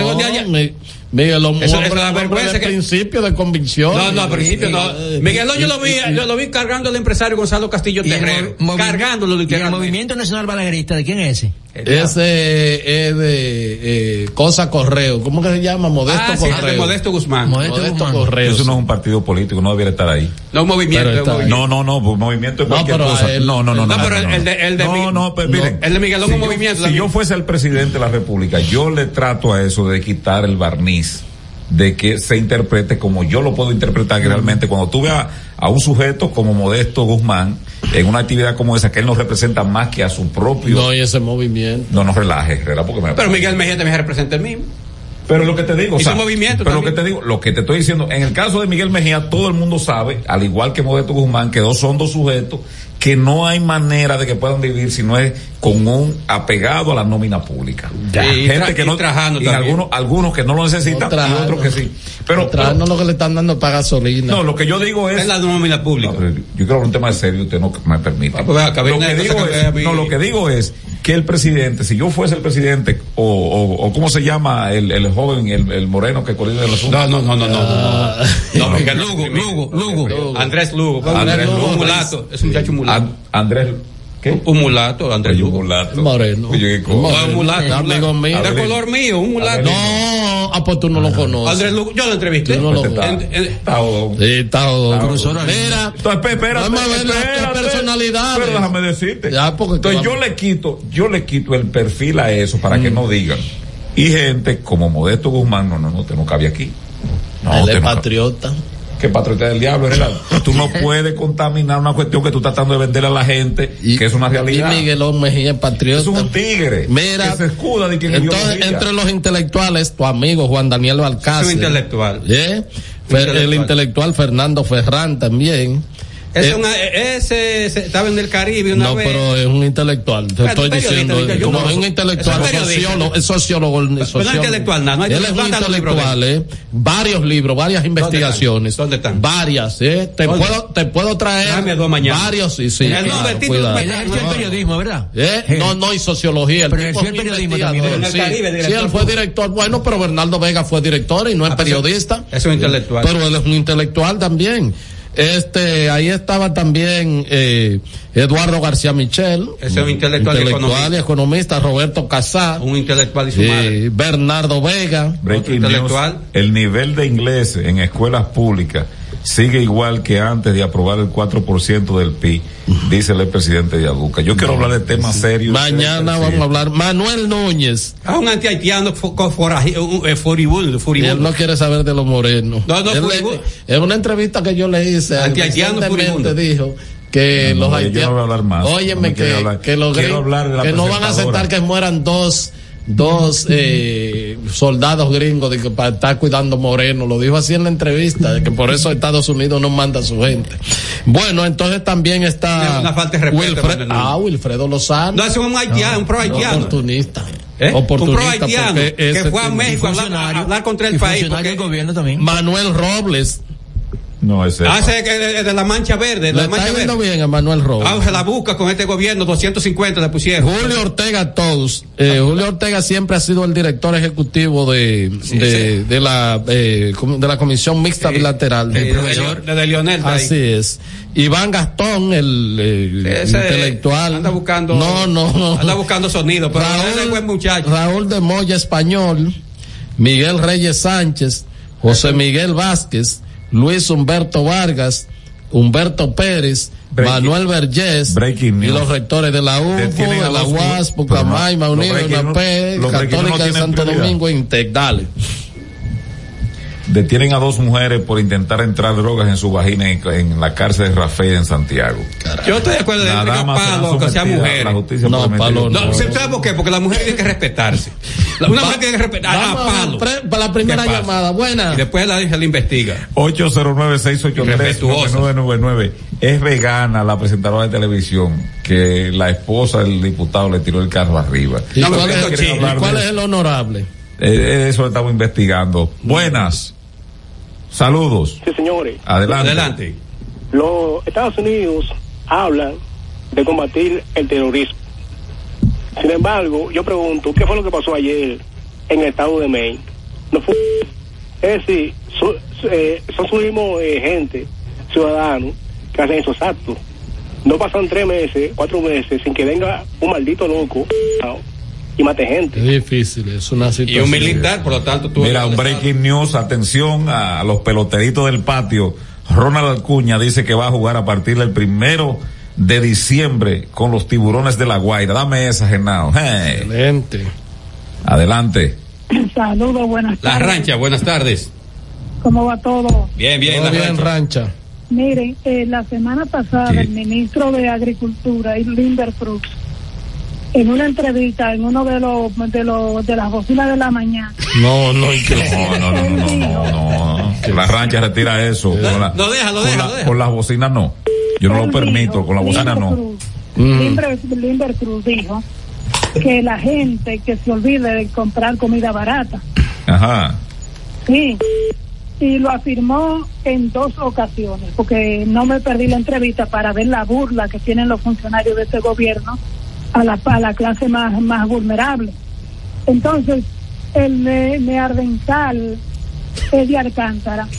Es un día- Mi- Miguelón Eso- hombre- eso da hombre vergüenza de que- principio de convicción. No, no, al principio no. Miguel yo lo vi, yo lo vi cargando al empresario Gonzalo Castillo Terrero. Cargándolo ¿Y el literalmente. Movimiento Nacional Balaguerista, ¿de quién es ese? Ese es de eh, Cosa Correo. ¿Cómo que se llama? Modesto Ah, sí, Correo. de Modesto Guzmán. Modesto Modesto Guzmán. Correo. Eso no es un partido político, no debiera estar ahí. No, un movimiento. Un movimiento. No, no, no, pues movimiento es No, cualquier cosa. él- no, no, no, No, no. pero no, el de- el de no, Miguel- no, pues miren. el de Miguelón si un yo- movimiento Si también. yo fuese el presidente de la República, yo le trato a eso de quitar el barniz de que se interprete como yo lo puedo interpretar que realmente cuando tú veas a un sujeto como Modesto Guzmán en una actividad como esa que él no representa más que a su propio No, y ese movimiento. no nos relaje Herrera, porque me Pero Miguel Mejía también representa el mismo. pero lo que te digo, o sea, movimiento pero lo que te digo, lo que te estoy diciendo, en el caso de Miguel Mejía, todo el mundo sabe, al igual que Modesto Guzmán, que dos son dos sujetos que no hay manera de que puedan vivir si no es con un apegado a la nómina pública. Ya. Y Gente que y no Trajano y algunos algunos que no lo necesitan No, y otros que sí. Pero, pero- lo que le están dando para gasolina. no, lo que yo digo es Es la nómina pública. no, yo creo que es un tema serio, usted no me permite. Ah, pues lo, que de digo es, no, lo que digo es que el presidente, si yo fuese el presidente, o, o, o cómo se llama el, el joven, el, el moreno que coordina el asunto. No, no, no, no, no. Ah. No, no, Miguel Lugo, Lugo, Lugo. Andrés Lugo. Andrés Un Lugo. mulato. Es un muchacho mulato. An- Andrés, ¿qué? Un mulato, Andrés Oye, un Lugo. mulato. Moreno. No, un mulato. Amigo mío. De color mío, un mulato. No, ah, pues tú no lo conoces. Andrés Lugo, yo lo entrevisté. Tú no lo En- conoces. Está jodón. Mira, Entonces, espérate, vamos a ver las espérate. personalidades. Pero déjame decirte. Ya, porque Entonces yo le quito, yo le quito el perfil a eso para que no digan. Y gente como Modesto Guzmán, no, no, no, usted no cabe aquí. No, Él es patriota. Que patriota del diablo, ¿verdad? Tú no puedes contaminar una cuestión que tú estás tratando de venderle a la gente, que es una Y realidad. Miguelón Mejía es patriota. Es un tigre. Mira, que se escuda de quien entonces, entre los intelectuales, tu amigo Juan Daniel Balcácer. Es un intelectual. ¿eh? Fer- El intelectual Fernando Ferrán también. Ese, Eh, es una- ese, ese estaba en el Caribe una no, vez. pero es un intelectual. Te Pero estoy diciendo. diga, yo no, no- es un intelectual, es sociólogo, es sociólogo. no es sociólogo. intelectual, nada, no hay- Él es un ¿dónde están los libros de intelectual, ¿eh? Varios libros, varias investigaciones. ¿Dónde están? Varias, ¿eh? Te ¿Dónde? puedo, te puedo traer. Tráeme dos mañana. Varios, sí, sí. El claro, nombre, el título, cuidado. Él ejerció el periodismo, ¿verdad? ¿Eh? No, no, y sociología. El Pero tipo ejerció es el periodismo también, sí. En el Caribe, Sí, él fue director. Bueno, pero Bernardo Vega fue director y no es Ah, pues, periodista. Es un intelectual. Pero él es un intelectual también. Este, ahí estaba también eh, Eduardo García Michel. Ese es un intelectual y intelectual y economista. Roberto Casá. Un intelectual y su eh, madre. Bernardo Vega. Breaking news, el nivel de inglés en escuelas públicas sigue igual que antes de aprobar el 4% del PIB, dice el presidente de Aduca. Yo quiero hablar de temas serios. Mañana vamos a hablar. Manuel Núñez. Ah, un antihaitiano un- eh, furibundo, furibundo. él no quiere saber de los morenos. No, no, furibundo. en una entrevista que yo le hice, Antihaitiano furibundo. dijo que No, los no, yo no haitianos. voy a hablar más. Óyeme, No que, hablar. que los Quiero gringos- hablar de la que no van a aceptar que mueran dos dos eh, soldados gringos de que para estar cuidando morenos lo dijo así en la entrevista de que por eso Estados Unidos no manda a su gente bueno entonces también está Es una falta de respeto, Wilfred- ah Wilfredo Lozano No, es un haitiano, un pro haitiano. oportunista ¿Eh? oportunista un pro que fue a México a hablar, a hablar contra el país. Porque, gobierno también. Manuel Robles No, ese ah, ese que de, de la mancha verde, la mancha está yendo verde. bien a Manuel Robles Ah, se la busca con este gobierno, 250 le pusieron. Julio Ortega Tous. Eh, Julio Ortega siempre ha sido el director ejecutivo de, de, de la eh, de la Comisión Mixta Bilateral. de- del de- de- de Lionel, de ahí. Así es. Iván Gastón, el, eh, Ese intelectual. Anda buscando. No, no. Anda buscando sonido, pero Raúl- es buen muchacho. Raúl de Moya Español, Miguel Reyes Sánchez, José Miguel Vázquez, Luis Humberto Vargas, Humberto Pérez, Breaking- Manuel Vergés y los rectores de la UFO, de la UAS, los breaking UNAP, Católica de Santo prioridad. Domingo. Dale. Detienen a dos mujeres por intentar entrar drogas en su vagina en, en la cárcel de Rafael en Santiago. Yo estoy de acuerdo de serán palo, que sea mujer. No, palo No, Público. ¿sabes por qué? Porque la mujer tiene que respetarse. La- Una mujer tiene que respetar a Vamos a palo. pre- para la primera llamada. Buena. Y después la, se la investiga. 809-683-9999. Es vegana la presentadora de televisión que la esposa del diputado le tiró el carro arriba. ¿Y No, cuál, es, y cuál es el honorable? Eh, eso lo estamos investigando. Buenas. Saludos. Sí, señores. Adelante. Adelante. Los Estados Unidos hablan de combatir el terrorismo. Sin embargo, yo pregunto, ¿qué fue lo que pasó ayer en el estado de Maine? No fue, es decir, eh, son su mismo eh, gente, ciudadanos, que hacen esos actos. No pasan tres meses, cuatro meses, sin que venga un maldito loco y mate gente. Es difícil, es una Y situación. un militar, por lo tanto, tú. Mira, un breaking news, atención a los peloteritos del patio. Ronald Acuña dice que va a jugar a partir del primero de diciembre con los tiburones de la Guaira. Dame esa, Genao. Hey. Excelente. Adelante. Saludos, buenas La tardes. rancha, buenas tardes. ¿Cómo va todo? Bien, bien, Todo la bien, rancha. rancha. Miren, eh, la semana pasada Sí. el ministro de Agricultura, Limber Cruz, en una entrevista en uno de los de los de las bocinas de la mañana, No, no. No, no, no, no, no, no, no. La rancha retira eso. Con la- No, déjalo, con las bocinas no. Yo no lo permito, con la bocina Limber no. Mm. Limber, Limber Cruz dijo que la gente que se olvide de comprar comida barata. Ajá. Sí. Y lo afirmó en dos ocasiones, porque no me perdí la entrevista para ver la burla que tienen los funcionarios de este gobierno a la, a la clase más, más vulnerable. Entonces, el ne- neardental es de Alcántara.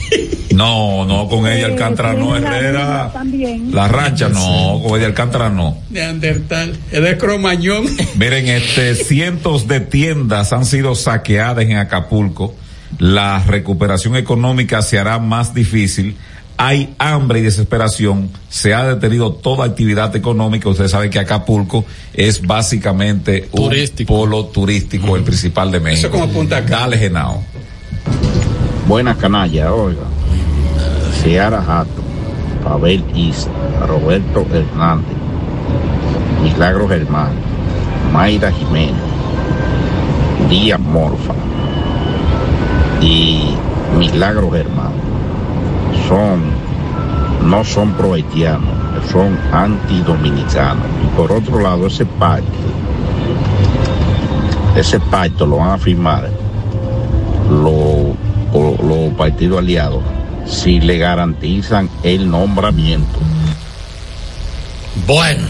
No, no, con ella Eh, Alcántara no, tiene una Herrera. También. La rancha no, con ella Alcántara no. Neandertal, es de Cromañón. Miren, este, cientos de tiendas han sido saqueadas en Acapulco la recuperación económica se hará más difícil. Hay hambre y desesperación, se ha detenido toda actividad económica. Usted sabe que Acapulco es básicamente un polo turístico, el principal de México. Eso como Punta Cana. Dale, Genao. Buenas canallas, oiga. Ciara Jato, Pavel Isa, Roberto Hernández, Milagro Germán, Mayra Jiménez, Díaz Morfa y Milagro Germán son, no son prohaitianos, son antidominicanos. Y por otro lado, ese pacto, ese pacto lo van a firmar los los partidos aliados si le garantizan el nombramiento. Bueno,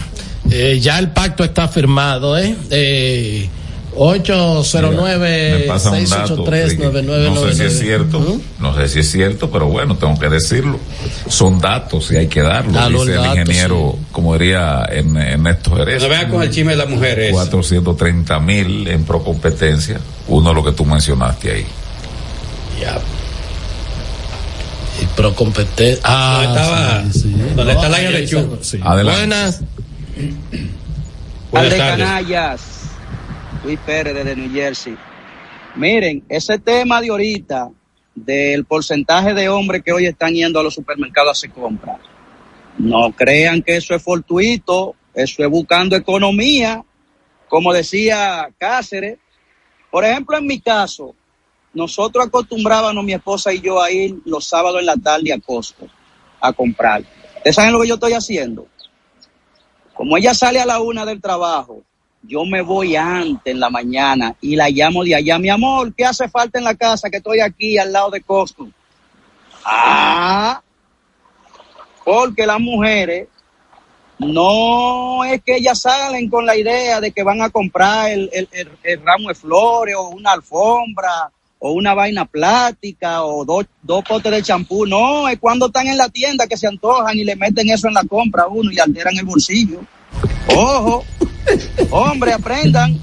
eh, ya el pacto está firmado, ¿eh? eh 809-683-9999. No sé si es cierto, no sé si es cierto, pero bueno, tengo que decirlo. Son datos y hay que darlo. Dalo dice el ingeniero, como diría en- Ernesto Jerez. No vea con el chisme de las mujeres. 430 mil en procompetencia. Uno lo que tú mencionaste ahí. Ya. Y pro competencia. Ah, estaba- sí, sí. donde está la ahí de está. Adelante. Buenas. Buenas de tardes. canallas, Luis Pérez desde New Jersey. Miren, ese tema de ahorita del porcentaje de hombres que hoy están yendo a los supermercados a hacer compras, no crean que eso es fortuito, eso es buscando economía, como decía Cáceres. Por ejemplo, en mi caso, nosotros acostumbrábamos, mi esposa y yo, a ir los sábados en la tarde a Costco a comprar. ¿Ustedes saben lo que yo estoy haciendo? Como ella sale a la una del trabajo, yo me voy antes en la mañana y la llamo de allá, mi amor, ¿qué hace falta en la casa? Que estoy aquí al lado de Costco. Ah, porque las mujeres no es que ellas salen con la idea de que van a comprar el, el- el- el ramo de flores o una alfombra o una vaina plástica o dos, potes de champú. No, es cuando están en la tienda que se antojan y le meten eso en la compra a uno y alteran el bolsillo. Ojo, hombre, aprendan.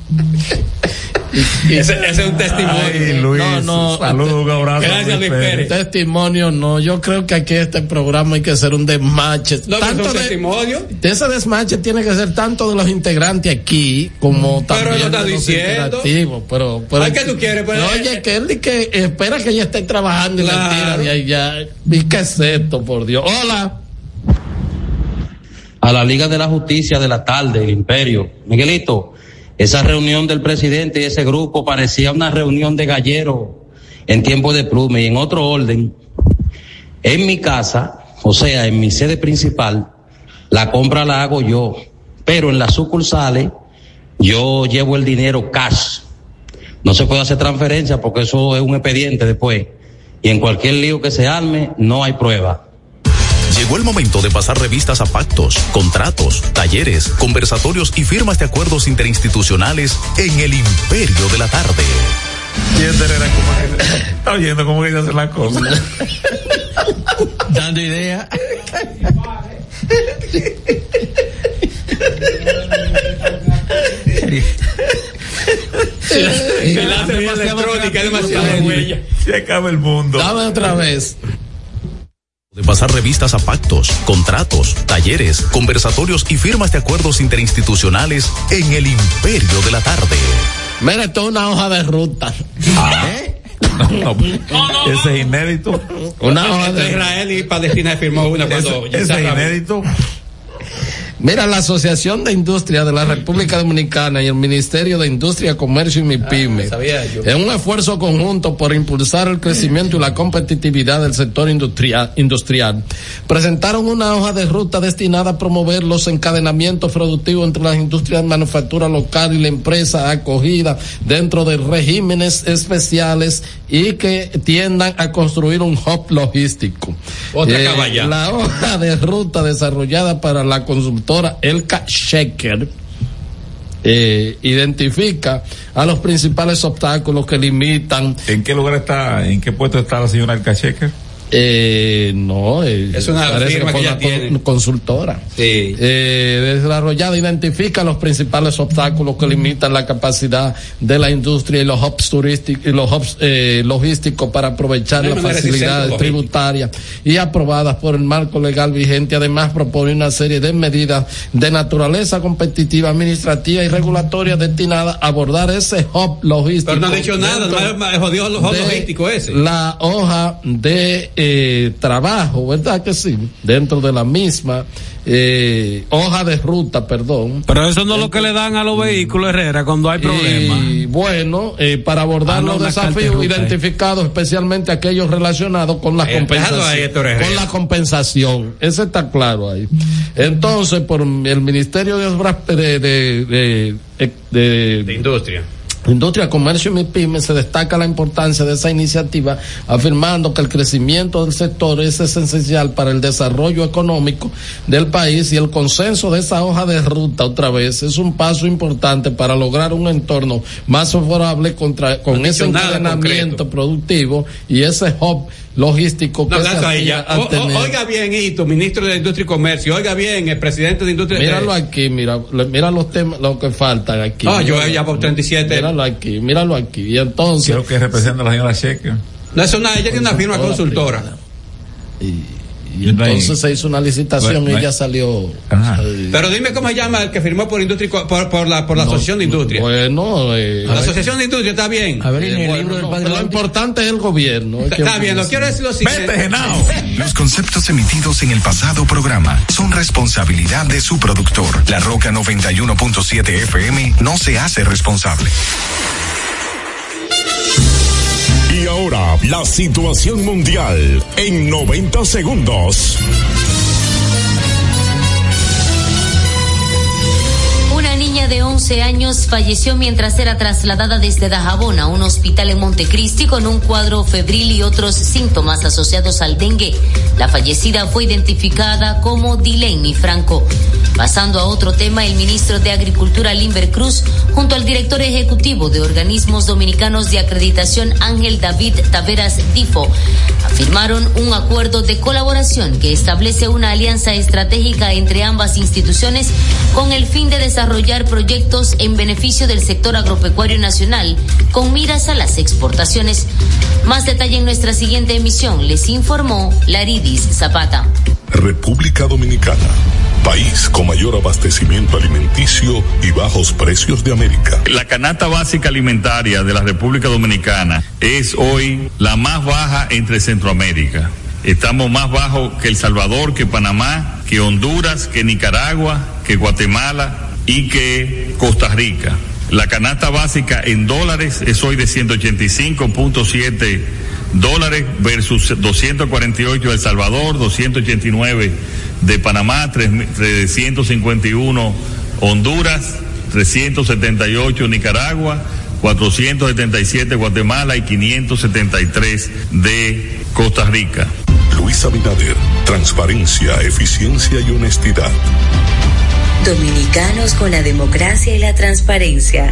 Ese, ese es un testimonio. no, no. Saludos, un abrazo. Gracias, Luis Pérez. Testimonio no, yo creo que aquí este programa hay que hacer un desmache. No, Tanto de- testimonios. de ese desmache tiene que ser tanto de los integrantes aquí como Pero también no está de los diciendo. interactivos. Pero, pero Ay, ¿qué tú quieres? Pues, oye, que él que espera que ella esté trabajando y la Claro. tira de ahí ya. ¿Y qué es esto, por Dios? Hola. A la Liga de la Justicia de la tarde, el Imperio. Miguelito, esa reunión del presidente y ese grupo parecía una reunión de galleros en tiempo de plume y en otro orden. En mi casa, o sea, en mi sede principal, la compra la hago yo, pero en las sucursales yo llevo el dinero cash. No se puede hacer transferencia porque eso es un expediente después. Y en cualquier lío que se arme, no hay prueba. Llegó el momento de pasar revistas a pactos, contratos, talleres, conversatorios y firmas de acuerdos interinstitucionales en el imperio de la tarde. Y era como que- Está oyendo cómo ella hace las cosas. Dando idea. El hace vía electrónica es demasiado huella. Se acaba el mundo. Dame otra vez. De pasar revistas a pactos, contratos, talleres, conversatorios y firmas de acuerdos interinstitucionales en el imperio de la tarde. Mira, esto es una hoja de ruta. No, no, ese es inédito. Una hoja Entre de Israel y Palestina firmó una cuando Ese, ese es inédito. Mira, la Asociación de Industria de la República Dominicana y el Ministerio de Industria, Comercio y MIPYME, yo. en un esfuerzo conjunto por impulsar el crecimiento y la competitividad del sector industria- industrial, presentaron una hoja de ruta destinada a promover los encadenamientos productivos entre las industrias de manufactura local y la empresa acogida dentro de regímenes especiales y que tiendan a construir un hub logístico. Otra Eh, la hoja de ruta desarrollada para la consultora Elka Sheker eh, identifica a los principales obstáculos que limitan ¿En qué lugar está, en qué puesto está la señora Alcacheque? Eh, no, eh, Es una firma que ya tiene. consultora. Sí. Eh, desarrollada identifica los principales obstáculos que limitan la capacidad de la industria y los hubs turísticos y los hubs eh, logísticos para aprovechar No las facilidades tributarias y aprobadas por el marco legal vigente. Además, propone una serie de medidas de naturaleza competitiva, administrativa y regulatoria destinadas a abordar ese hub logístico. Pero no ha dicho nada, no es jodido lo de logístico ese. La hoja de eh, trabajo, ¿verdad que sí? Dentro de la misma eh, hoja de ruta, perdón. Pero eso no es lo que le dan a los vehículos, Herrera, cuando hay problemas. Y bueno, eh, para abordar Ah, no, los desafíos eh. identificados, especialmente aquellos relacionados con la Eh, compensación. Con la compensación. Ese está claro ahí. Entonces, por el Ministerio de Obras de, de, de, de- de- De industria. Industria, Comercio y MIPYME se destaca la importancia de esa iniciativa, afirmando que el crecimiento del sector es esencial para el desarrollo económico del país y el consenso de esa hoja de ruta otra vez es un paso importante para lograr un entorno más favorable contra, con No ese encadenamiento productivo y ese hub logístico No, que se gracias a ella. aspira a O- oiga bien, Hito, ministro de Industria y Comercio. Oiga bien, el presidente de Industria Míralo de, aquí, mira, mira los temas, lo que faltan aquí. Ah, yo Míralo ya por 37. Míralo aquí, míralo aquí. Y entonces. Creo que representa a la señora Cheque. No, es una, ella tiene una firma Consultora consultora. Y entonces se hizo una licitación y ella salió. eh, Pero dime cómo se llama el que firmó por Industria por, por la, por la Asociación de Industria. Bueno, eh, la Asociación de Industria está bien. Eh, bueno, no, pero lo importante es el gobierno. es Está bien, lo quiero decir lo siguiente. Los conceptos emitidos en el pasado programa son responsabilidad de su productor. La Roca 91.7 FM no se hace responsable. Ahora, la situación mundial en 90 segundos. 11 años falleció mientras era trasladada desde Dajabón a un hospital en Montecristi con un cuadro febril y otros síntomas asociados al dengue. La fallecida fue identificada como Dileini Franco. Pasando a otro tema, el ministro de Agricultura Limber Cruz, junto al director ejecutivo de organismos dominicanos de acreditación Ángel David Taveras Difo, afirmaron un acuerdo de colaboración que establece una alianza estratégica entre ambas instituciones con el fin de desarrollar proyectos en beneficio del sector agropecuario nacional con miras a las exportaciones. Más detalle en nuestra siguiente emisión, les informó Laridis Zapata. República Dominicana, país con mayor abastecimiento alimenticio y bajos precios de América. La canasta básica alimentaria de la República Dominicana es hoy la más baja entre Centroamérica. Estamos más bajos que El Salvador, que Panamá, que Honduras, que Nicaragua, que Guatemala y que Costa Rica. La canasta básica en dólares es hoy de 185.7 dólares versus 248 de El Salvador, 289 de Panamá, 351 Honduras, 378 Nicaragua, 477 Guatemala y 573 de Costa Rica. Luis Abinader, transparencia, eficiencia y honestidad. Dominicanos con la democracia y la transparencia.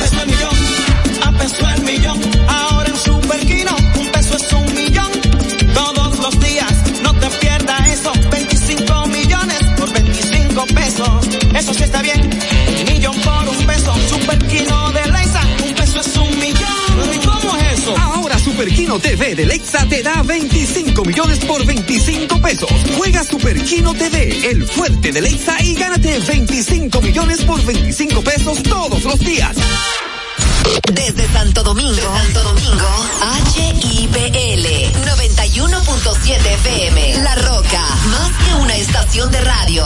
Peso el millón, a peso el millón. Ahora en Superquino, un peso es un millón. Todos los días, no te pierdas eso. 25 millones por 25 pesos. Eso sí está bien. Un millón por un peso. Superquino de Leisa, un peso es un millón. ¿Y cómo es eso? Ahora Superquino TV de Lexa te da 25 millones por 25 pesos. Juega Superquino TV, el fuerte de Lexa y gánate 25 millones por 25 pesos todos los días. Desde Santo Domingo, Santo Domingo, HIPL 91.7 FM. La Roca, más que una estación de radio.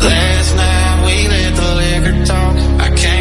Last night we let the liquor talk. I can't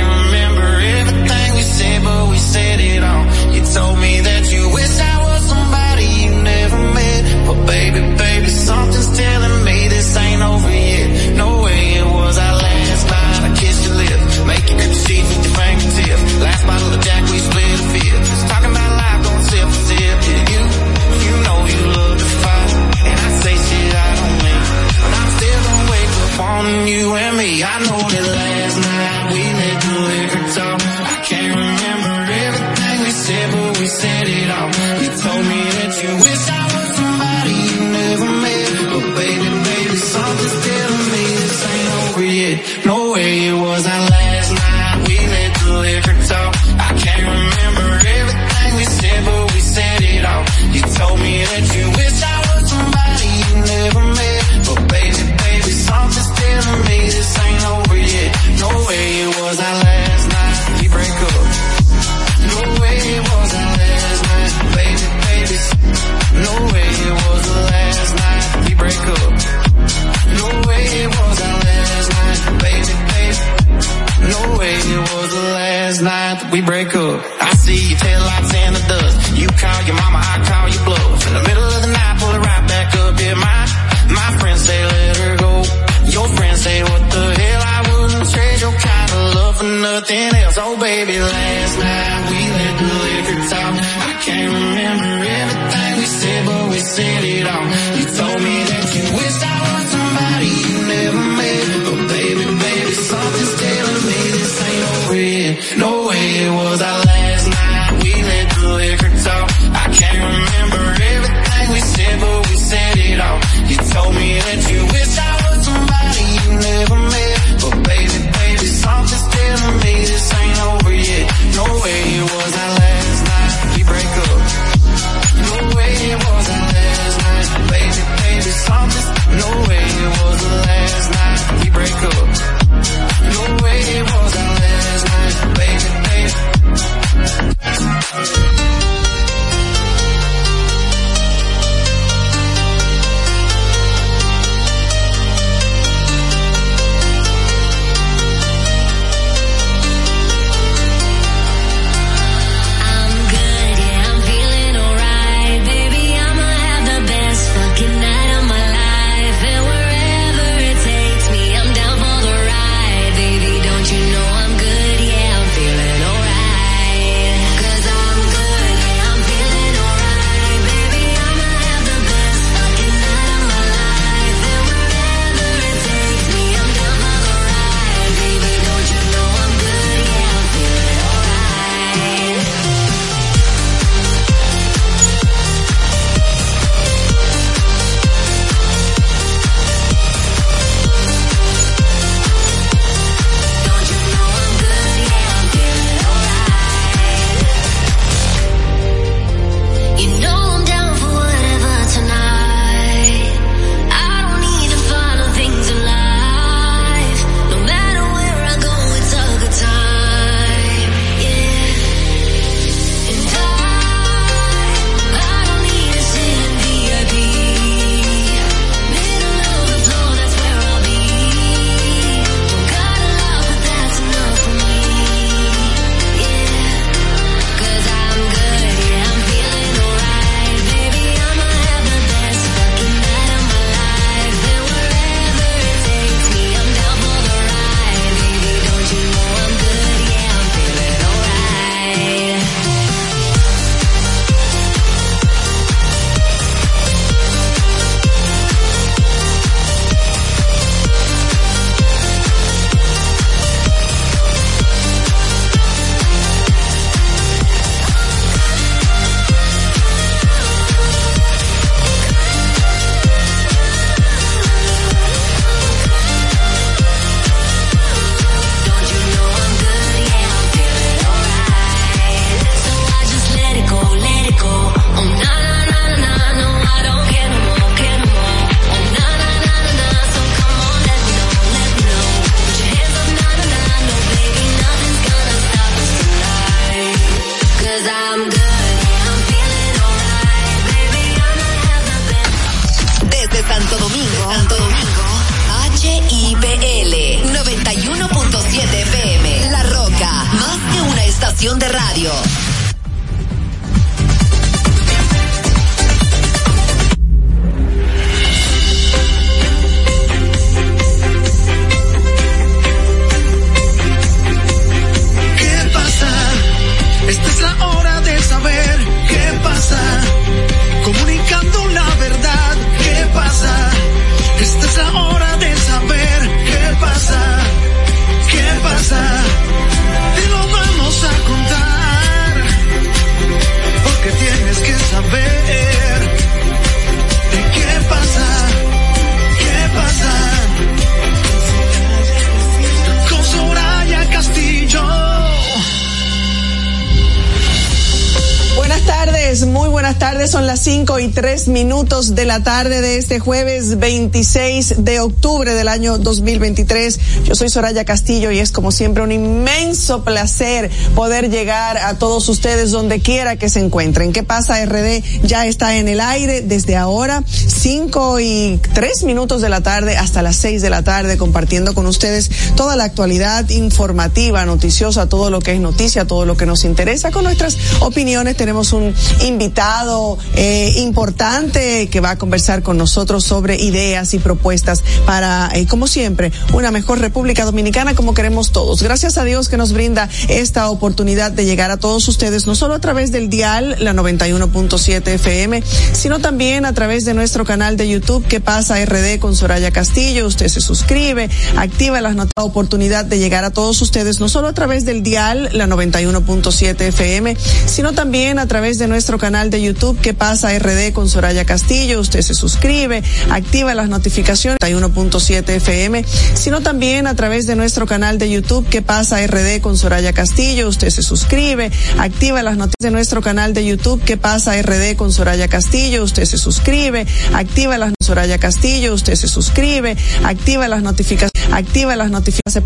5 y 3 minutos de la tarde de este jueves 26 de octubre del año 2023. Yo soy Soraya Castillo y es como siempre un inmenso placer poder llegar a todos ustedes donde quiera que se encuentren. ¿Qué pasa? RD ya está en el aire desde ahora, 5 y 3 minutos de la tarde hasta las 6 de la tarde, compartiendo con ustedes toda la actualidad informativa, noticiosa, todo lo que es noticia, todo lo que nos interesa. Con nuestras opiniones tenemos un invitado eh, importante que va a conversar con nosotros sobre ideas y propuestas para, eh, como siempre, una mejor República Dominicana como queremos todos. Gracias a Dios que nos brinda esta oportunidad de llegar a todos ustedes, no solo a través del dial, la 91.7 FM, sino también a través de nuestro canal de YouTube que pasa RD con Soraya Castillo. Usted se suscribe, activa las notas, oportunidad de llegar a todos ustedes, no solo a través del dial, la 91.7 FM, sino también a través de nuestro canal de YouTube que pasa RD con Soraya Castillo. Usted se suscribe, activa las notificaciones 1.7 FM, sino también a través de nuestro canal de YouTube que pasa RD con Soraya Castillo. Usted se suscribe, activa las noticias de nuestro canal de YouTube que pasa RD con Soraya Castillo. Usted se suscribe, activa las Soraya Castillo. Usted se suscribe, activa las notificaciones, activa las notificaciones para